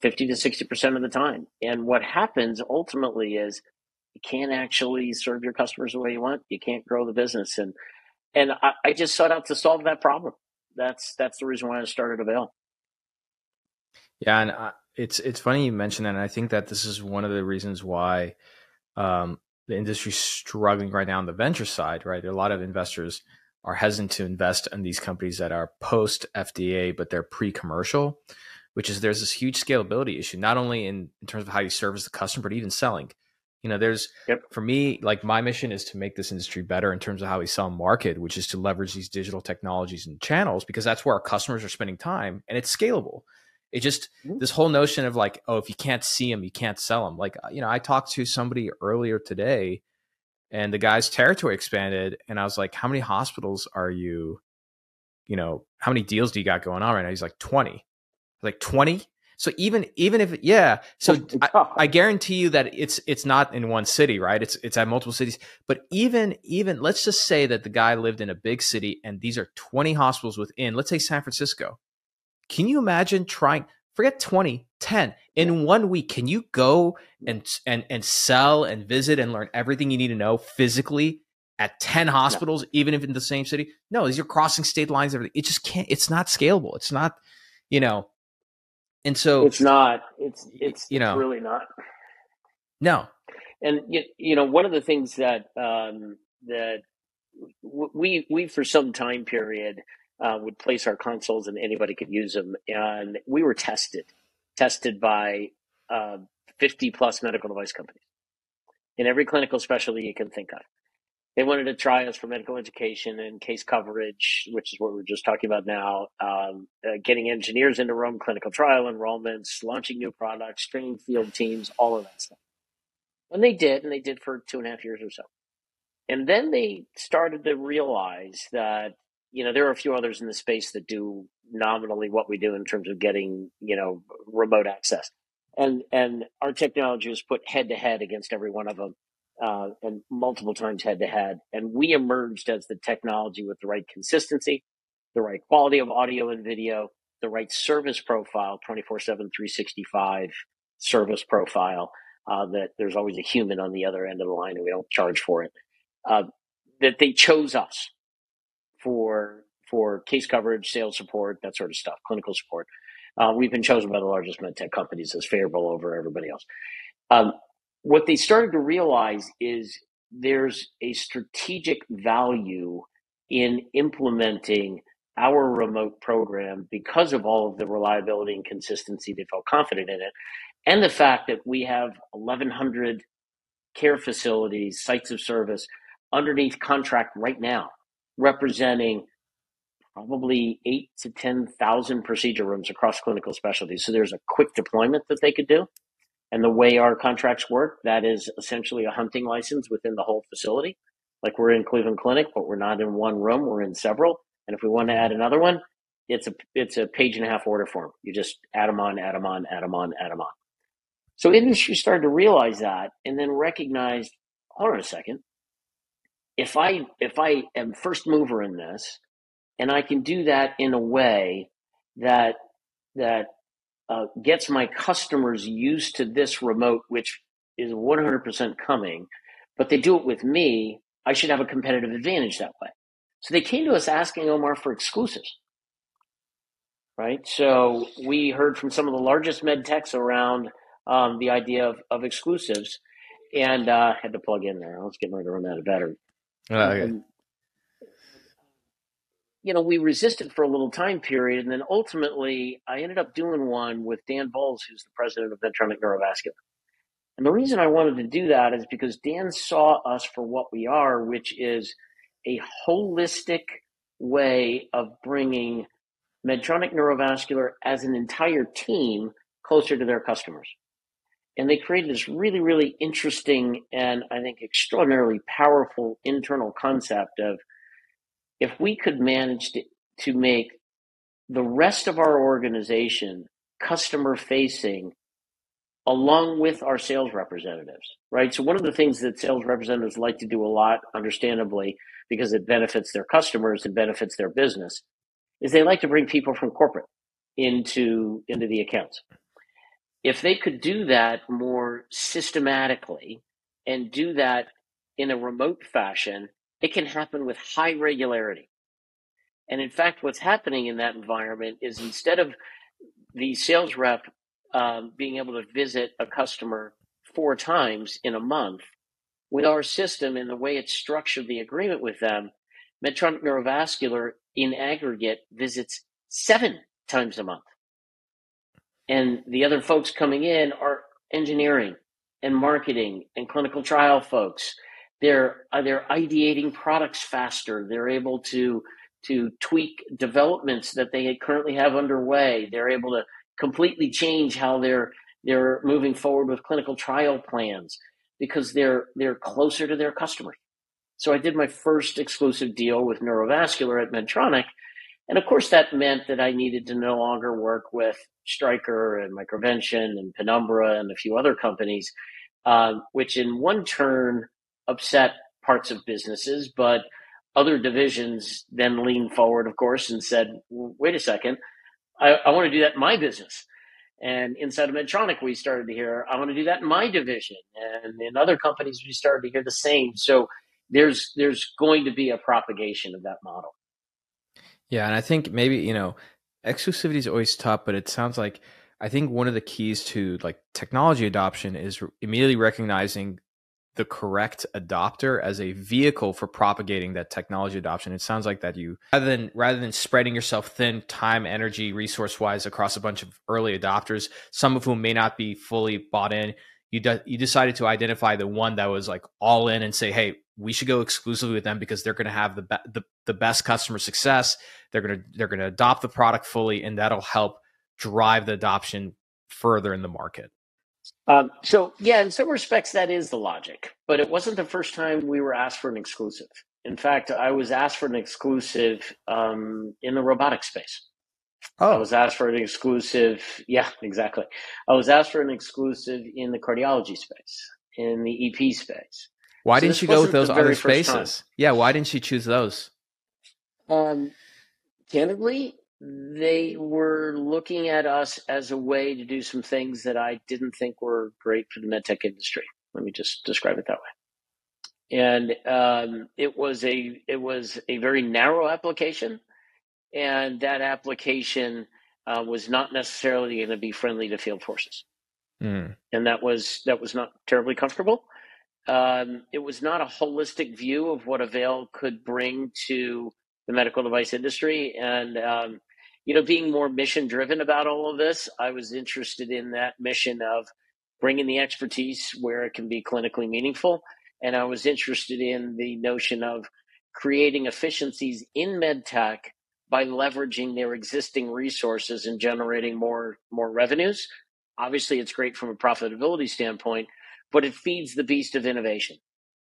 B: 50 to 60% of the time. And what happens ultimately is you can't actually serve your customers the way you want. You can't grow the business. And, and I, I just sought out to solve that problem. That's, that's the reason why I started Avail.
A: Yeah. And I, it's, it's funny you mentioned that. And I think that this is one of the reasons why, um, the industry's struggling right now on the venture side, right? There are a lot of investors are hesitant to invest in these companies that are post FDA, but they're pre commercial, which is there's this huge scalability issue, not only in, in terms of how you service the customer, but even selling. You know, there's yep. for me, like my mission is to make this industry better in terms of how we sell and market, which is to leverage these digital technologies and channels because that's where our customers are spending time and it's scalable. It just mm-hmm. this whole notion of like, oh, if you can't see them, you can't sell them. Like, you know, I talked to somebody earlier today, and the guy's territory expanded, and I was like, how many hospitals are you? You know, how many deals do you got going on right now? He's like twenty. Like twenty. So even even if yeah, so oh I, I, guarantee you that it's it's not in one city, right? It's it's at multiple cities. But even even let's just say that the guy lived in a big city and these are 20 hospitals within, let's say San Francisco. Can you imagine trying? Forget 20, 10 in one week. Can you go and and and sell and visit and learn everything you need to know physically at 10 hospitals, no. even if in the same city? No, these are crossing state lines. Everything. It just can't. It's not scalable. It's not. You know. And so
B: it's not. It's it's you know it's really not.
A: No.
B: And you, you know one of the things that um, that we we for some time period uh, would place our consoles and anybody could use them. And we were tested, tested by uh, 50 plus medical device companies in every clinical specialty you can think of. They wanted to try us for medical education and case coverage, which is what we're just talking about now. Um, uh, getting engineers into Rome, clinical trial enrollments, launching new products, training field teams, all of that stuff. And they did, and they did for two and a half years or so. And then they started to realize that you know, there are a few others in the space that do nominally what we do in terms of getting, you know, remote access. And and our technology was put head to head against every one of them, uh, and multiple times head to head. And we emerged as the technology with the right consistency, the right quality of audio and video, the right service profile, 24 7, 365 service profile, uh, that there's always a human on the other end of the line and we don't charge for it. Uh, that they chose us for for case coverage, sales support, that sort of stuff, clinical support. Uh, we've been chosen by the largest medtech companies as favorable over everybody else. Um, what they started to realize is there's a strategic value in implementing our remote program because of all of the reliability and consistency. They felt confident in it. And the fact that we have 1,100 care facilities, sites of service underneath contract right now, representing probably eight to 10,000 procedure rooms across clinical specialties. So there's a quick deployment that they could do. And the way our contracts work, that is essentially a hunting license within the whole facility. Like we're in Cleveland Clinic, but we're not in one room, we're in several. And if we want to add another one, it's a it's a page and a half order form. You just add them on, add them on, add them on, add them on. So industry started to realize that and then recognized, hold on a second. If I if I am first mover in this and I can do that in a way that that uh, gets my customers used to this remote, which is 100% coming, but they do it with me, I should have a competitive advantage that way. So they came to us asking Omar for exclusives. Right. So we heard from some of the largest med techs around um, the idea of, of exclusives and uh, had to plug in there. I was getting ready to run out of battery. Oh, okay. Um, you know, we resisted for a little time period, and then ultimately, I ended up doing one with Dan Bowles, who's the president of Medtronic Neurovascular. And the reason I wanted to do that is because Dan saw us for what we are, which is a holistic way of bringing Medtronic Neurovascular as an entire team closer to their customers. And they created this really, really interesting and I think extraordinarily powerful internal concept of if we could manage to, to make the rest of our organization customer facing along with our sales representatives, right? So one of the things that sales representatives like to do a lot, understandably, because it benefits their customers and benefits their business, is they like to bring people from corporate into into the accounts. If they could do that more systematically and do that in a remote fashion, it can happen with high regularity. And in fact, what's happening in that environment is instead of the sales rep um, being able to visit a customer four times in a month, with our system and the way it's structured the agreement with them, Medtronic Neurovascular in aggregate visits seven times a month. And the other folks coming in are engineering and marketing and clinical trial folks they're uh, they're ideating products faster. They're able to to tweak developments that they currently have underway. They're able to completely change how they're they're moving forward with clinical trial plans because they're they're closer to their customers. So I did my first exclusive deal with neurovascular at Medtronic. And of course, that meant that I needed to no longer work with Stryker and Microvention and Penumbra and a few other companies, uh, which in one turn upset parts of businesses, but other divisions then leaned forward, of course, and said, wait a second, I, I want to do that in my business. And inside of Medtronic, we started to hear, I want to do that in my division. And in other companies, we started to hear the same. So there's there's going to be a propagation of that model.
C: Yeah, and I think maybe, you know, exclusivity is always tough, but it sounds like I think one of the keys to like technology adoption is immediately recognizing the correct adopter as a vehicle for propagating that technology adoption. It sounds like that you rather than rather than spreading yourself thin, time, energy, resource wise across a bunch of early adopters, some of whom may not be fully bought in. You de- you decided to identify the one that was like all in and say, hey, we should go exclusively with them because they're going to have the, be- the the best customer success. They're going to they're going to adopt the product fully, and that'll help drive the adoption further in the market.
B: Um, so yeah, in some respects, that is the logic. But it wasn't the first time we were asked for an exclusive. In fact, I was asked for an exclusive um, in the robotic space. Oh. I was asked for an exclusive. Yeah, exactly. I was asked for an exclusive in the cardiology space, in the EP space.
C: Why so didn't you go with those other spaces? Yeah, why didn't you choose those?
B: Um, candidly, they were looking at us as a way to do some things that I didn't think were great for the medtech industry. Let me just describe it that way. And um, it was a it was a very narrow application, and that application uh, was not necessarily going to be friendly to field forces, mm. and that was that was not terribly comfortable. Um, it was not a holistic view of what Avail could bring to the medical device industry, and um, you know, being more mission driven about all of this, I was interested in that mission of bringing the expertise where it can be clinically meaningful. And I was interested in the notion of creating efficiencies in medtech by leveraging their existing resources and generating more more revenues. Obviously, it's great from a profitability standpoint, but it feeds the beast of innovation.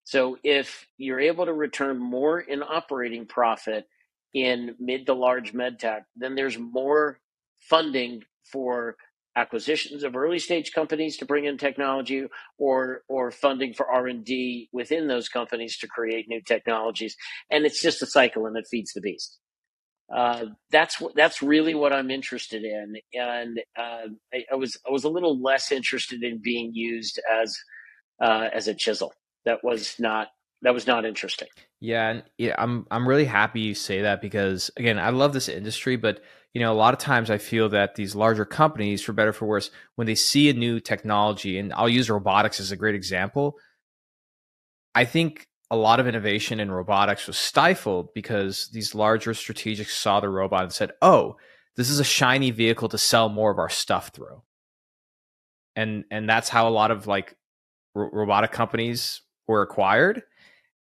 B: So if you're able to return more in operating profit in mid to large medtech, then there's more funding for acquisitions of early stage companies to bring in technology or or funding for R&D within those companies to create new technologies and it's just a cycle and it feeds the beast uh, that's what that's really what I'm interested in and uh, I, I, was I was a little less interested in being used as uh, as a chisel. That was not that was not interesting.
A: Yeah and yeah I'm I'm really happy you say that because again I love this industry but you know, a lot of times I feel that these larger companies, for better for worse, when they see a new technology, and I'll use robotics as a great example, I think a lot of innovation in robotics was stifled because these larger strategics saw the robot and said, "Oh, this is a shiny vehicle to sell more of our stuff through." And and that's how a lot of like r- robotic companies were acquired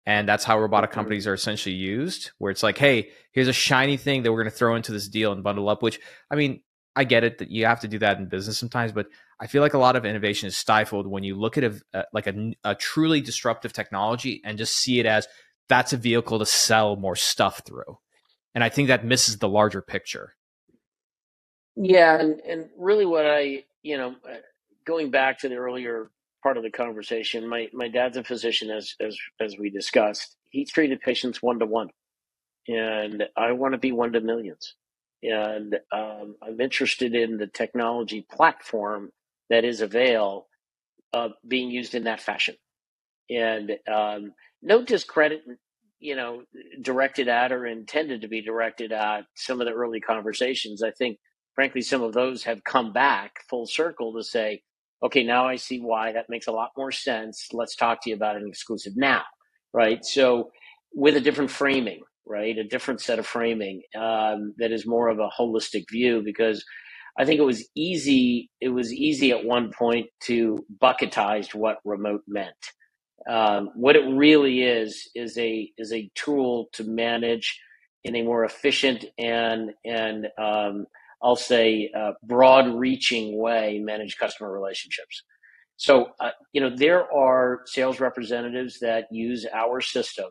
A: and that's how robotic mm-hmm. companies are essentially used where it's like hey here's a shiny thing that we're going to throw into this deal and bundle up which i mean i get it that you have to do that in business sometimes but i feel like a lot of innovation is stifled when you look at a, a like a, a truly disruptive technology and just see it as that's a vehicle to sell more stuff through and i think that misses the larger picture
B: yeah and, and really what i you know uh, going back to the earlier part of the conversation. My my dad's a physician, as as as we discussed. He treated patients one to one, and I want to be one to millions. And um, I'm interested in the technology platform that is Avail uh, being used in that fashion. And um, no discredit, you know, directed at or intended to be directed at some of the early conversations. I think, frankly, some of those have come back full circle to say, okay, now I see why that makes a lot more sense. Let's talk to you about an exclusive now, right? So with a different framing, right? A different set of framing um, that is more of a holistic view because I think it was easy. It was easy at one point to bucketize what remote meant. Um, what it really is is a is a tool to manage in a more efficient and and um, I'll say, uh, broad reaching way manage customer relationships. So, uh, you know, there are sales representatives that use our system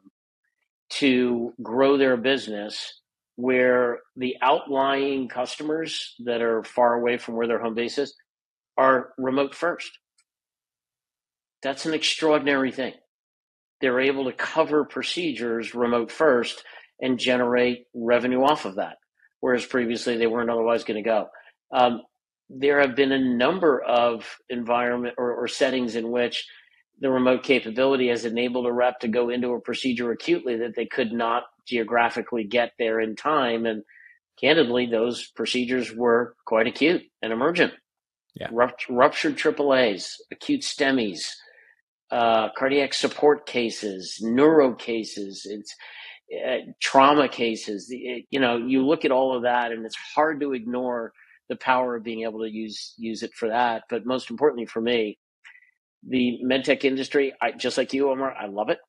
B: to grow their business where the outlying customers that are far away from where their home base is are remote first. That's an extraordinary thing. They're able to cover procedures remote first and generate revenue off of that whereas previously they weren't otherwise going to go. Um, there have been a number of environment or, or, settings in which the remote capability has enabled a rep to go into a procedure acutely that they could not geographically get there in time. And candidly, those procedures were quite acute and emergent. Yeah. Rupt- ruptured AAAs, acute STEMIs, uh, cardiac support cases, neuro cases. It's uh, trauma cases. It, you know, you look at all of that, and it's hard to ignore the power of being able to use use it for that. But most importantly for me, the medtech industry, I just like you, Omar, I love it.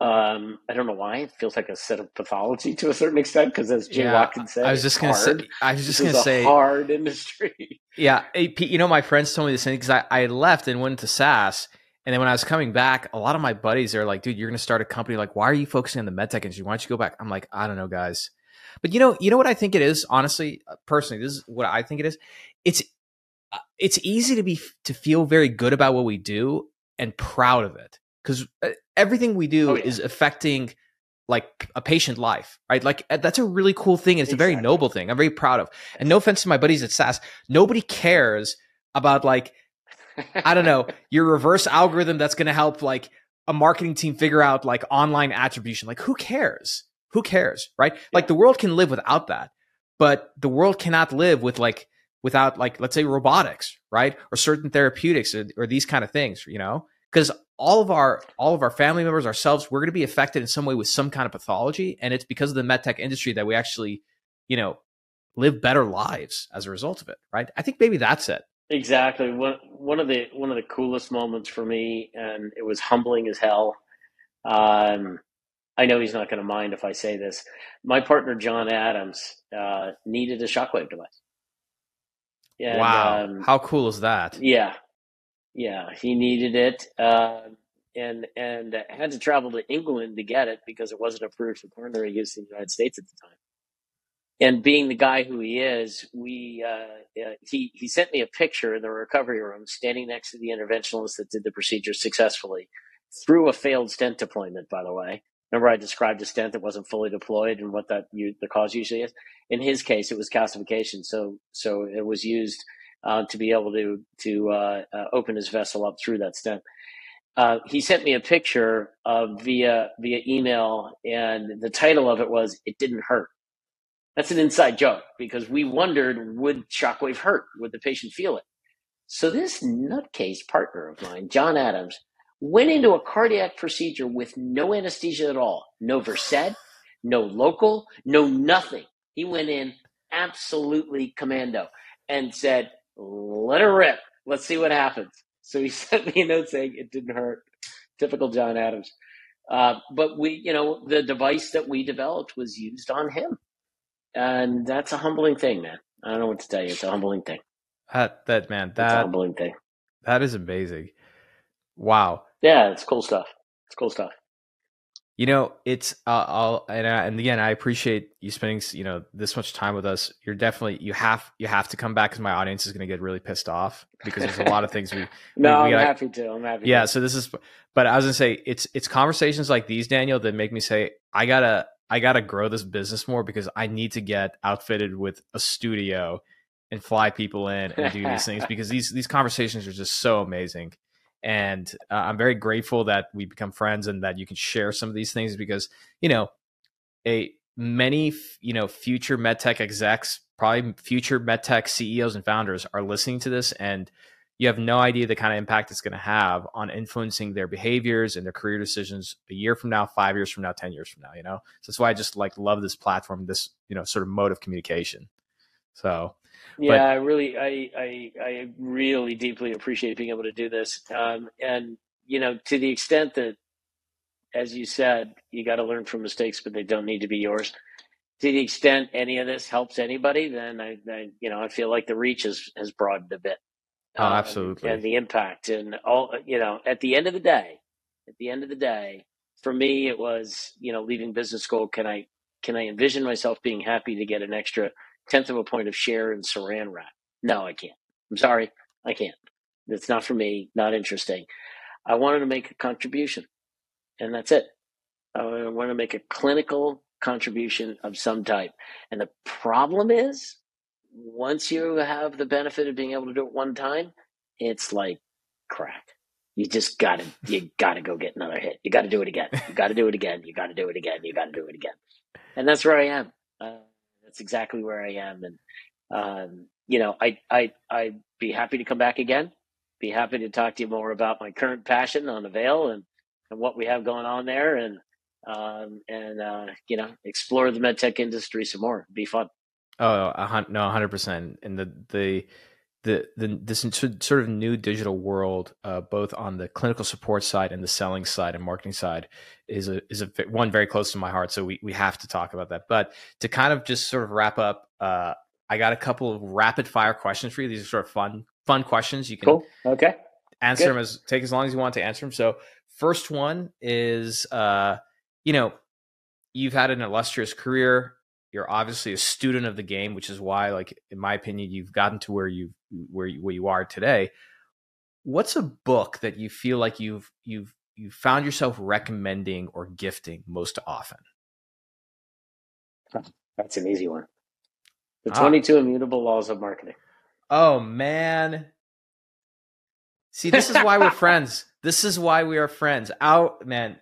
B: Um, I don't know why it feels like a set of pathology to a certain extent because, as Jay yeah, Watkins said,
A: I was just gonna say, I was just gonna say,
B: hard industry.
A: Yeah, you know, my friends told me this thing because I, I left and went to SaaS, and then when I was coming back, a lot of my buddies are like, dude, you're going to start a company. Like, why are you focusing on the medtech industry? Why don't you go back? I'm like, I don't know, guys. But you know, you know what I think it is, honestly, uh, personally, this is what I think it is. It's, it's easy to be, to feel very good about what we do and proud of it because uh, everything we do oh, yeah. is affecting like a patient life, right? Like that's a really cool thing. It's exactly. a very noble thing. I'm very proud of. And no offense to my buddies at SaaS, nobody cares about like I don't know, your reverse algorithm that's going to help like a marketing team figure out like online attribution. Like who cares? who cares, right? Like the world can live without that, but the world cannot live with like without like let's say robotics, right? Or certain therapeutics or, or these kind of things, you know? Because all of our all of our family members, ourselves, we're going to be affected in some way with some kind of pathology, and it's because of the medtech industry that we actually, you know, live better lives as a result of it, right? I think maybe that's it.
B: Exactly. One one of the one of the coolest moments for me, and it was humbling as hell. Um, I know he's not going to mind if I say this. My partner John Adams uh, needed a shockwave device.
A: And, wow! Um, How cool is that?
B: Yeah, yeah. He needed it, uh, and and had to travel to England to get it because it wasn't approved for coronary use in the United States at the time and being the guy who he is, we uh, uh, he he sent me a picture in the recovery room, standing next to the interventionalist that did the procedure successfully through a failed stent deployment. By the way, remember I described a stent that wasn't fully deployed and what that you, the cause usually is. In his case, it was calcification, so so it was used uh, to be able to to uh, uh, open his vessel up through that stent. Uh, he sent me a picture of via via email, and the title of it was "It Didn't Hurt." That's an inside joke because we wondered would shockwave hurt? Would the patient feel it? So this nutcase partner of mine, John Adams, went into a cardiac procedure with no anesthesia at all, no versed, no local, no nothing. He went in absolutely commando and said, "Let her rip. Let's see what happens." So he sent me a note saying it didn't hurt. Typical John Adams. Uh, but we, you know, the device that we developed was used on him and that's a humbling thing, man. I don't know what to tell you. It's a humbling thing.
A: That that man, that
B: humbling thing.
A: That is amazing. Wow.
B: Yeah, it's cool stuff. It's cool stuff.
A: You know, it's uh, I'll and, uh, and again, I appreciate you spending you know this much time with us. You're definitely you have you have to come back because my audience is going to get really pissed off because there's a lot of things we.
B: no,
A: we,
B: we I'm happy to. I'm happy.
A: Yeah,
B: to.
A: so this is, but I was gonna say it's it's conversations like these, Daniel, that make me say I gotta I got to grow this business more because I need to get outfitted with a studio and fly people in and do these things because these these conversations are just so amazing. And uh, I'm very grateful that we become friends and that you can share some of these things because you know a many you know future medtech execs, probably future medtech CEOs and founders are listening to this and you have no idea the kind of impact it's going to have on influencing their behaviors and their career decisions a year from now, five years from now, 10 years from now, you know? So that's why I just like love this platform, this, you know, sort of mode of communication. So,
B: yeah, but, I really, I, I, I really deeply appreciate being able to do this. Um, and, you know, to the extent that, as you said, you got to learn from mistakes, but they don't need to be yours. To the extent any of this helps anybody, then I, I you know, I feel like the reach has, has broadened a bit.
A: Oh, um, absolutely.
B: and the impact and all, you know, at the end of the day, at the end of the day, for me, it was, you know, leaving business school. Can I, can I envision myself being happy to get an extra tenth of a point of share in saran wrap? No, I can't. I'm sorry. I can't. It's not for me. Not interesting. I wanted to make a contribution and that's it. I want to make a clinical contribution of some type. And the problem is once you have the benefit of being able to do it one time, it's like crack. You just gotta, you gotta go get another hit. You gotta do it again. You gotta do it again. You gotta do it again. You gotta do it again. And that's where I am. Uh, that's exactly where I am. And, um, you know, I, I, I'd be happy to come back again. Be happy to talk to you more about my current passion on Avail and, and what we have going on there and, um, and, uh, you know, explore the medtech industry some more. It'd be fun.
A: Oh, a no, hundred percent. And the the the the this sort of new digital world, uh, both on the clinical support side and the selling side and marketing side, is a is a one very close to my heart. So we we have to talk about that. But to kind of just sort of wrap up, uh, I got a couple of rapid fire questions for you. These are sort of fun fun questions. You can
B: cool. okay
A: answer Good. them as take as long as you want to answer them. So first one is, uh, you know, you've had an illustrious career you're obviously a student of the game, which is why, like in my opinion, you've gotten to where you where you, where you are today. What's a book that you feel like you've you've you found yourself recommending or gifting most often?
B: That's an easy one. The ah. 22 Immutable Laws of Marketing.
A: Oh man. See, this is why we're friends. This is why we are friends. Out man,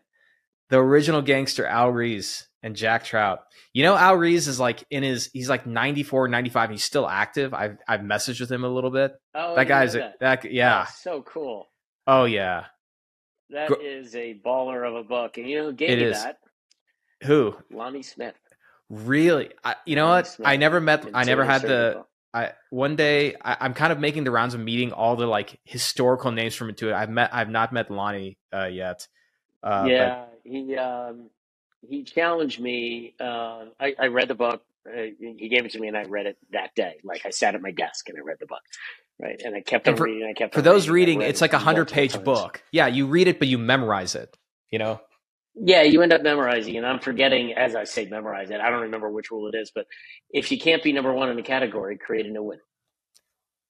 A: the original gangster Al Ries and Jack Trout. You know, Al Ries is like in his, he's like 94, 95. He's still active. I've, I've messaged with him a little bit.
B: Oh,
A: that guy's,
B: that.
A: that, yeah.
B: Oh, so cool.
A: Oh, yeah.
B: That is a baller of a book. And you know who gave
A: It
B: you
A: is.
B: that?
A: Who?
B: Lonnie Smith.
A: Really? I, you know
B: Lonnie
A: what?
B: Smith.
A: I never met, I never had the, I one day I, I'm kind of making the rounds of meeting all the like historical names from Intuit. I've met I've not met Lonnie uh, yet. Uh, but-
B: yeah, he um, he challenged me. Uh, I, I read the book. Uh, he gave it to me, and I read it that day. Like I sat at my desk and I read the book, right? And I kept
A: And
B: on
A: for-
B: reading. I kept
A: for those reading,
B: read
A: it's
B: it
A: like a
B: hundred-page
A: book. Yeah, you read it, but you memorize it. You know.
B: Yeah, you end up memorizing, and I'm forgetting as I say memorize it. I don't remember which rule it is, but if you can't be number one in a category, create a new one.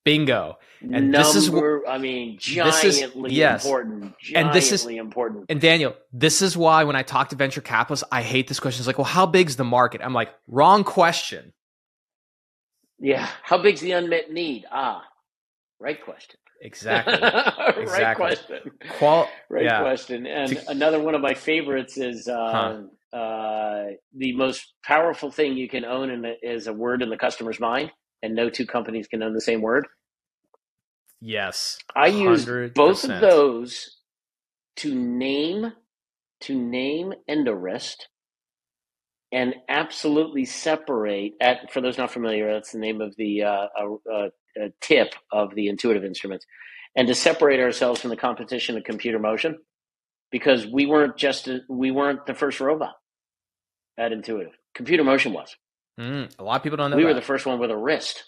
A: Bingo. And
B: number,
A: this is
B: I mean,
A: this is-
B: giantly
A: yes.
B: important. Giantly
A: And this is-
B: important.
A: And Daniel, this is why when I talk to venture capitalists, I hate this question. It's like, well, how big's the market? I'm like, wrong question.
B: Yeah, how big's the unmet need? Ah, right question.
A: Exactly.
B: right
A: Exactly.
B: question.
A: Qual.
B: Right
A: yeah.
B: question. And
A: To-
B: another one of my favorites is uh, uh, the most powerful thing you can own in the, is a word in the customer's mind, and no two companies can own the same word.
A: Yes.
B: I use
A: 100%.
B: both of those to name to name EndoWrist and absolutely separate. At for those not familiar, that's the name of the uh, uh, uh, uh, tip of the intuitive instruments, and to separate ourselves from the competition of computer motion, because we weren't just a, we weren't the first robot at Intuitive. Computer motion was
A: Mm, a lot of people don't know
B: we
A: that.
B: were the first one with a wrist.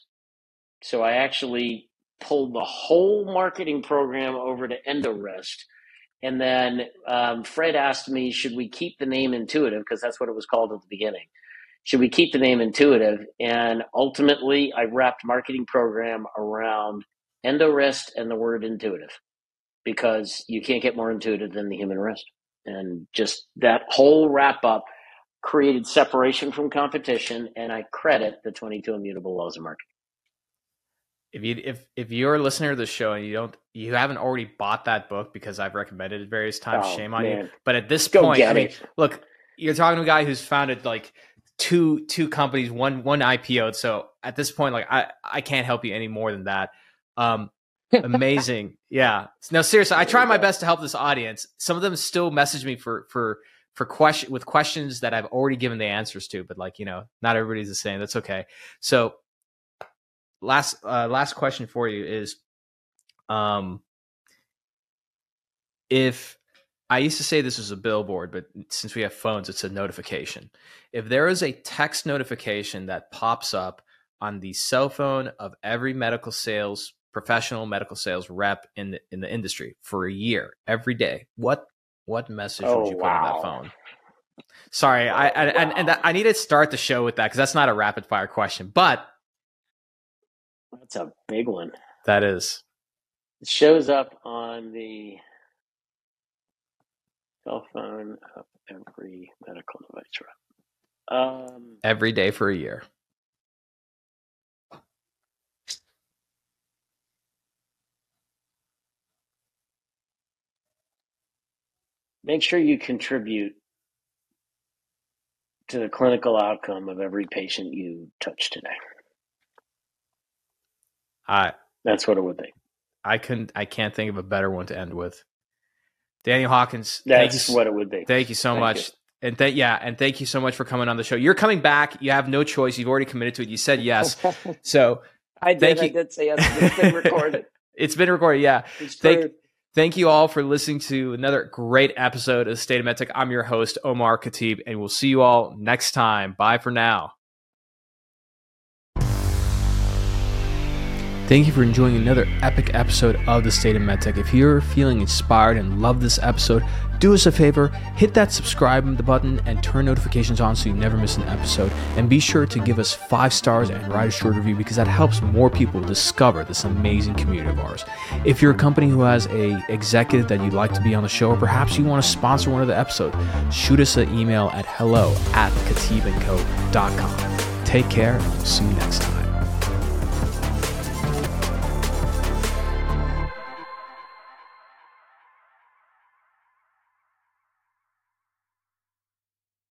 B: So I actually pulled the whole marketing program over to EndoWrist. And then um, Fred asked me, should we keep the name Intuitive? Because that's what it was called at the beginning. Should we keep the name Intuitive? And ultimately, I wrapped marketing program around EndoWrist and the word intuitive because you can't get more intuitive than the human wrist. And just that whole wrap up created separation from competition, and I credit the 22 immutable laws of marketing.
A: If you if if you're a listener to the show and you don't you haven't already bought that book because I've recommended it various times,
B: Oh,
A: shame on you. But at this
B: Go
A: point, I mean, look, you're talking to a guy who's founded like two two companies, one one IPO'd. So at this point, like I I can't help you any more than that. Um, amazing, yeah. No, seriously, I try my best to help this audience. Some of them still message me for for for question with questions that I've already given the answers to, but like you know, not everybody's the same. That's okay. So last uh, last question for you is um if I used to say this was a billboard, but since we have phones, it's a notification. If there is a text notification that pops up on the cell phone of every medical sales professional medical sales rep in the, in the industry for a year, every day, what what message
B: Oh,
A: would you put on that phone? Sorry, I and and, and that, I need to start the show with that because that's not a rapid fire question, but
B: That's a big one.
A: that is
B: It shows up on the cell phone of every medical device rep. Um,
A: every day for a year.
B: make sure you contribute to the clinical outcome of every patient you touch today.
A: I
B: That's what it would be.
A: I couldn't I can't think of a better one to end with. Daniel Hawkins, thank you,
B: That's
A: s-
B: what it would be.
A: thank you so
B: Thank
A: much.
B: you.
A: And thank yeah, and thank you so much for coming on the show. You're coming back. You have no choice. You've already committed to it. You said yes. So
B: I did.
A: Thank
B: I
A: you.
B: did say yes. It's been recorded.
A: it's been recorded. Yeah.
B: It's
A: Thank-
B: true.
A: Thank you all for listening to another great episode of State of MedTech. I'm your host, Omar Khateeb, and we'll see you all next time. Bye for now. Thank you for enjoying another epic episode of the State of MedTech. If you're feeling inspired and love this episode, do us a favor, hit that subscribe button and turn notifications on so you never miss an episode. And be sure to give us five stars and write a short review because that helps more people discover this amazing community of ours. If you're a company who has a executive that you'd like to be on the show, or perhaps you want to sponsor one of the episodes, shoot us an email at hello at khateebandco.com. Take care and we'll see you next time.